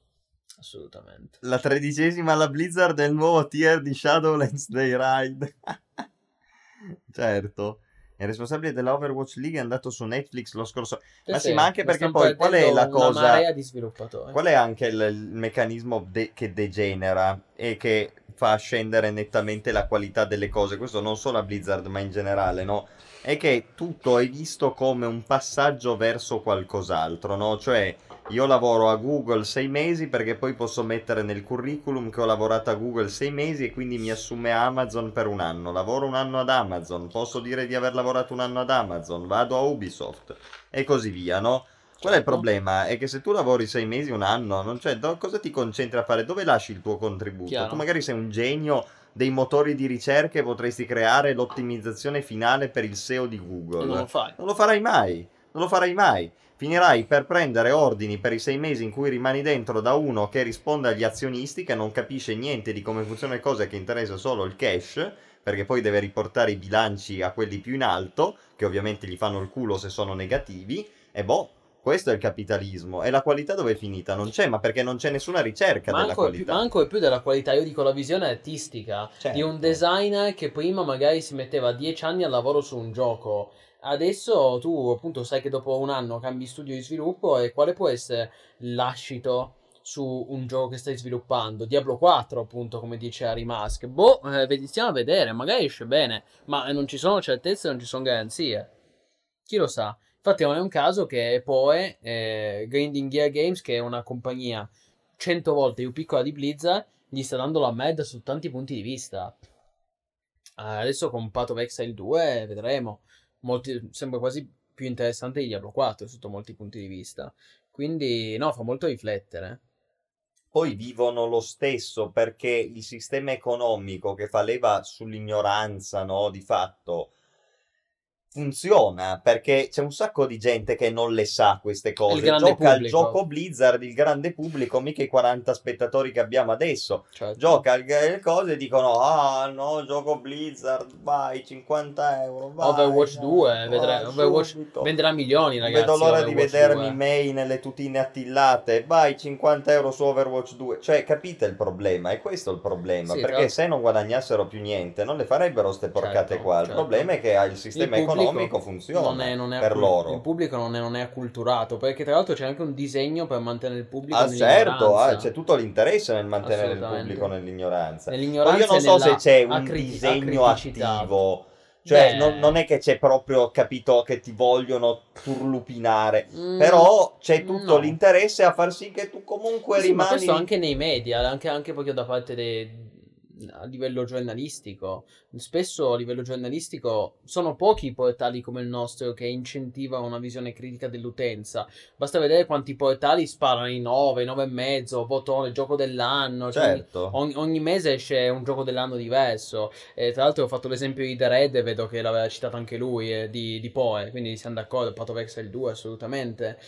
Assolutamente. La tredicesima alla Blizzard è il nuovo tier di Shadowlands Day Ride. [LAUGHS] certo. Il responsabile della Overwatch League è andato su Netflix lo scorso... Sì, Ma sì, ma anche perché poi qual è la cosa... marea di sviluppatori. Qual è anche il, il meccanismo de- che degenera e che fa scendere nettamente la qualità delle cose? Questo non solo a Blizzard, ma in generale, no? È che tutto è visto come un passaggio verso qualcos'altro, no? Cioè, io lavoro a Google sei mesi perché poi posso mettere nel curriculum che ho lavorato a Google sei mesi e quindi mi assume Amazon per un anno. Lavoro un anno ad Amazon, posso dire di aver lavorato un anno ad Amazon, vado a Ubisoft e così via, no? Qual è il Certo. problema? È che se tu lavori sei mesi, un anno, non c'è, do- cosa ti concentri a fare? Dove lasci il tuo contributo? Chiaro. Tu magari sei un genio dei motori di ricerca e potresti creare l'ottimizzazione finale per il SEO di Google. E non lo fai. Non lo farai mai, non lo farai mai. Finirai per prendere ordini per i sei mesi in cui rimani dentro da uno che risponde agli azionisti, che non capisce niente di come funzionano le cose, che interessa solo il cash, perché poi deve riportare i bilanci a quelli più in alto, che ovviamente gli fanno il culo se sono negativi, e boh, questo è il capitalismo. E la qualità dove è finita? Non c'è, ma perché non c'è nessuna ricerca della Manco più, qualità. manco e più della qualità, io dico la visione artistica di un Certo. designer che prima magari si metteva 10 anni al lavoro su un gioco. Adesso tu appunto sai che dopo un anno cambi studio di sviluppo e quale può essere l'ascito su un gioco che stai sviluppando? Diablo 4 appunto come dice Harry Musk. Boh, eh, stiamo a vedere, magari esce bene, ma non ci sono certezze, non ci sono garanzie. Chi lo sa? Infatti non è un caso che Poe, eh, Grinding Gear Games, che è una compagnia 100 volte più piccola di Blizzard, gli sta dando la merda su tanti punti di vista. Eh, adesso con Path of Exile 2 vedremo. Molti- sembra quasi più interessante di Diablo 4 sotto molti punti di vista. Quindi, no, fa molto riflettere. poi vivono lo stesso perché il sistema economico che fa leva sull'ignoranza, no, di fatto funziona perché c'è un sacco di gente che non le sa queste cose. Gioca al pubblico. gioco Blizzard, il grande pubblico, mica i 40 spettatori che abbiamo adesso. Cioè, Gioca al- le cose e dicono: Ah, no, gioco Blizzard, vai 50 euro. Vai, Overwatch no, 2, vai, vedrai- Overwatch subito." venderà milioni, ragazzi. vedo l'ora di Overwatch vedermi 2. May nelle tutine attillate. Vai 50 euro su Overwatch 2. Cioè, capite il problema? È questo il problema. Sì, perché tra- se non guadagnassero più niente, non le farebbero ste porcate Certo, qua. Il certo. problema è che il sistema Il pubblico economico funziona non è, non è per accul- loro. Il pubblico non è, non è acculturato, perché tra l'altro c'è anche un disegno per mantenere il pubblico Ah, certo, ah, c'è tutto l'interesse nel mantenere il pubblico nell'ignoranza. Poi Nell'ignoranza io non so se c'è un acri- disegno attivo. Cioè, non, non è che c'è proprio, capito, che ti vogliono turlupinare. Mm, Però c'è tutto no. l'interesse a far sì che tu comunque Sì, ma rimani. questo anche nei media, anche, anche proprio da parte dei a livello giornalistico. Spesso a livello giornalistico sono pochi i portali come il nostro che incentivano una visione critica dell'utenza. Basta vedere quanti portali sparano i 9, 9 e mezzo, votone, gioco dell'anno. cioè, Certo. Ogni, ogni mese esce un gioco dell'anno diverso. E tra l'altro ho fatto l'esempio di The Red e vedo che l'aveva citato anche lui, eh, di, di Poe. Quindi siamo d'accordo. Path of Exile 2, assolutamente.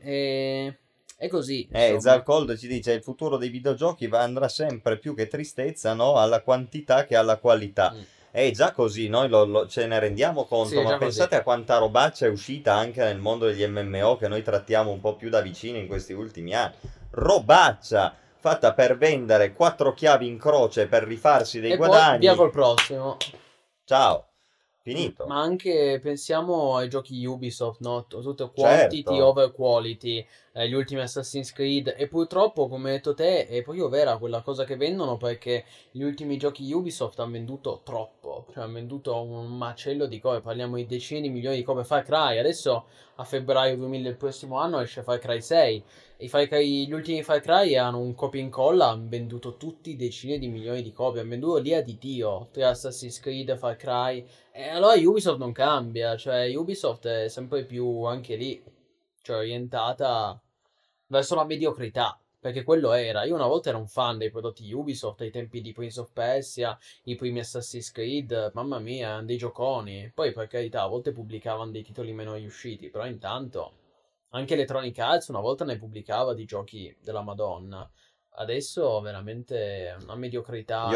E... È così. Eh, insomma. Zarcold ci dice il futuro dei videogiochi andrà sempre più che tristezza no? alla quantità che alla qualità. Mm. È già così, noi lo- lo- ce ne rendiamo conto, Sì, ma pensate così. a quanta robaccia è uscita anche nel mondo degli MMO che noi trattiamo un po' più da vicino in questi ultimi anni. Robaccia! Fatta per vendere quattro chiavi in croce per rifarsi dei e guadagni. poi via col prossimo. Ciao, finito. Ma anche pensiamo ai giochi Ubisoft, no? Tutto quantity Certo. over quality, eh, gli ultimi Assassin's Creed. E purtroppo, come hai detto te, è proprio vera quella cosa che vendono perché gli ultimi giochi Ubisoft hanno venduto troppo. Cioè, hanno venduto un macello di copie. Parliamo di decine di milioni di copie. Far Cry, adesso a febbraio 2000 del prossimo anno esce Far Cry 6. Cry- gli ultimi Far Cry hanno un copia e incolla, hanno venduto tutti decine di milioni di copie. Hanno venduto l'ira di Dio tra Assassin's Creed, Far Cry. E allora Ubisoft non cambia, cioè Ubisoft è sempre più anche lì, cioè orientata verso la mediocrità, perché quello era. Io una volta ero un fan dei prodotti Ubisoft ai tempi di Prince of Persia, i primi Assassin's Creed, mamma mia, dei gioconi. Poi per carità, a volte pubblicavano dei titoli meno riusciti, però intanto anche Electronic Arts una volta ne pubblicava di giochi della Madonna. Adesso veramente una mediocrità.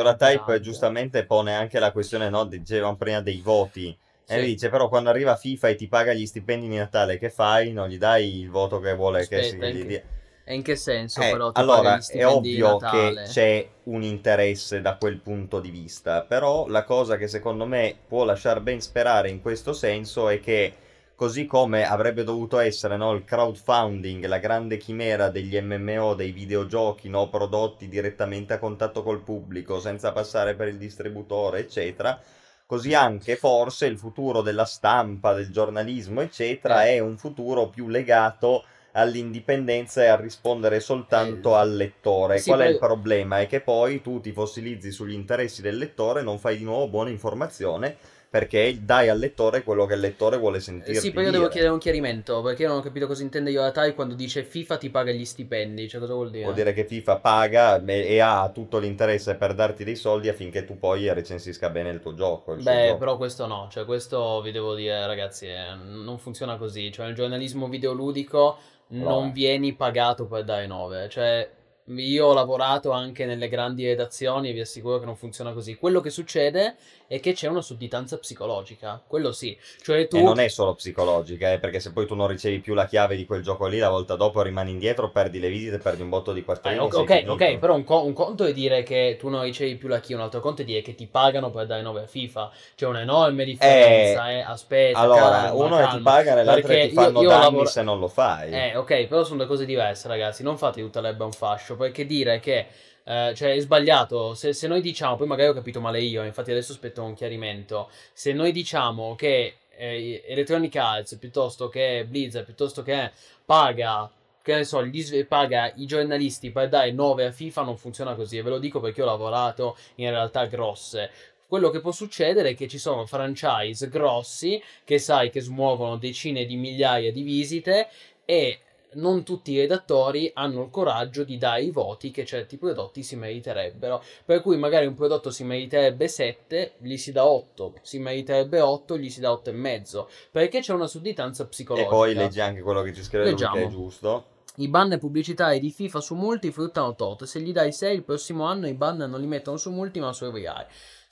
Grande. giustamente pone anche la questione, no? Dicevamo prima dei voti. E Sì. lui dice, però quando arriva FIFA e ti paga gli stipendi di Natale, che fai? Non gli dai il voto che vuole che si Aspetta, gli dia. E in che senso Eh, però ti allora, è ovvio che c'è un interesse da quel punto di vista, però la cosa che secondo me può lasciare ben sperare in questo senso è che così come avrebbe dovuto essere no, il crowdfunding, la grande chimera degli MMO, dei videogiochi no, prodotti direttamente a contatto col pubblico, senza passare per il distributore, eccetera, così anche forse il futuro della stampa, del giornalismo, eccetera, Eh. è un futuro più legato all'indipendenza e a rispondere soltanto Eh, al lettore. sì, Qual è poi- il problema? È che poi tu ti fossilizzi sugli interessi del lettore, non fai di nuovo buona informazione perché dai al lettore quello che il lettore vuole Eh, sentirti Sì, poi io devo chiedere un chiarimento perché io non ho capito cosa intende Yoratai quando dice FIFA ti paga gli stipendi, cioè cosa vuol dire? Vuol dire che FIFA paga e ha tutto l'interesse per darti dei soldi affinché tu poi recensisca bene il tuo gioco. il Beh, gioco. però questo no, cioè questo vi devo dire ragazzi, eh, non funziona così, cioè nel giornalismo videoludico non eh. vieni pagato per dare 9, cioè io ho lavorato anche nelle grandi redazioni e vi assicuro che non funziona così. Quello che succede è che c'è una sudditanza psicologica, quello sì, cioè tu... E non è solo psicologica, eh, perché se poi tu non ricevi più la chiave di quel gioco lì, la volta dopo rimani indietro, perdi le visite, perdi un botto di Eh, quattrini. ok, sei ok, ok, però un, co- un conto è dire che tu non ricevi più la key, un altro conto è dire che ti pagano per dare 9 a FIFA. C'è un'enorme differenza, eh. Aspetta, Allora, calma, uno è ti calma. pagano e l'altro è ti io- fanno io danni lavoro- se non lo fai. Eh, ok, però sono due cose diverse, ragazzi. Non fate tutta l'erba un fascio, perché dire che eh, cioè è sbagliato. Se, se noi diciamo, poi magari ho capito male io, infatti adesso aspetto un chiarimento. Se noi diciamo che eh, Electronic Arts piuttosto che Blizzard, piuttosto che paga. Che ne so, gli paga i giornalisti per dare 9 a FIFA non funziona così. E ve lo dico perché ho lavorato in realtà grosse. Quello che può succedere è che ci sono franchise grossi che sai che smuovono decine di migliaia di visite e non tutti i redattori hanno il coraggio di dare i voti che certi prodotti si meriterebbero. Per cui magari un prodotto si meriterebbe 7, gli si dà 8, si meriterebbe 8, gli si dà 8,5, perché c'è una sudditanza E psicologica. poi leggi anche quello che ci scrive lui, che è giusto. I ban pubblicitari di FIFA su multi fruttano tot. Se gli dai 6 il prossimo anno i ban non li mettono su multi ma su EVI.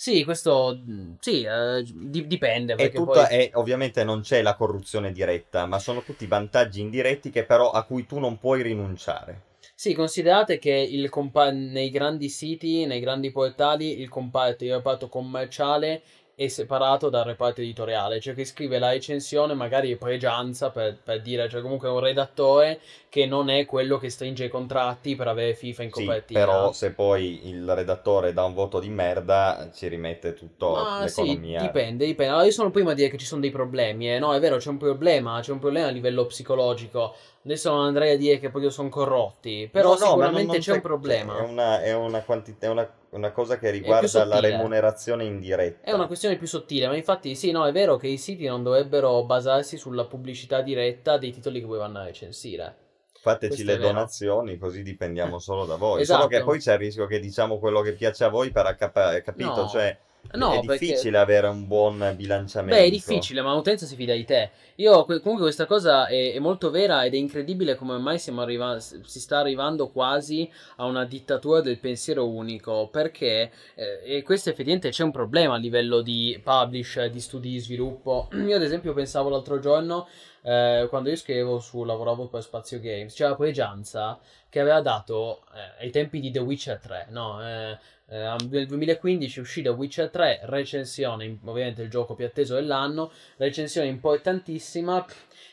Sì, questo sì, eh, di- dipende E perché tutto poi è, ovviamente non c'è la corruzione diretta, ma sono tutti vantaggi indiretti che però a cui tu non puoi rinunciare. Sì, considerate che il compa- nei grandi siti, nei grandi portali, il comparto, il commerciale è separato dal reparto editoriale, cioè che scrive la recensione magari è pregianza per, per dire, cioè comunque è un redattore che non è quello che stringe i contratti per avere FIFA in Sì, copertina. però se poi il redattore dà un voto di merda, ci rimette tutto Ma sì, l'economia. dipende, dipende. Allora, io sono il primo a dire che ci sono dei problemi, eh. No, è vero, c'è un problema, c'è un problema a livello psicologico. Adesso non andrei a dire che proprio sono corrotti, però No, no, sicuramente non c'è un problema. È una, è una quantità, è una, una cosa che riguarda la remunerazione indiretta. È una questione più sottile, ma infatti sì, no, è vero che i siti non dovrebbero basarsi sulla pubblicità diretta dei titoli che voi vanno a recensire. Fateci Questo le donazioni, così dipendiamo solo da voi. Esatto. Solo che poi c'è il rischio che diciamo quello che piace a voi per accapa- capito? No. Cioè, No, è perché- difficile avere un buon bilanciamento. Beh, è difficile, ma l'utenza si fida di te. Io, que- comunque, questa cosa è, è molto vera ed è incredibile come ormai siamo arriva- si sta arrivando quasi a una dittatura del pensiero unico. Perché, eh, e questo effettivamente c'è un problema a livello di publish, di studi di sviluppo. [CLEARS THROAT] Io, ad esempio, pensavo l'altro giorno, eh, quando io scrivevo su, lavoravo per Spazio Games, c'era Pregianza che aveva dato eh, ai tempi di The Witcher 3, no? Eh, eh, nel 2015 uscì The Witcher 3, recensione, ovviamente il gioco più atteso dell'anno, recensione importantissima.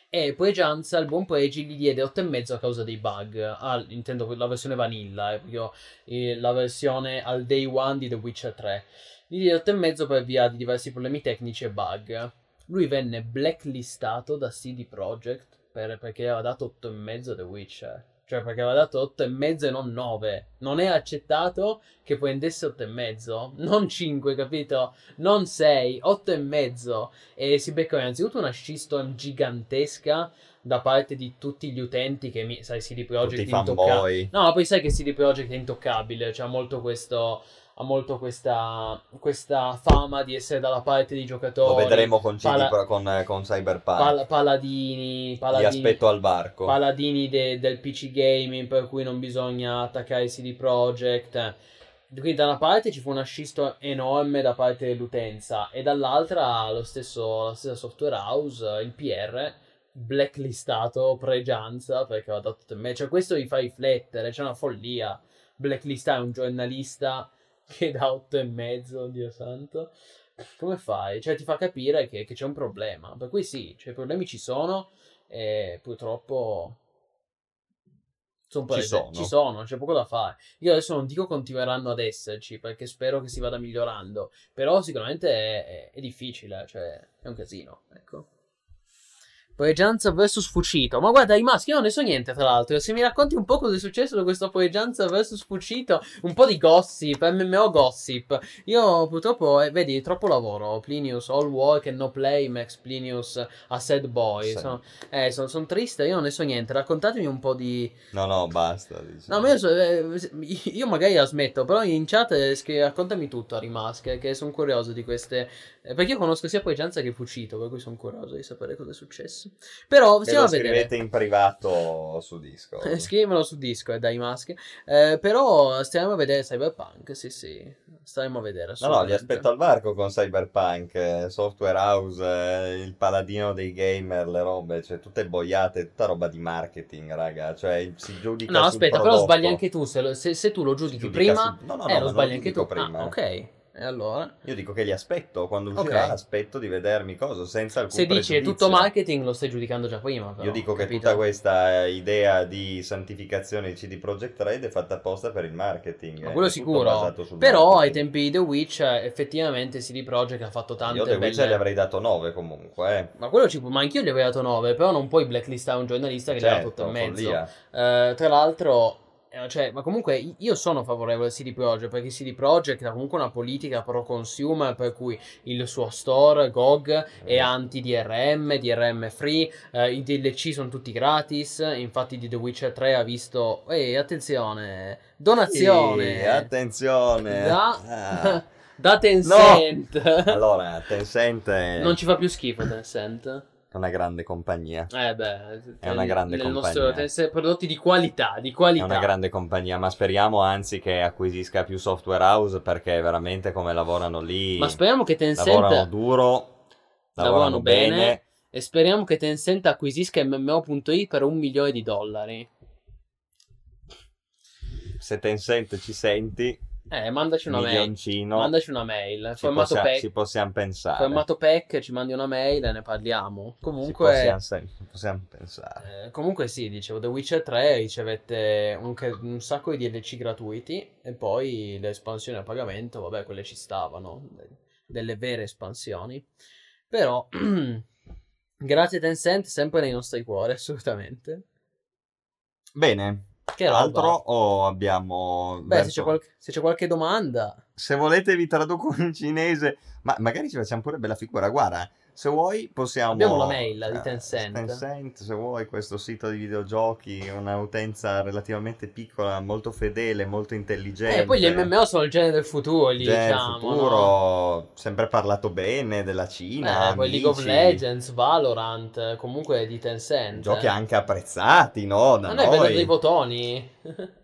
E poi Gianza, il buon Poegi, gli diede 8,5 a causa dei bug. Ah, intendo la versione vanilla, eh, eh, la versione al day one di The Witcher 3. Gli diede 8,5 per via di diversi problemi tecnici e bug. Lui venne blacklistato da CD Projekt per- perché aveva dato 8,5 a The Witcher. Cioè perché aveva dato 8,5 e non 9. Non è accettato che prendesse 8,5. Non 5, capito? Non 6, 8,5. E si becca innanzitutto una shitstorm gigantesca da parte di tutti gli utenti che, mi, sai, CD Projekt Tutti i intocca- fanboy. No, poi sai che CD Projekt è intoccabile, cioè ha molto questo ha molto questa, questa fama di essere dalla parte dei Lo giocatori. vedremo con, CD Pala- con, con Cyberpunk. Pal- paladini, Li paladini, aspetto al barco. paladini de- del PC gaming per cui non bisogna attaccare i CD Projekt. Quindi da una parte ci fu una scisto enorme da parte dell'utenza e dall'altra lo stesso, la stessa software house, il PR, blacklistato pre-Gianza perché aveva dato me. Cioè, questo mi fa riflettere, c'è una follia. Blacklistare un giornalista che dà 8 e mezzo, Dio santo. Come fai? Cioè, ti fa capire che, che c'è un problema. Per cui sì, cioè, i problemi ci sono e purtroppo sono Ci sono. ci sono, c'è poco da fare. Io adesso non dico continueranno ad esserci perché spero che si vada migliorando, però sicuramente è, è- è difficile, cioè è un casino, ecco. Poeggianza vs Fucito. Ma guarda, i maschi, io non ne so niente, tra l'altro. Se mi racconti un po' cosa è successo da questo Poeggianza vs Fucito, un po' di gossip, MMO gossip. Io purtroppo, eh, vedi, troppo lavoro. Plinius, all work and no play, Max Plinius, a sad boy. Sì. Sono, eh, sono, sono triste, io non ne so niente. Raccontatemi un po' di... No, no, basta. diciamo. No, ma io, so- eh, io magari la smetto, però in chat eh, scri- raccontami tutto a Rimask, che sono curioso di queste... eh, perché io conosco sia Poeggianza che Fucito, per cui sono curioso di sapere cosa è successo. Però stiamo lo a vedere. scrivete in privato su Discord. Eh, Scrivimelo su Discord, dai mask. Eh, però stiamo a vedere Cyberpunk, sì sì. Staremo a vedere. No, no, li aspetto al varco con Cyberpunk, eh, Software House, eh, il paladino dei gamer, le robe, cioè tutte boiate, tutta roba di marketing, raga, cioè si giudica No, aspetta, però prodotto. sbagli anche tu. Se, lo- se- se tu lo giudichi prima, su- No, no, eh, no, lo ma sbagli non anche tu. prima. Ah, ok. E allora? Io dico che li aspetto, quando uscirà Ok. aspetto di vedermi cosa, senza alcun Se dici è tutto marketing, lo stai giudicando già prima. Però, Io dico che capito? tutta questa idea di santificazione di CD Projekt Red è fatta apposta per il marketing. Ma eh, quello è tutto sicuro. Però ai marketing. tempi di The Witcher, effettivamente CD Projekt ha fatto tante Io The belle... Witcher gli avrei dato 9 comunque, eh. Ma quello ci può... Ma anch'io gli avrei dato 9, però non puoi blacklistare un giornalista che gli ha 8 e Certo, mezzo. Eh, tra l'altro, eh, cioè, ma comunque io sono favorevole al CD Projekt perché CD Projekt ha comunque una politica pro consumer per cui il suo store GOG è Mm. anti-DRM, DRM free, eh, i DLC sono tutti gratis. Infatti, di The Witcher 3 ha visto, ehi, attenzione, donazione Sì, attenzione. da, Ah. [LAUGHS] da Tencent. Allora, Tencent è Non ci fa più schifo Tencent. Una grande compagnia. Eh beh, È una grande nel compagnia. nostro prodotti di qualità, di È qualità. una grande compagnia, ma speriamo anzi che acquisisca più software house perché veramente come lavorano lì, Ma speriamo che Tencent lavorano duro, lavorano, lavorano bene. bene. E speriamo che Tencent acquisisca MMO.it per un milione di dollari. Se Tencent ci senti, Eh, mandaci una mail. Mandaci una mail. ci, possia- pack, ci possiamo pensare. formato pack, ci mandi una mail e ne parliamo. Comunque, possiamo, possiamo pensare. eh, comunque sì, dicevo, The Witcher 3 ricevette un, un sacco di DLC gratuiti e poi le espansioni a pagamento, vabbè, quelle ci stavano, de- delle vere espansioni. Però, [CLEARS THROAT] grazie Tencent, sempre nei nostri cuori, assolutamente. Bene, Che roba. altro o abbiamo... Beh, se c'è, qualche, se c'è qualche domanda... Se volete vi traduco in cinese, ma magari ci facciamo pure bella figura. Guarda, se vuoi possiamo... Abbiamo la mail di eh, Tencent. Tencent, se vuoi, questo sito di videogiochi, un'utenza relativamente piccola, molto fedele, molto intelligente. Eh, poi gli MMO sono il genere del futuro, lì, Genere diciamo, futuro, no? sempre parlato bene della Cina, Eh, poi League of Legends, Valorant, eh, comunque di Tencent. Giochi eh. anche apprezzati, no? Da Ma noi vedo noi. dei botoni.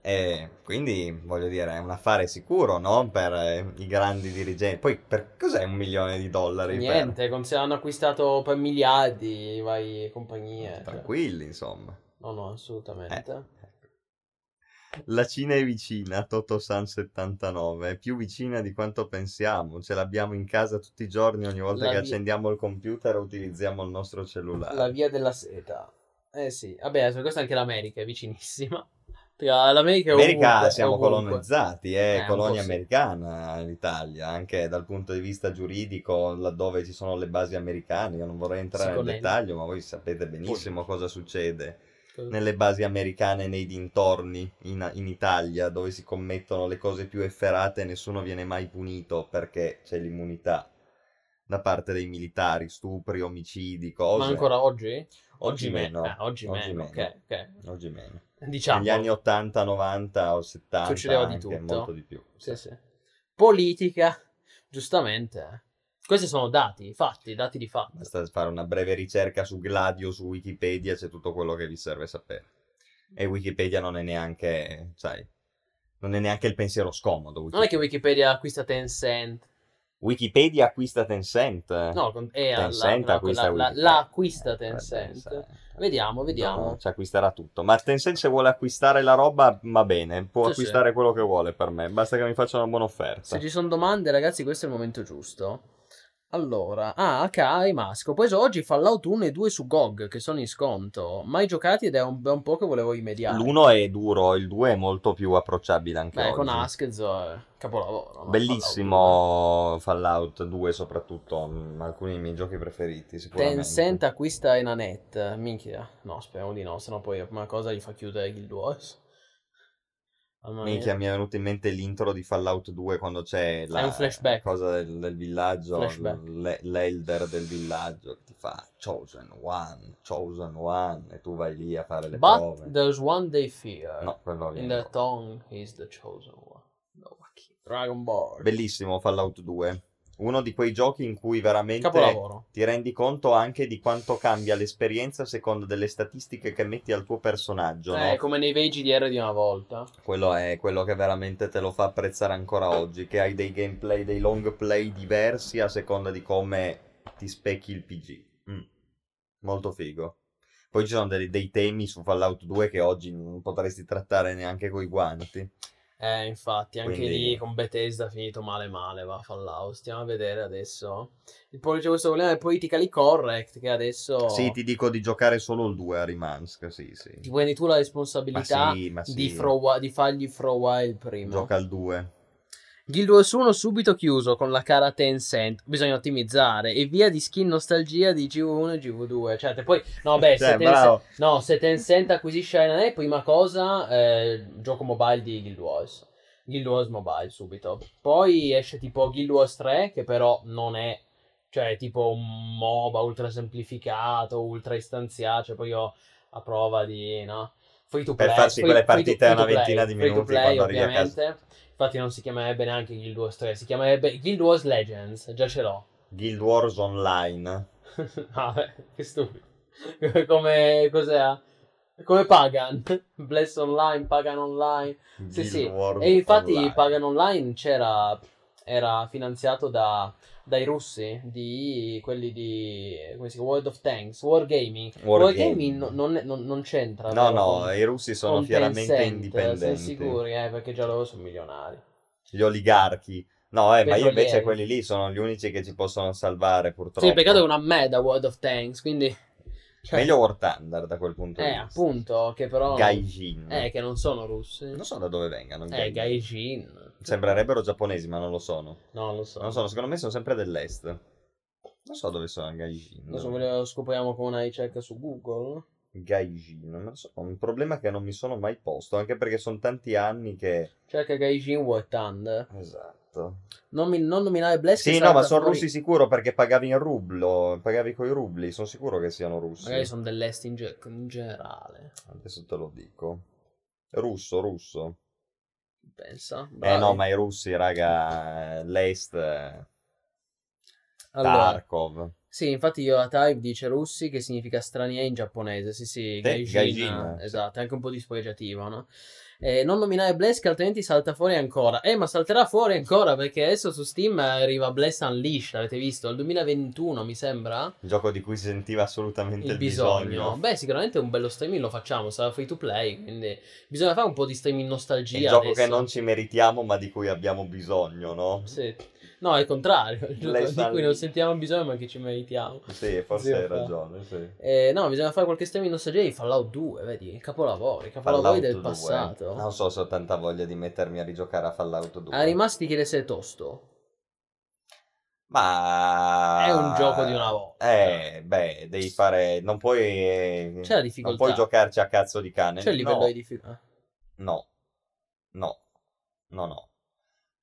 E quindi voglio dire, è un affare sicuro, no? Per eh, i grandi dirigenti. Poi, per cos'è un milione di dollari? per- Niente, con- se hanno acquistato per miliardi i vari compagnie. cioè. Tranquilli, insomma. No, no, assolutamente. La Cina è vicina, Totosan79, è più vicina di quanto pensiamo. Ce l'abbiamo in casa tutti i giorni, ogni volta La che vi- accendiamo il computer utilizziamo il nostro cellulare. La via della seta. Eh sì, vabbè, su questo anche l'America è vicinissima. L'America è America ovunque, è siamo colonizzati, è Eh, un colonia po' sì. americana l'Italia, anche dal punto di vista giuridico, laddove ci sono le basi americane. Io non vorrei entrare nel dettaglio, ma voi sapete benissimo cosa succede nelle basi americane nei dintorni in, in Italia, dove si commettono le cose più efferate e nessuno viene mai punito perché c'è l'immunità da parte dei militari, stupri, omicidi, cose. Ma ancora oggi? Oggi me- meno. eh, oggi, Oggi meno, meno. ok, ok. Oggi meno. Diciamo. Negli anni 80, 90 o 70 Succedeva di tutto. molto di più. Sì, sì. Politica, giustamente. Questi sono dati, fatti, dati di fatto. Basta fare una breve ricerca su Gladio, su Wikipedia, c'è tutto quello che vi serve sapere. E Wikipedia non è neanche, sai, non è neanche il pensiero scomodo. Non è che Wikipedia acquista Tencent. Wikipedia acquista Tencent. No, con- alla- Tencent la- acquista la- la- Wikipedia. la acquista Eh, Tencent. Tencent. Vediamo, vediamo. No, ci acquisterà tutto. Ma Tencent se vuole acquistare la roba va bene, può Sì, acquistare quello che vuole per me, basta che mi faccia una buona offerta. Se ci sono domande, ragazzi, questo è il momento giusto. Allora, ah, Akai Masco. Poi oggi Fallout 1 e 2 su GOG che sono in sconto. Mai giocati ed è un, è un po' che volevo rimediare. L'uno è duro, il due è molto più approcciabile anche Beh, oggi. con Askez è capolavoro. no? Bellissimo Fallout 2 soprattutto, mm, alcuni dei miei giochi preferiti Fallout 2. sicuramente. Tencent acquista Enanet. Minchia. No, speriamo di no, sennò poi una cosa gli fa chiudere Guild Wars. Minchia, mi è venuto in mente l'intro di Fallout 2 quando c'è la cosa del, del villaggio, l- l'elder del villaggio che ti fa Chosen One, Chosen One e tu vai lì a fare le But prove. there's one they fear. No, quello In their tongue is the chosen one. No, Dragon Ball. Bellissimo Fallout 2. Uno di quei giochi in cui veramente Capolavoro. ti rendi conto anche di quanto cambia l'esperienza a seconda delle statistiche che metti al tuo personaggio, no? Eh, come nei vei GDR di una volta. Quello è quello che veramente te lo fa apprezzare ancora oggi, che hai dei gameplay, dei long play diversi a seconda di come ti specchi il PG. Mm. Molto figo. Poi ci sono dei, dei temi su Fallout 2 che oggi non potresti trattare neanche coi guanti. Eh, infatti, anche Quindi- lì con Bethesda è finito male male, va Fallout. Stiamo a vedere adesso. E poi c'è questo problema del politically correct che adesso Sì, ti dico di giocare solo il 2 a Rimansk, sì, sì. ti prendi tu la Ma responsabilità sì, ma sì. di, throw- di fargli throw wild prima. Gioca al 2. Guild Wars 1 subito chiuso con la cara Tencent. Bisogna ottimizzare. E via di skin nostalgia di GV1 e GV2. Cioè, poi. No, beh, Cioè, se. Tencent, no, se Tencent acquisisce Aina prima cosa, eh, gioco mobile di Guild Wars. Guild Wars Mobile subito. Poi esce tipo Guild Wars 3, che però non è. Cioè, tipo un MOBA ultra semplificato, ultra istanziato. Cioè, poi io a prova di. No? Free to Per play. farsi free- quelle partite a una ventina di minuti play, quando arrivi a casa. Infatti non si chiamerebbe neanche Guild Wars 3, si chiamerebbe Guild Wars Legends, già ce l'ho. Guild Wars Online. [LAUGHS] ah, beh, che stupido. [LAUGHS] Come cos'è? Come Pagan? [LAUGHS] Bless Online, Pagan Online. Sì, Guild sì. Wars E infatti Online. Pagan Online c'era era finanziato da, dai russi, di quelli di come si chiama? World of Tanks, Wargaming. Wargaming. Wargaming non, non- non c'entra. No, no, i russi sono fieramente indipendenti. Sei sicuri, eh, perché già loro sono milionari. Gli oligarchi. No, eh, ma io invece quelli lì sono gli unici che ci possono salvare, purtroppo. Sì, peccato che non ha me da World of Tanks, quindi... cioè, Meglio War Thunder da quel punto Eh, di vista. appunto, che però... Gaijin. Eh, che non sono russi. Non so da dove vengano. Eh, Gaijin. Sembrerebbero giapponesi, ma non lo sono. No, lo so. Non lo sono, secondo me sono sempre dell'est. Non so dove sono Gaijin. Non so, lo scopriamo con una ricerca su Google. Gaijin, non so. Un problema che non mi sono mai posto, anche perché sono tanti anni che... Cerca Gaijin War Thunder. Esatto. Non, mi- non nominare Bless Sì, no, ma sono russi sicuro perché pagavi in rublo, pagavi coi rubli, sono sicuro che siano russi. Magari sono dell'est in, ge- in generale. Adesso te lo dico. Russo, russo. Pensa. Eh Bravi. no, ma i russi, raga, l'est, eh, Allora, Tarkov. Sì, infatti io la type dice russi che significa stranieri in giapponese. Sì, sì, Gaijin, Gaijin, sì. esatto, è anche un po' dispregiativo, no? Eh, non nominare Bless che altrimenti salta fuori ancora. Eh, ma salterà fuori ancora perché adesso su Steam arriva Bless Unleashed, avete visto? Al 2021 mi sembra. Un gioco di cui si sentiva assolutamente il, Il bisogno. bisogno. Beh, sicuramente un bello streaming lo facciamo, sarà free to play, quindi bisogna fare un po' di streaming nostalgia Il gioco adesso. che non ci meritiamo ma di cui abbiamo bisogno, no? Sì. No, è il contrario, [LAUGHS] il Bless di cui non sentiamo bisogno ma che ci meritiamo. Sì, forse Sì, hai fa. ragione, sì. Eh, no, bisogna fare qualche streaming nostalgia di Fallout 2, vedi? I capolavori, i capolavori Fallout del 2. passato. Non so se ho tanta voglia di mettermi a rigiocare a Fallout 2. A rimasti chiede se è tosto. Ma È un gioco di una volta. Eh, beh, devi fare. Non puoi. C'è la difficoltà. Non puoi giocarci a cazzo di cane. C'è il livello no, di difficoltà. No, no, no, no.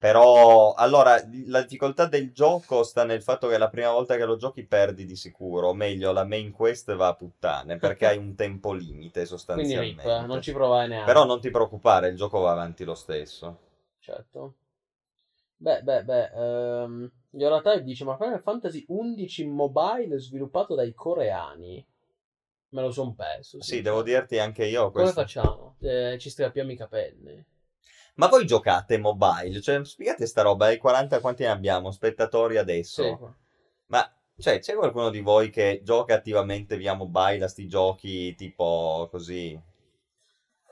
Però, allora, la difficoltà del gioco sta nel fatto che la prima volta che lo giochi perdi di sicuro. O meglio, la main quest va a puttane perché [LAUGHS] hai un tempo limite Quindi sostanzialmente. rip, non ci provare neanche. Però non ti preoccupare, il gioco va avanti lo stesso. Certo. Beh, beh, beh. Ehm, Yoratype dice: Ma Final Fantasy 11 mobile sviluppato dai coreani. Me lo son perso. Sì, devo dirti anche io Come questo. facciamo? Eh, ci strappiamo i capelli. Ma voi giocate mobile? Cioè, spiegate sta roba, ai 40 quanti ne abbiamo? Spettatori adesso? Sì. Ma, cioè, c'è qualcuno di voi che gioca attivamente via mobile a sti giochi tipo così?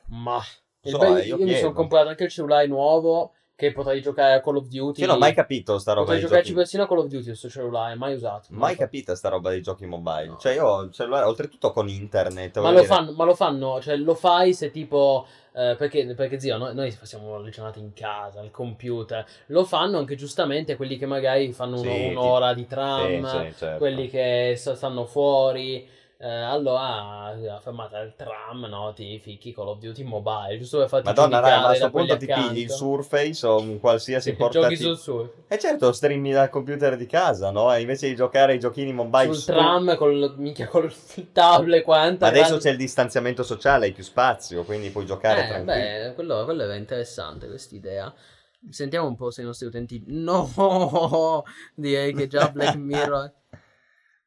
Ma So, bello- eh, io, io mi sono comprato anche il cellulare nuovo che potrei giocare a Call of Duty. Io non ho mai capito sta roba Potrei dei giocarci persino a Call of Duty questo cellulare, mai usato. non Mai capita sta roba dei giochi mobile. No. Cioè, io ho il cellulare, oltretutto con internet. Ma lo, fanno, ma lo fanno, cioè lo fai se tipo, eh, perché, perché zio, noi, noi facciamo le giornate in casa, al computer, lo fanno anche giustamente quelli che magari fanno uno- Sì, un'ora di Sì, tram, sì, certo. quelli che sta- stanno fuori, eh, allora la fermata del tram, no, ti ficchi Call of Duty Mobile, giusto per farti Madonna, raga, ma a questo punto ti pigli il. Surface o un qualsiasi portatile. giochi sul surf, E certo, streami dal computer di casa, no? E invece di giocare ai giochini mobile sul su- tram col, minchia, col [LAUGHS] tablet 40 Ma adesso gradi. c'è il distanziamento sociale, hai più spazio, quindi puoi giocare Eh, tranquillo. beh, quello, quello era interessante questa idea. Sentiamo un po' se i nostri utenti. [LAUGHS] No, direi che già Black Mirror.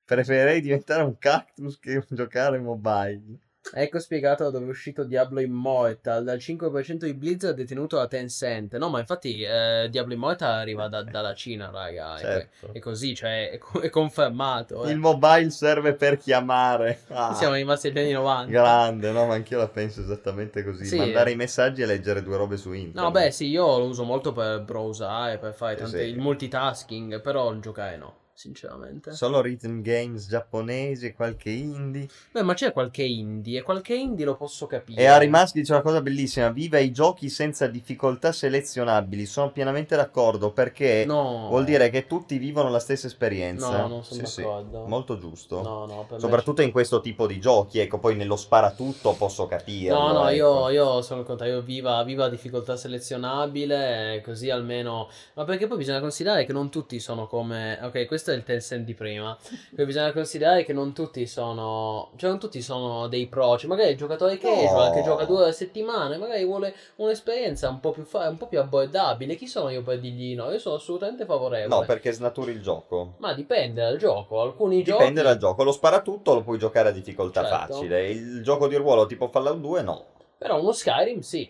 Preferirei diventare un cactus che [LAUGHS] giocare mobile. Ecco spiegato dove è uscito Diablo Immortal. Dal 5% di Blizzard detenuto da Tencent. No, ma infatti eh, Diablo Immortal arriva da- dalla Cina, raga. Certo. è così, cioè è, co- è confermato. eh. Il mobile serve per chiamare. Ah, Siamo rimasti agli anni 90. Grande, no? Ma anch'io la penso esattamente così. Sì. Mandare i messaggi e leggere due robe su internet. No, beh, sì, io lo uso molto per browsare, per fare tante, sì. il multitasking, però il giocare no, sinceramente. Solo rhythm games giapponesi e qualche indie. Beh, ma c'è qualche indie, e qualche indie lo posso capire. E Musk dice una cosa bellissima: viva i giochi senza difficoltà selezionabili. Sono pienamente d'accordo perché No. vuol dire che tutti vivono la stessa esperienza. No, non sono Sì, sì, d'accordo. molto giusto. No, no, Soprattutto in questo tipo di giochi, ecco, poi nello sparatutto posso capire. No, no, io, io sono il contrario, viva, viva difficoltà selezionabile, così almeno... Ma perché poi bisogna considerare che non tutti sono come... Ok, questo è il Tencent di prima. Poi bisogna considerare che non tutti sono... Cioè non tutti sono dei pro. Cioè magari il giocatore casual che gioca due settimane, magari vuole un'esperienza un po' più, fa- un po' più abbordabile. Chi sono io per dirgli no? Io sono assolutamente favorevole. No, perché snaturi il gioco. Ma dipende dal gioco. Alcuni Dipende giochi... dal gioco. Lo sparatutto lo puoi giocare a difficoltà Certo. facile. Il gioco di ruolo tipo Fallout 2 no. Però uno Skyrim sì.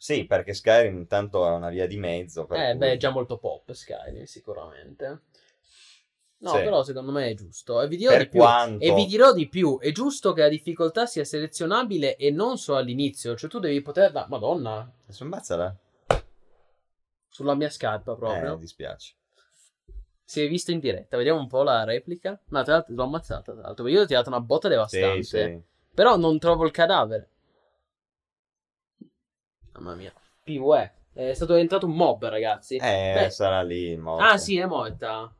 Sì, perché Skyrim intanto è una via di mezzo. Eh, cui- beh, è già molto pop Skyrim, sicuramente. No, Sì. però secondo me è giusto. E vi dirò di più. E vi dirò di più. È giusto che la difficoltà sia selezionabile e non solo all'inizio. Cioè, tu devi poterla. Madonna, Adesso ammazzala. sulla mia scarpa Eh, proprio. dispiace. Si è visto in diretta. Vediamo un po' la replica. No, tra l'altro l'ho ammazzata. Tra l'altro, io ho tirato una botta devastante. Sì, sì. Però non trovo il cadavere. Mamma mia. PvE. È stato entrato un mob, ragazzi. Eh, Beh, sarà lì morto. Ah, sì, è morta.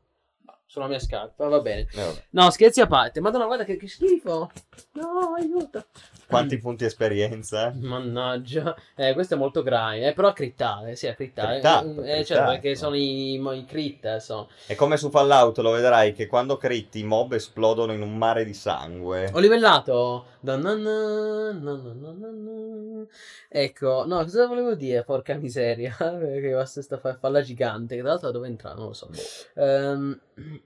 Sulla mia scarpa, va bene. Eh. No, scherzi a parte. Madonna, guarda che, che schifo. No, aiuto. Quanti punti esperienza? Mannaggia. Eh, questo è molto grave. Eh, però crittare, sì, crittare. Crittato, Eh, certo, perché sono i, i crit, eh, sono. È come su Fallout, lo vedrai che quando critti i mob esplodono in un mare di sangue. Ho livellato. Da na na, na na na na na. Ecco, no, cosa volevo dire? Porca miseria. [LAUGHS] Perché basta sta farfalla gigante. Che tra l'altro dove entra? Non lo so. Ehm. mm, mm, mm,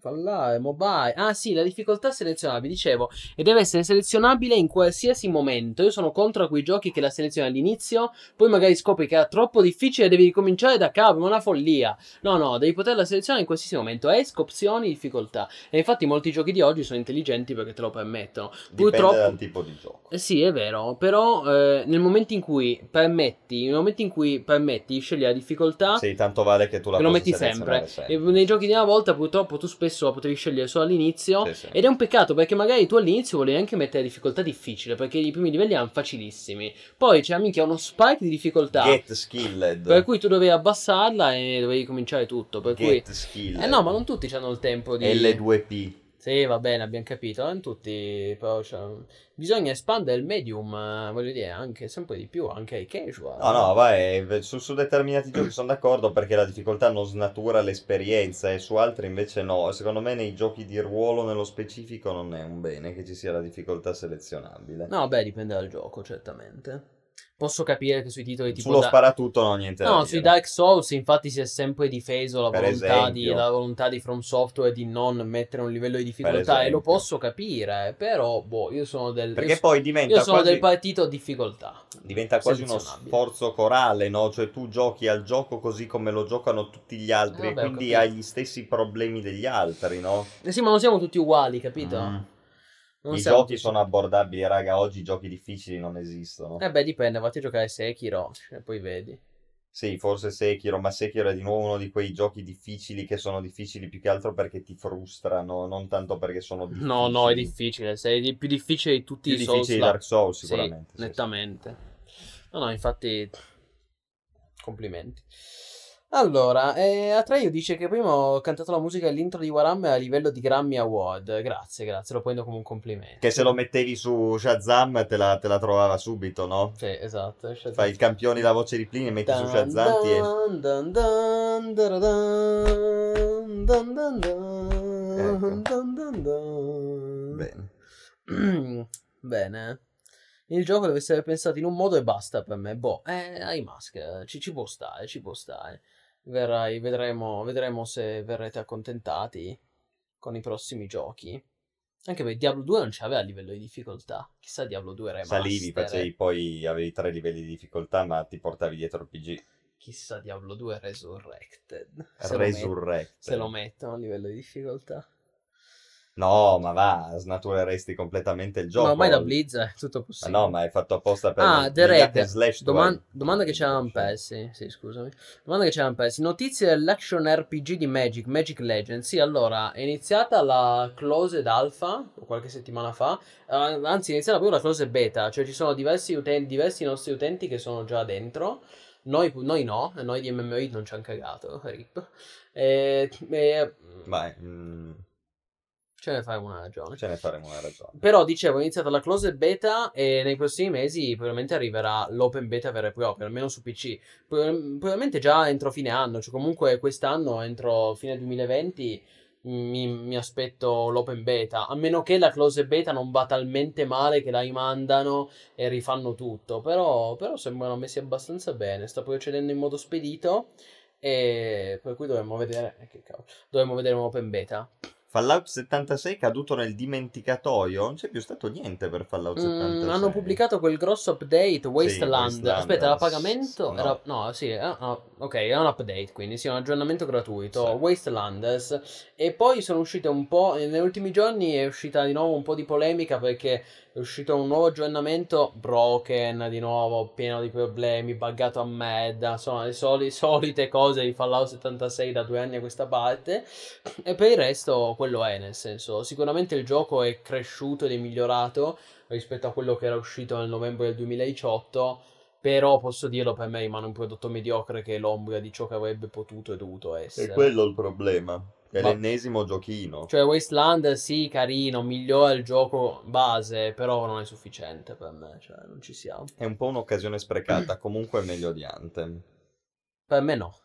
Fallare, mobile. Ah, sì, la difficoltà selezionabile. Dicevo, e deve essere selezionabile in qualsiasi momento. Io sono contro quei giochi che la selezioni all'inizio, poi magari scopri che era troppo difficile e devi ricominciare da capo. È una follia. No, no, devi poterla selezionare in qualsiasi momento. Esco, opzioni, difficoltà. E infatti molti giochi di oggi sono intelligenti perché te lo permettono. Dipende Purtroppo. dal tipo di gioco. Eh sì, è vero, però eh, nel momento in cui permetti, nel momento in cui permetti, scegli la difficoltà, Sì, tanto vale che tu la lo possa metti sempre. selezionare E nei giochi di una volta, purtroppo, tu spesso la potevi scegliere solo all'inizio. Sì, sì. Ed è un peccato perché magari tu all'inizio volevi anche mettere difficoltà difficile perché i primi livelli erano facilissimi. Poi c'è minchia uno spike di difficoltà. Get skilled. Per cui tu dovevi abbassarla e dovevi cominciare tutto. Per cui. Get skilled. Eh no, ma non tutti hanno il tempo di. L2P. Sì, va bene, abbiamo capito. Non tutti, però, cioè, bisogna espandere il medium, eh, voglio dire, anche sempre di più, anche ai casual. No, no, vai, su, su determinati giochi sono d'accordo perché la difficoltà non snatura l'esperienza e su altri invece no. Secondo me nei giochi di ruolo nello specifico non è un bene che ci sia la difficoltà selezionabile. No, beh, dipende dal gioco, certamente. Posso capire che sui titoli tipo Sullo da- sparatutto non ho niente da No, sui Dark Souls infatti si è sempre difeso la volontà, di, la volontà di From Software di non mettere un livello di difficoltà e lo posso capire, però boh, io sono del, Perché poi diventa io sono quasi, del partito difficoltà. diventa quasi uno sforzo corale, no? Cioè tu giochi al gioco così come lo giocano tutti gli altri Eh, e vabbè, ho quindi hai gli stessi problemi degli altri, no? Eh sì, ma non siamo tutti uguali, capito? Mm. Non I siamo giochi sono abbordabili, raga, oggi i giochi difficili non esistono. Eh beh, dipende, vatti a giocare Sekiro e poi vedi. Sì, forse Sekiro, ma Sekiro è di nuovo uno di quei giochi difficili che sono difficili più che altro perché ti frustrano, non tanto perché sono difficili. No, no, è difficile, sei di- più difficile di tutti Più i Souls. di Dark Souls sicuramente. Sì, sì, sì. nettamente. No, no, infatti complimenti. Allora, eh, Atreio dice che prima ho cantato la musica dell'intro di Warhammer a livello di Grammy Award. Grazie, grazie, lo prendo come un complimento. Che se lo mettevi su Shazam te la, te la trovava subito, no? Sì, esatto. Fai il campione la voce di Plini e metti su Shazam ti esce. Dun, dun, dun, dun, dun, dun, dun, dun, dun, dun. Bene. [CLEARS THROAT] Bene. Il gioco deve essere pensato in un modo e basta per me. Boh, eh, hai mask, ci, ci può stare, ci può stare. Verrai, vedremo, vedremo se verrete accontentati con i prossimi giochi. Anche perché Diablo 2 non c'aveva livello di difficoltà. Chissà Diablo 2 remaster. Salivi, facevi poi avevi tre livelli di difficoltà, ma ti portavi dietro il PG. Chissà Diablo 2 Resurrected. Se lo met-. Se lo mettono a livello di difficoltà. No, ma va, snatureresti completamente il gioco. Ma ormai da Blizz è tutto Ma possibile. no, ma è fatto apposta per Ah, The Red. slash Doman- domanda che ci eravamo persi. Sì, scusami. Domanda che ci eravamo persi. Notizie dell'action RPG di Magic, Magic Legends. Sì, allora, è iniziata la Closed Alpha qualche settimana fa. eh, anzi, è iniziata proprio la Closed Beta. Cioè, ci sono diversi, utenti, diversi nostri utenti che sono già dentro. Noi, noi no, noi di MMOI non ci hanno cagato. Rip. E, e- Vai, mm, ce ne fai una ragione. ce ne faremo una ragione. Però dicevo, è iniziata la closed beta e nei prossimi mesi probabilmente arriverà l'open beta vera e propria, almeno su PC. Pro- Probabilmente già entro fine anno, cioè comunque quest'anno, entro fine 2020, mi, mi aspetto l'open beta. A meno che la closed beta non va talmente male che la rimandano e rifanno tutto. Però, però sembrano messi abbastanza bene, sta procedendo in modo spedito. E per cui dovremmo vedere, eh, che cavolo, dovremmo vedere un open beta. Fallout 76 caduto nel dimenticatoio? Non c'è più stato niente per Fallout Mm, 76. hanno pubblicato quel grosso update Wasteland. Wasteland, Aspetta, era a pagamento? no. Era- no, sì, eh, ah, ok, è un update, quindi sì, un aggiornamento gratuito. Sì. Wastelanders. E poi sono uscite un po'. Negli ultimi giorni è uscita di nuovo un po' di polemica perché è uscito un nuovo aggiornamento broken, di nuovo, pieno di problemi, buggato a merda. Insomma, le soli- solite cose di Fallout 76 da due anni a questa parte. E per il resto, quello è, nel senso, sicuramente il gioco è cresciuto ed è migliorato rispetto a quello che era uscito nel novembre del 2018. Però posso dirlo, per me rimane un prodotto mediocre che è l'ombra di ciò che avrebbe potuto e dovuto essere. È quello il problema. È Ma- l'ennesimo giochino. Cioè, Wasteland sì, carino, migliora il gioco base, però non è sufficiente per me, cioè, non ci siamo. È un po' un'occasione sprecata, comunque è meglio di Anthem. Per me no.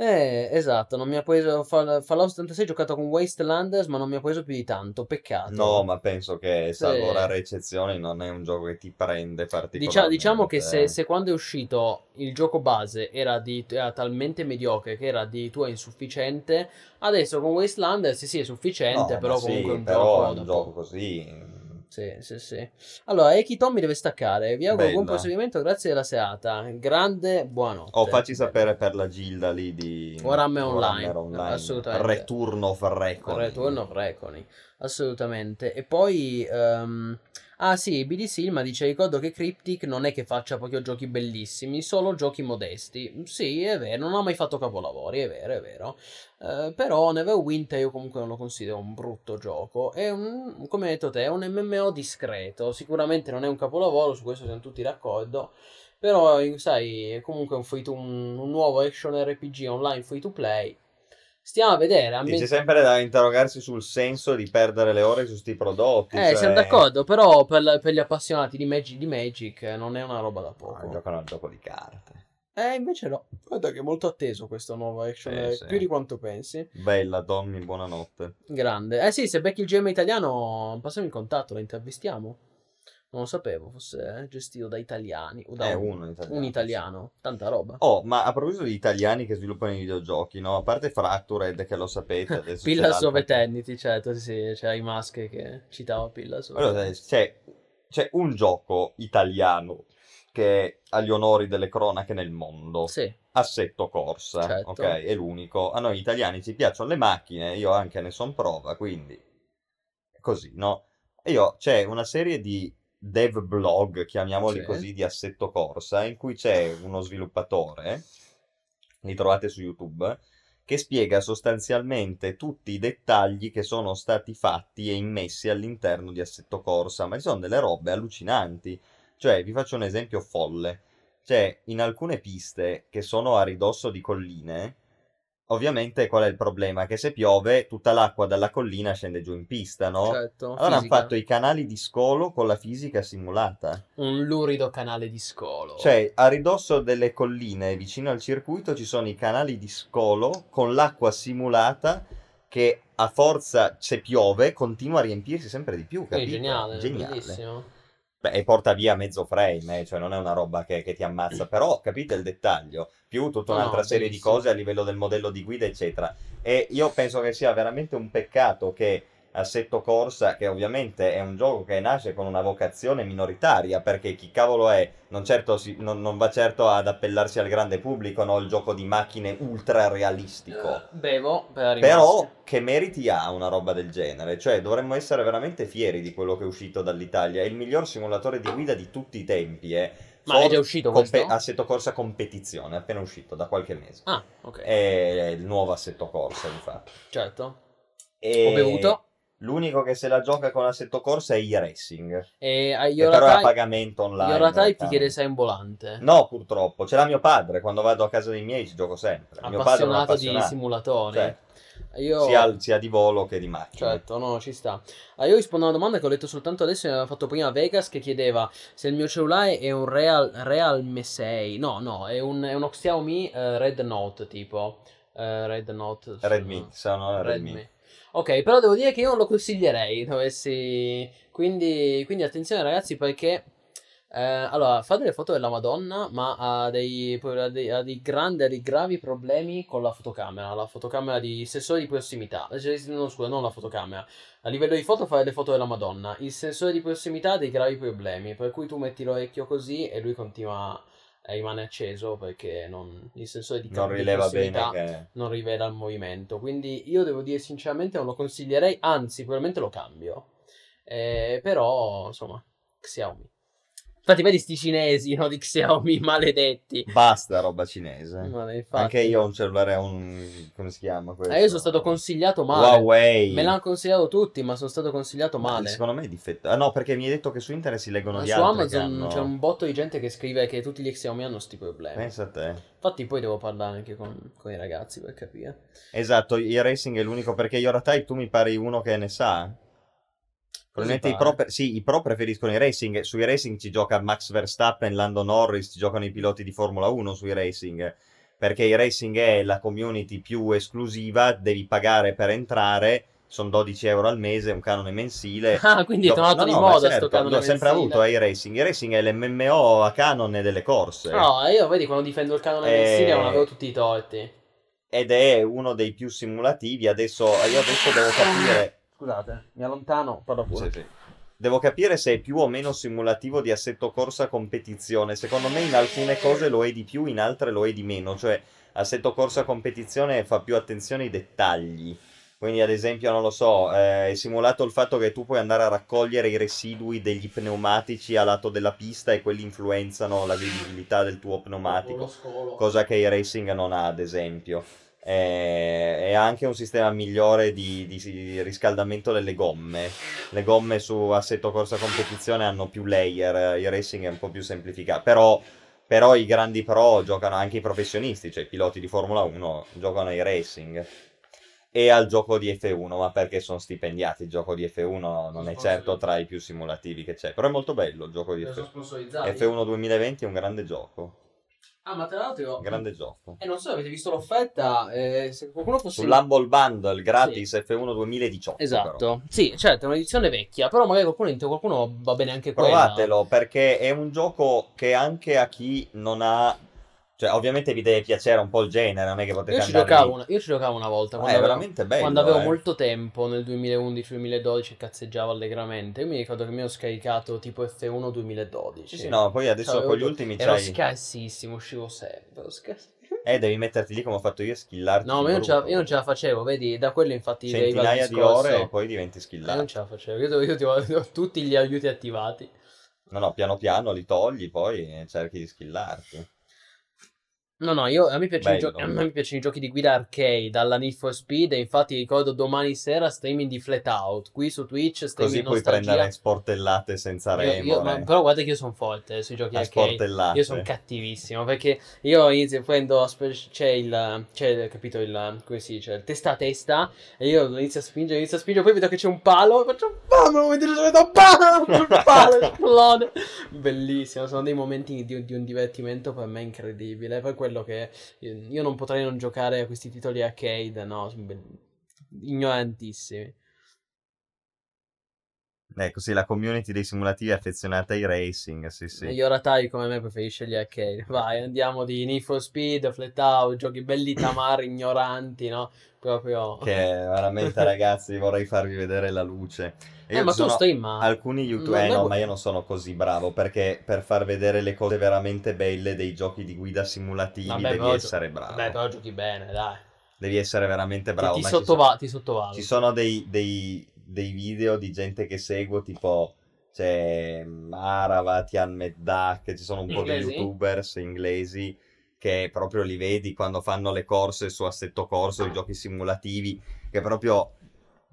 Eh, esatto, non mi ha preso Fall- Fallout 76 ho giocato con Wastelanders, ma non mi ha preso più di tanto, peccato. No, ma penso che, salvo Sì. rare eccezioni, non è un gioco che ti prende Dicia- particolarmente. diciamo che se, se quando è uscito il gioco base era, di- era talmente mediocre che era addirittura insufficiente, adesso con Wastelanders sì, sì, è sufficiente, No, però comunque sì, è un però gioco è un da gioco così. Sì, sì, sì. Allora, Eki Tommy deve staccare. Vi auguro buon Bella. proseguimento, grazie della serata. Grande buonanotte. Oh, facci sapere per la gilda lì di Warhammer Online. Online. Assolutamente. Return of Reckoning. Return of Reckoning. Assolutamente. E poi... ehm, Ah sì, BD Silma dice ricordo che Cryptic non è che faccia proprio giochi bellissimi, solo giochi modesti. Sì, è vero, non ha mai fatto capolavori, è vero, è vero. Eh, però Neverwinter io comunque non lo considero un brutto gioco. È un, come hai detto te, è un MMO discreto. Sicuramente non è un capolavoro, su questo siamo tutti d'accordo. Però, sai, è comunque un, to- un, un nuovo action RPG online free to play. Stiamo a vedere. a Sì, me- C'è sempre da interrogarsi sul senso di perdere le ore su sti prodotti. Eh, cioè- siamo d'accordo, però per, per gli appassionati di Magic, di Magic eh, non è una roba da No, poco. giocano al gioco di carte. Eh, invece no. Guarda che è molto atteso questo nuovo action, Eh, eh, sì. più di quanto pensi. Bella, Tommy, buonanotte. Grande. Eh sì, se becchi il GM italiano, passiamo in contatto, la intervistiamo. Non lo sapevo, fosse eh, gestito da italiani. O da È un, uno italiano. un italiano. Tanta roba. Oh, ma a proposito di italiani che sviluppano i videogiochi, no? A parte Fractured, che lo sapete, [LAUGHS] adesso c'è Pillars of Eternity, certo, sì, c'era i masche che citava Pillars of Allora, c'è, c'è un gioco italiano che è agli onori delle cronache nel mondo. Sì, Assetto Corsa, Certo. ok? È l'unico. A noi italiani ci piacciono le macchine, io anche ne sono prova, quindi così, no? E io c'è una serie di dev blog, chiamiamoli Sì. così, di Assetto Corsa, in cui c'è uno sviluppatore, li trovate su YouTube, che spiega sostanzialmente tutti i dettagli che sono stati fatti e immessi all'interno di Assetto Corsa, ma ci sono delle robe allucinanti. Cioè, vi faccio un esempio folle. Cioè, in alcune piste che sono a ridosso di colline, ovviamente qual è il problema? Che se piove, tutta l'acqua dalla collina scende giù in pista, no? certo. Allora hanno fisica. fatto i canali di scolo con la fisica simulata. Un lurido canale di scolo. Cioè, a ridosso delle colline, vicino al circuito, ci sono i canali di scolo con l'acqua simulata che a forza, se piove, continua a riempirsi sempre di più, capito? geniale, Geniale. bellissimo. Beh, e porta via mezzo frame, eh, cioè non è una roba che, che ti ammazza, però capite il dettaglio, più tutta un'altra no, serie di bellissimo. cose a livello del modello di guida, eccetera. E io penso che sia veramente un peccato che Assetto Corsa, che ovviamente è un gioco che nasce con una vocazione minoritaria, perché chi cavolo è, non, certo si- non- non va certo ad appellarsi al grande pubblico, no? Il gioco di macchine ultra realistico. Bevo per Però che meriti ha una roba del genere? Cioè, dovremmo essere veramente fieri di quello che è uscito dall'Italia. È il miglior simulatore di guida di tutti i tempi. Eh. Ma è già uscito questo? Assetto Corsa Competizione, è appena uscito da qualche mese. Ah, ok. È il nuovo Assetto Corsa, infatti. Certo. E Ho bevuto. L'unico che se la gioca con Assetto Corsa è e-Racing. E a Che però è a Yoratai, pagamento online. Yoratai ti diciamo. chiede se hai un volante. No, purtroppo. Ce l'ha mio padre. Quando vado a casa dei miei ci gioco sempre. Mio padre è un appassionato di appassionato. simulatori. Cioè, Io... sia, sia di volo che di macchina. Certo, no, ci sta. Ah, io rispondo a una domanda che ho letto soltanto adesso, mi aveva fatto prima Vegas, che chiedeva se il mio cellulare è un Real, Realme 6. No, no, è, un, è uno Xiaomi eh, Red Note, tipo. Eh, Red Note. Redmi, sono Redmi. Redmi. Ok, però devo dire che io non lo consiglierei, dovessi... Quindi, quindi attenzione ragazzi perché... eh, allora, fa delle foto della Madonna, ma ha dei, ha dei, ha dei grandi, ha dei gravi problemi con la fotocamera, la fotocamera di sensore di prossimità. Cioè, no, scusa, non la fotocamera. A livello di foto fa le foto della Madonna. Il sensore di prossimità ha dei gravi problemi, per cui tu metti l'orecchio così e lui continua rimane acceso perché non, il sensore di, Non di rileva bene che... non rivela il movimento. Quindi io devo dire sinceramente non lo consiglierei, anzi probabilmente lo cambio. Eh, però, insomma, Xiaomi. Infatti vedi sti cinesi, no, di Xiaomi, [LAUGHS] maledetti. Basta roba cinese. Ma infatti- Anche io ho un cellulare, un... come si chiama questo? Eh, io sono stato consigliato male. Huawei. Me l'hanno consigliato tutti, ma sono stato consigliato Ma male. Secondo me è difetto. Ah no, perché mi hai detto che su internet si leggono Ma gli su altri Amazon hanno... c'è un botto di gente che scrive che tutti gli Xiaomi hanno sti problemi. Pensa a te. Infatti poi devo parlare anche con, con i ragazzi per capire. Esatto, il racing è l'unico perché Yoratai tu mi pari uno che ne sa. Probabilmente i pro, pre- sì, i pro preferiscono i racing. Sui racing ci gioca Max Verstappen, Lando Norris, ci giocano i piloti di Formula 1 sui racing. Perché il racing è la community più esclusiva, devi pagare per entrare, sono 12 euro al mese, un canone mensile. [LAUGHS] Ah, quindi è tornato no, di no, moda certo, canone L'ho sempre mensile. avuto, eh, i racing. Il racing è l'MMO a canone delle corse. No, io vedi quando difendo il canone Eh, mensile non avevo tutti i torti. Ed è uno dei più simulativi. Adesso, io adesso devo capire... Scusate, mi allontano, parlo pure. Sì, sì. Devo capire se è più o meno simulativo di assetto corsa competizione. Secondo me in alcune cose lo è di più, in altre lo è di meno. Cioè, assetto corsa competizione fa più attenzione ai dettagli. Quindi, ad esempio, non lo so, eh, è simulato il fatto che tu puoi andare a raccogliere i residui degli pneumatici a lato della pista e quelli influenzano la vivibilità del tuo pneumatico cosa che il racing non ha, ad esempio. Ha anche un sistema migliore di, di riscaldamento delle gomme. Le gomme su assetto corsa competizione hanno più layer, il racing è un po' più semplificato. Però, però i grandi pro giocano anche i professionisti, cioè i piloti di Formula 1 giocano ai racing. E al gioco di F1, ma perché sono stipendiati? Il gioco di F1 non è certo tra i più simulativi che c'è, però è molto bello il gioco di F1. sponsorizzati. F1 2020 è un grande gioco. Ah, ma tra l'altro... Grande gioco. E non so, avete visto l'offerta? Eh, se qualcuno fosse... Sull'Humble Bundle gratis F1 2018. Esatto. però. Sì, certo, è un'edizione vecchia, però magari qualcuno, qualcuno va bene anche quella. Provatelo perché è un gioco che anche a chi non ha. Cioè, ovviamente vi deve piacere un po' il genere, non è che potete Io ci, giocavo una, io ci giocavo una volta, Ah, quando è avevo, veramente bello. quando avevo eh. molto tempo, nel 2011-2012, cazzeggiavo allegramente. Io mi ricordo che mi ho scaricato tipo F1 2012. Sì, sì, no, poi adesso Cioè, con gli ultimi Ero c'hai. scarsissimo, uscivo sempre. ero scarsissimo. Eh, devi metterti lì come ho fatto io skillarti. No, ma io non, ce la, io non ce la facevo, vedi, da quello infatti Centinaia di ore e poi diventi Eh, non skillato. ce la facevo, io, io ti ho, ho tutti gli aiuti attivati. No, no, piano piano li togli, poi cerchi di skillarti. No, no, io, a, me piacciono Bello. giochi, a me piacciono i giochi di guida arcade, alla Need for Speed, e infatti ricordo domani sera streaming di Flat Out, qui su Twitch, streaming Così puoi nostalgia. prendere sportellate senza ma- però guarda che io sono forte eh, sui giochi a arcade. sportellate. Io sono cattivissimo perché io inizio prendo c'è il c'è capito il come si dice il testa a testa e io inizio a spingere inizio a spingere poi vedo che c'è un palo faccio un palo dove do bam il palo esplode bellissimo sono dei momenti di, di un divertimento per me incredibile per quello che io, io non potrei non giocare a questi titoli arcade no sono be- ignorantissimi Ecco, sì, la community dei simulativi è affezionata ai racing, sì, sì. E Yoratai come me preferisce gli arcade. [LAUGHS] Vai, andiamo di Need for Speed, Flat Out, giochi belli tamari, ignoranti, no? Proprio... Che veramente, ragazzi, vorrei farvi vedere la luce. Eh, ma ci tu sono streama? alcuni youtuber, Non eh, no, ma io non sono così bravo perché per far vedere le cose veramente belle dei giochi di guida simulativi Vabbè, devi essere bravo. Vabbè, però giochi bene, dai. Devi essere veramente Ti- bravo. ti, ci sottova- sono- ti. Ci sono dei, dei- dei video di gente che seguo, tipo c'è Arava, Tian Meddak, ci sono un po' di Inglesi? youtubers inglesi che proprio li vedi quando fanno le corse su Assetto Corso, i giochi simulativi, che proprio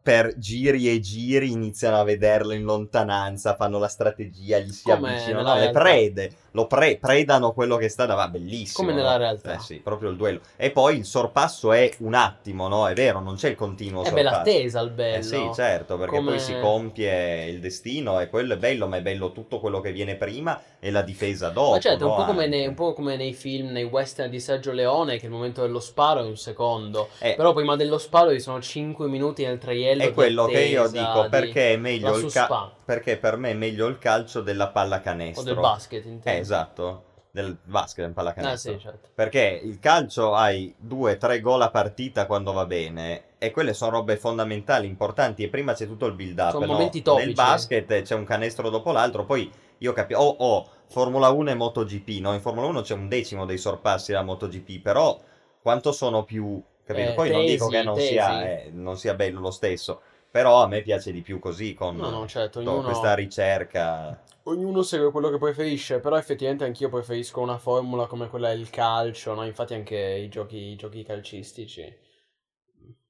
per giri e giri iniziano a vederlo in lontananza, fanno la strategia, gli si Come avvicinano, no, le prede, lo pre- predano quello che sta davanti, bellissimo. Come nella no? realtà. Eh sì, proprio il duello. E poi il sorpasso è un attimo, no? È vero, non c'è il continuo È bella sorpasso. attesa il bello. Eh sì, certo, perché Come- poi si compie il destino e quello è bello, ma è bello tutto quello che viene prima e la difesa dopo. Ma certo, no? un, po come nei, un po' come nei film, nei western di Sergio Leone, che il momento dello sparo è un secondo. Eh, Però prima dello sparo ci sono 5 minuti nel traiello. è quello che io attesa, dico, di- perché è meglio il suspense. Perché per me è meglio il calcio della O pallacanestro. del basket, Eh, intendo. esatto, del basket, del Ah, pallacanestro. sì, certo. Perché il calcio hai due, tre gol a partita quando va bene e quelle sono robe fondamentali, importanti e prima c'è tutto il build up. Sono no? momenti topici. Nel basket c'è un canestro dopo l'altro, poi io capisco, oh, oh, Formula 1 e MotoGP, no? In Formula 1 c'è un decimo dei sorpassi alla MotoGP, però quanto sono più, capito? Eh, poi non tesi, dico che non sia, eh, non sia bello lo stesso, però a me piace di più così, con No, no, certo, to- ognuno... questa ricerca. Ognuno segue quello che preferisce, però effettivamente anch'io preferisco una formula come quella del calcio, no? Infatti anche i giochi, i giochi calcistici.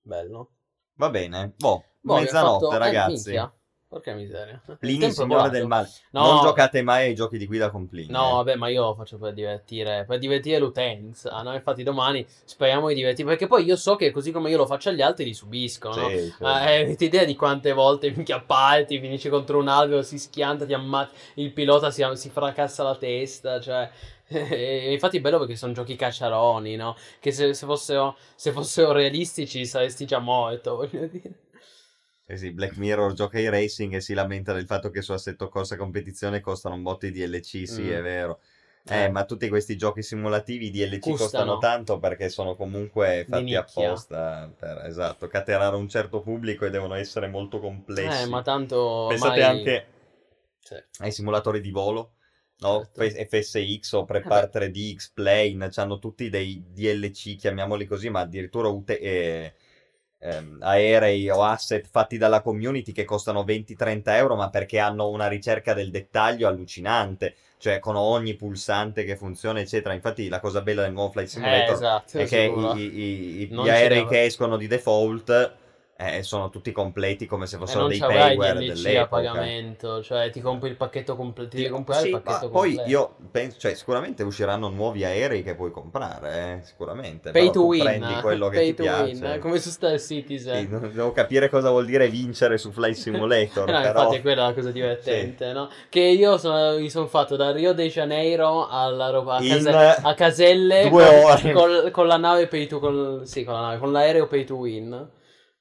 Bello. Va bene, boh, Boh, mezzanotte fatto- eh, ragazzi. minchia. Porca miseria. [LAUGHS] Plini, signore del male. No. Non giocate mai ai giochi di guida con Plini. No, eh. vabbè, ma io lo faccio per divertire, per divertire l'utenza, no? Infatti domani speriamo di divertirmi, perché poi io so che così come io lo faccio agli altri li subiscono, no? Sì, sì. Eh, avete idea di quante volte minchia parti, finisci contro un albero, si schianta, ti ammazza, il pilota si, si fracassa la testa, cioè... e [LAUGHS] infatti è bello perché sono giochi cacciaroni, no? Che se, se fossero, se fossero realistici saresti già morto, [LAUGHS] voglio dire. Eh sì, Black Mirror gioca i racing e si lamenta del fatto che su Assetto Corsa competizione costano un botto di DLC, sì, Mm. è vero. Eh, Eh. ma tutti questi giochi simulativi DLC Costano. costano tanto perché sono comunque fatti apposta per, esatto, caterare un certo pubblico e devono essere molto complessi. Eh, ma tanto Pensate ormai- anche Sì. ai simulatori di volo, no? Certo. FSX o Prepar 3D, X-Plane, hanno tutti dei DLC, chiamiamoli così, ma addirittura ute- eh, ehm, aerei o asset fatti dalla community che costano 20-30 euro, ma perché hanno una ricerca del dettaglio allucinante, cioè con ogni pulsante che funziona, eccetera. Infatti la cosa bella del nuovo Flight Eh, Simulator esatto, è che i- i- i- gli aerei che escono di default eh, sono tutti completi come se E fossero dei payware DLC a dell'epoca. pagamento, cioè ti compri il pacchetto completo, ti devi Sì, comprare sì, il pacchetto ma poi completo. io penso, cioè sicuramente usciranno nuovi aerei che puoi comprare, eh, sicuramente. Pay to win, prendi quello che pay ti to piace. win, eh, come su Star Citizen. Sì, non- devo capire cosa vuol dire vincere su Flight Simulator, [LAUGHS] No, però... infatti è quella la cosa divertente, no? Che io sono- mi sono fatto da Rio de Janeiro alla roba a, Case- a Caselle con, col- con la nave pay to col- sì, con la nave, con l'aereo pay to win.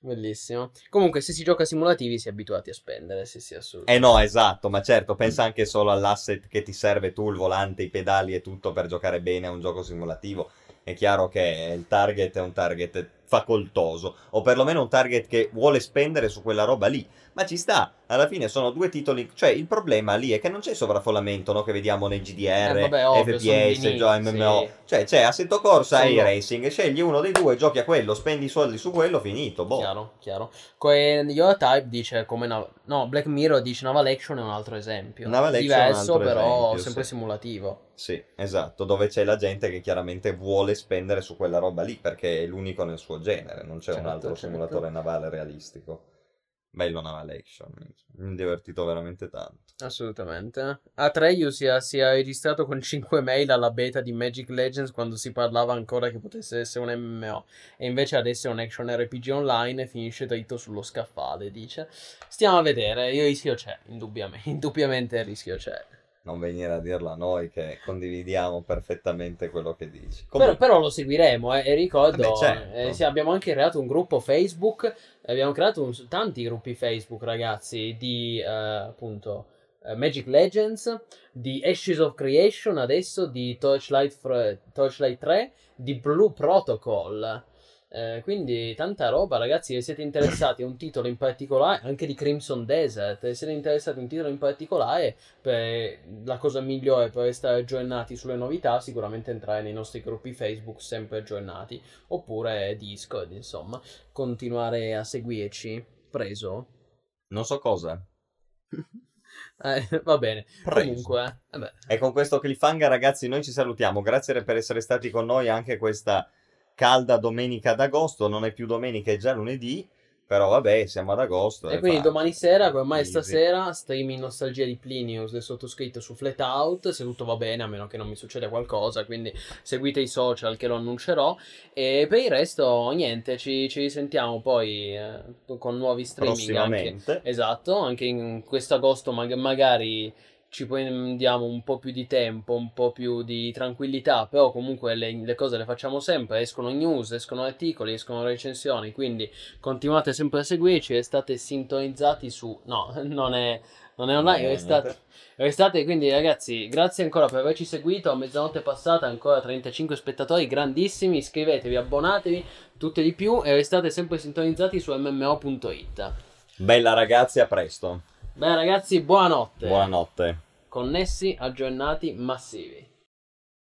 Bellissimo. Comunque, se si gioca simulativi, si è abituati a spendere. Sì, sì, assolutamente. Eh no, esatto, ma certo, pensa anche solo all'asset che ti serve tu, il volante, i pedali e tutto per giocare bene a un gioco simulativo. È chiaro che il target è un target facoltoso, o perlomeno un target che vuole spendere su quella roba lì. Ma ci sta, alla fine sono due titoli, cioè il problema lì è che non c'è sovraffollamento, no? Che vediamo nei GDR, Eh, vabbè, ovvio, FPS, gio- MMO. sì. Cioè c'è Assetto Corsa e Sono- racing, scegli uno dei due, giochi a quello, spendi i soldi su quello, finito, boh. Chiaro, chiaro. Que- Yoda Type dice come Nav- no, Black Mirror dice Naval Action è un altro esempio. Naval un Diverso, però esempio, sempre sì. simulativo. Sì, esatto, dove c'è la gente che chiaramente vuole spendere su quella roba lì perché è l'unico nel suo genere, non c'è un Certo, altro certo. simulatore navale realistico. Bello Naval Action, mi ho divertito veramente tanto. Assolutamente. Atreyu si è, si è registrato con 5 mail alla beta di Magic Legends quando si parlava ancora che potesse essere un MMO e invece adesso è un action RPG online e finisce dritto sullo scaffale, dice. Stiamo a vedere, il rischio c'è, indubbiamente, [LAUGHS] indubbiamente il rischio c'è. Non venire a dirlo a noi che condividiamo perfettamente quello che dici. Però, Comunque, però lo seguiremo eh, e ricordo, Vabbè, certo. eh, sì, abbiamo anche creato un gruppo Facebook, eh, abbiamo creato un- tanti gruppi Facebook ragazzi di eh, appunto eh, Magic Legends, di Ashes of Creation adesso, di Torchlight, Torchlight 3, di Blue Protocol. Eh, quindi tanta roba ragazzi, se siete interessati a un titolo in particolare, anche di Crimson Desert, se siete interessati a un titolo in particolare, per- la cosa migliore per restare aggiornati sulle novità sicuramente entrare nei nostri gruppi Facebook sempre aggiornati oppure Discord insomma continuare a seguirci preso non so cosa. [LAUGHS] Eh, va bene Preso. comunque eh. E con questo cliffhanger, ragazzi, noi ci salutiamo. Grazie per essere stati con noi anche questa calda domenica d'agosto. Non è più domenica, è già lunedì. Però vabbè, siamo ad agosto. e è quindi facile. domani sera come ormai Easy. stasera streaming nostalgia di Plinius del sottoscritto su Flat Out se tutto va bene a meno che non mi succeda qualcosa quindi seguite i social che lo annuncerò e per il resto niente ci, ci risentiamo poi eh, con nuovi streaming anche prossimamente. Esatto, anche in questo agosto mag- magari ci prendiamo un po' più di tempo, un po' più di tranquillità, però comunque le, le cose le facciamo sempre, escono news, escono articoli, escono recensioni, quindi continuate sempre a seguirci, restate sintonizzati su... No, [LAUGHS] non è, non è online, restate... Restate quindi ragazzi, grazie ancora per averci seguito, a mezzanotte passata ancora 35 spettatori grandissimi, iscrivetevi, abbonatevi, tutte di più e restate sempre sintonizzati su mmo.it. Bella ragazzi, a presto. Beh ragazzi, buonanotte. Buonanotte. Connessi, aggiornati, massivi.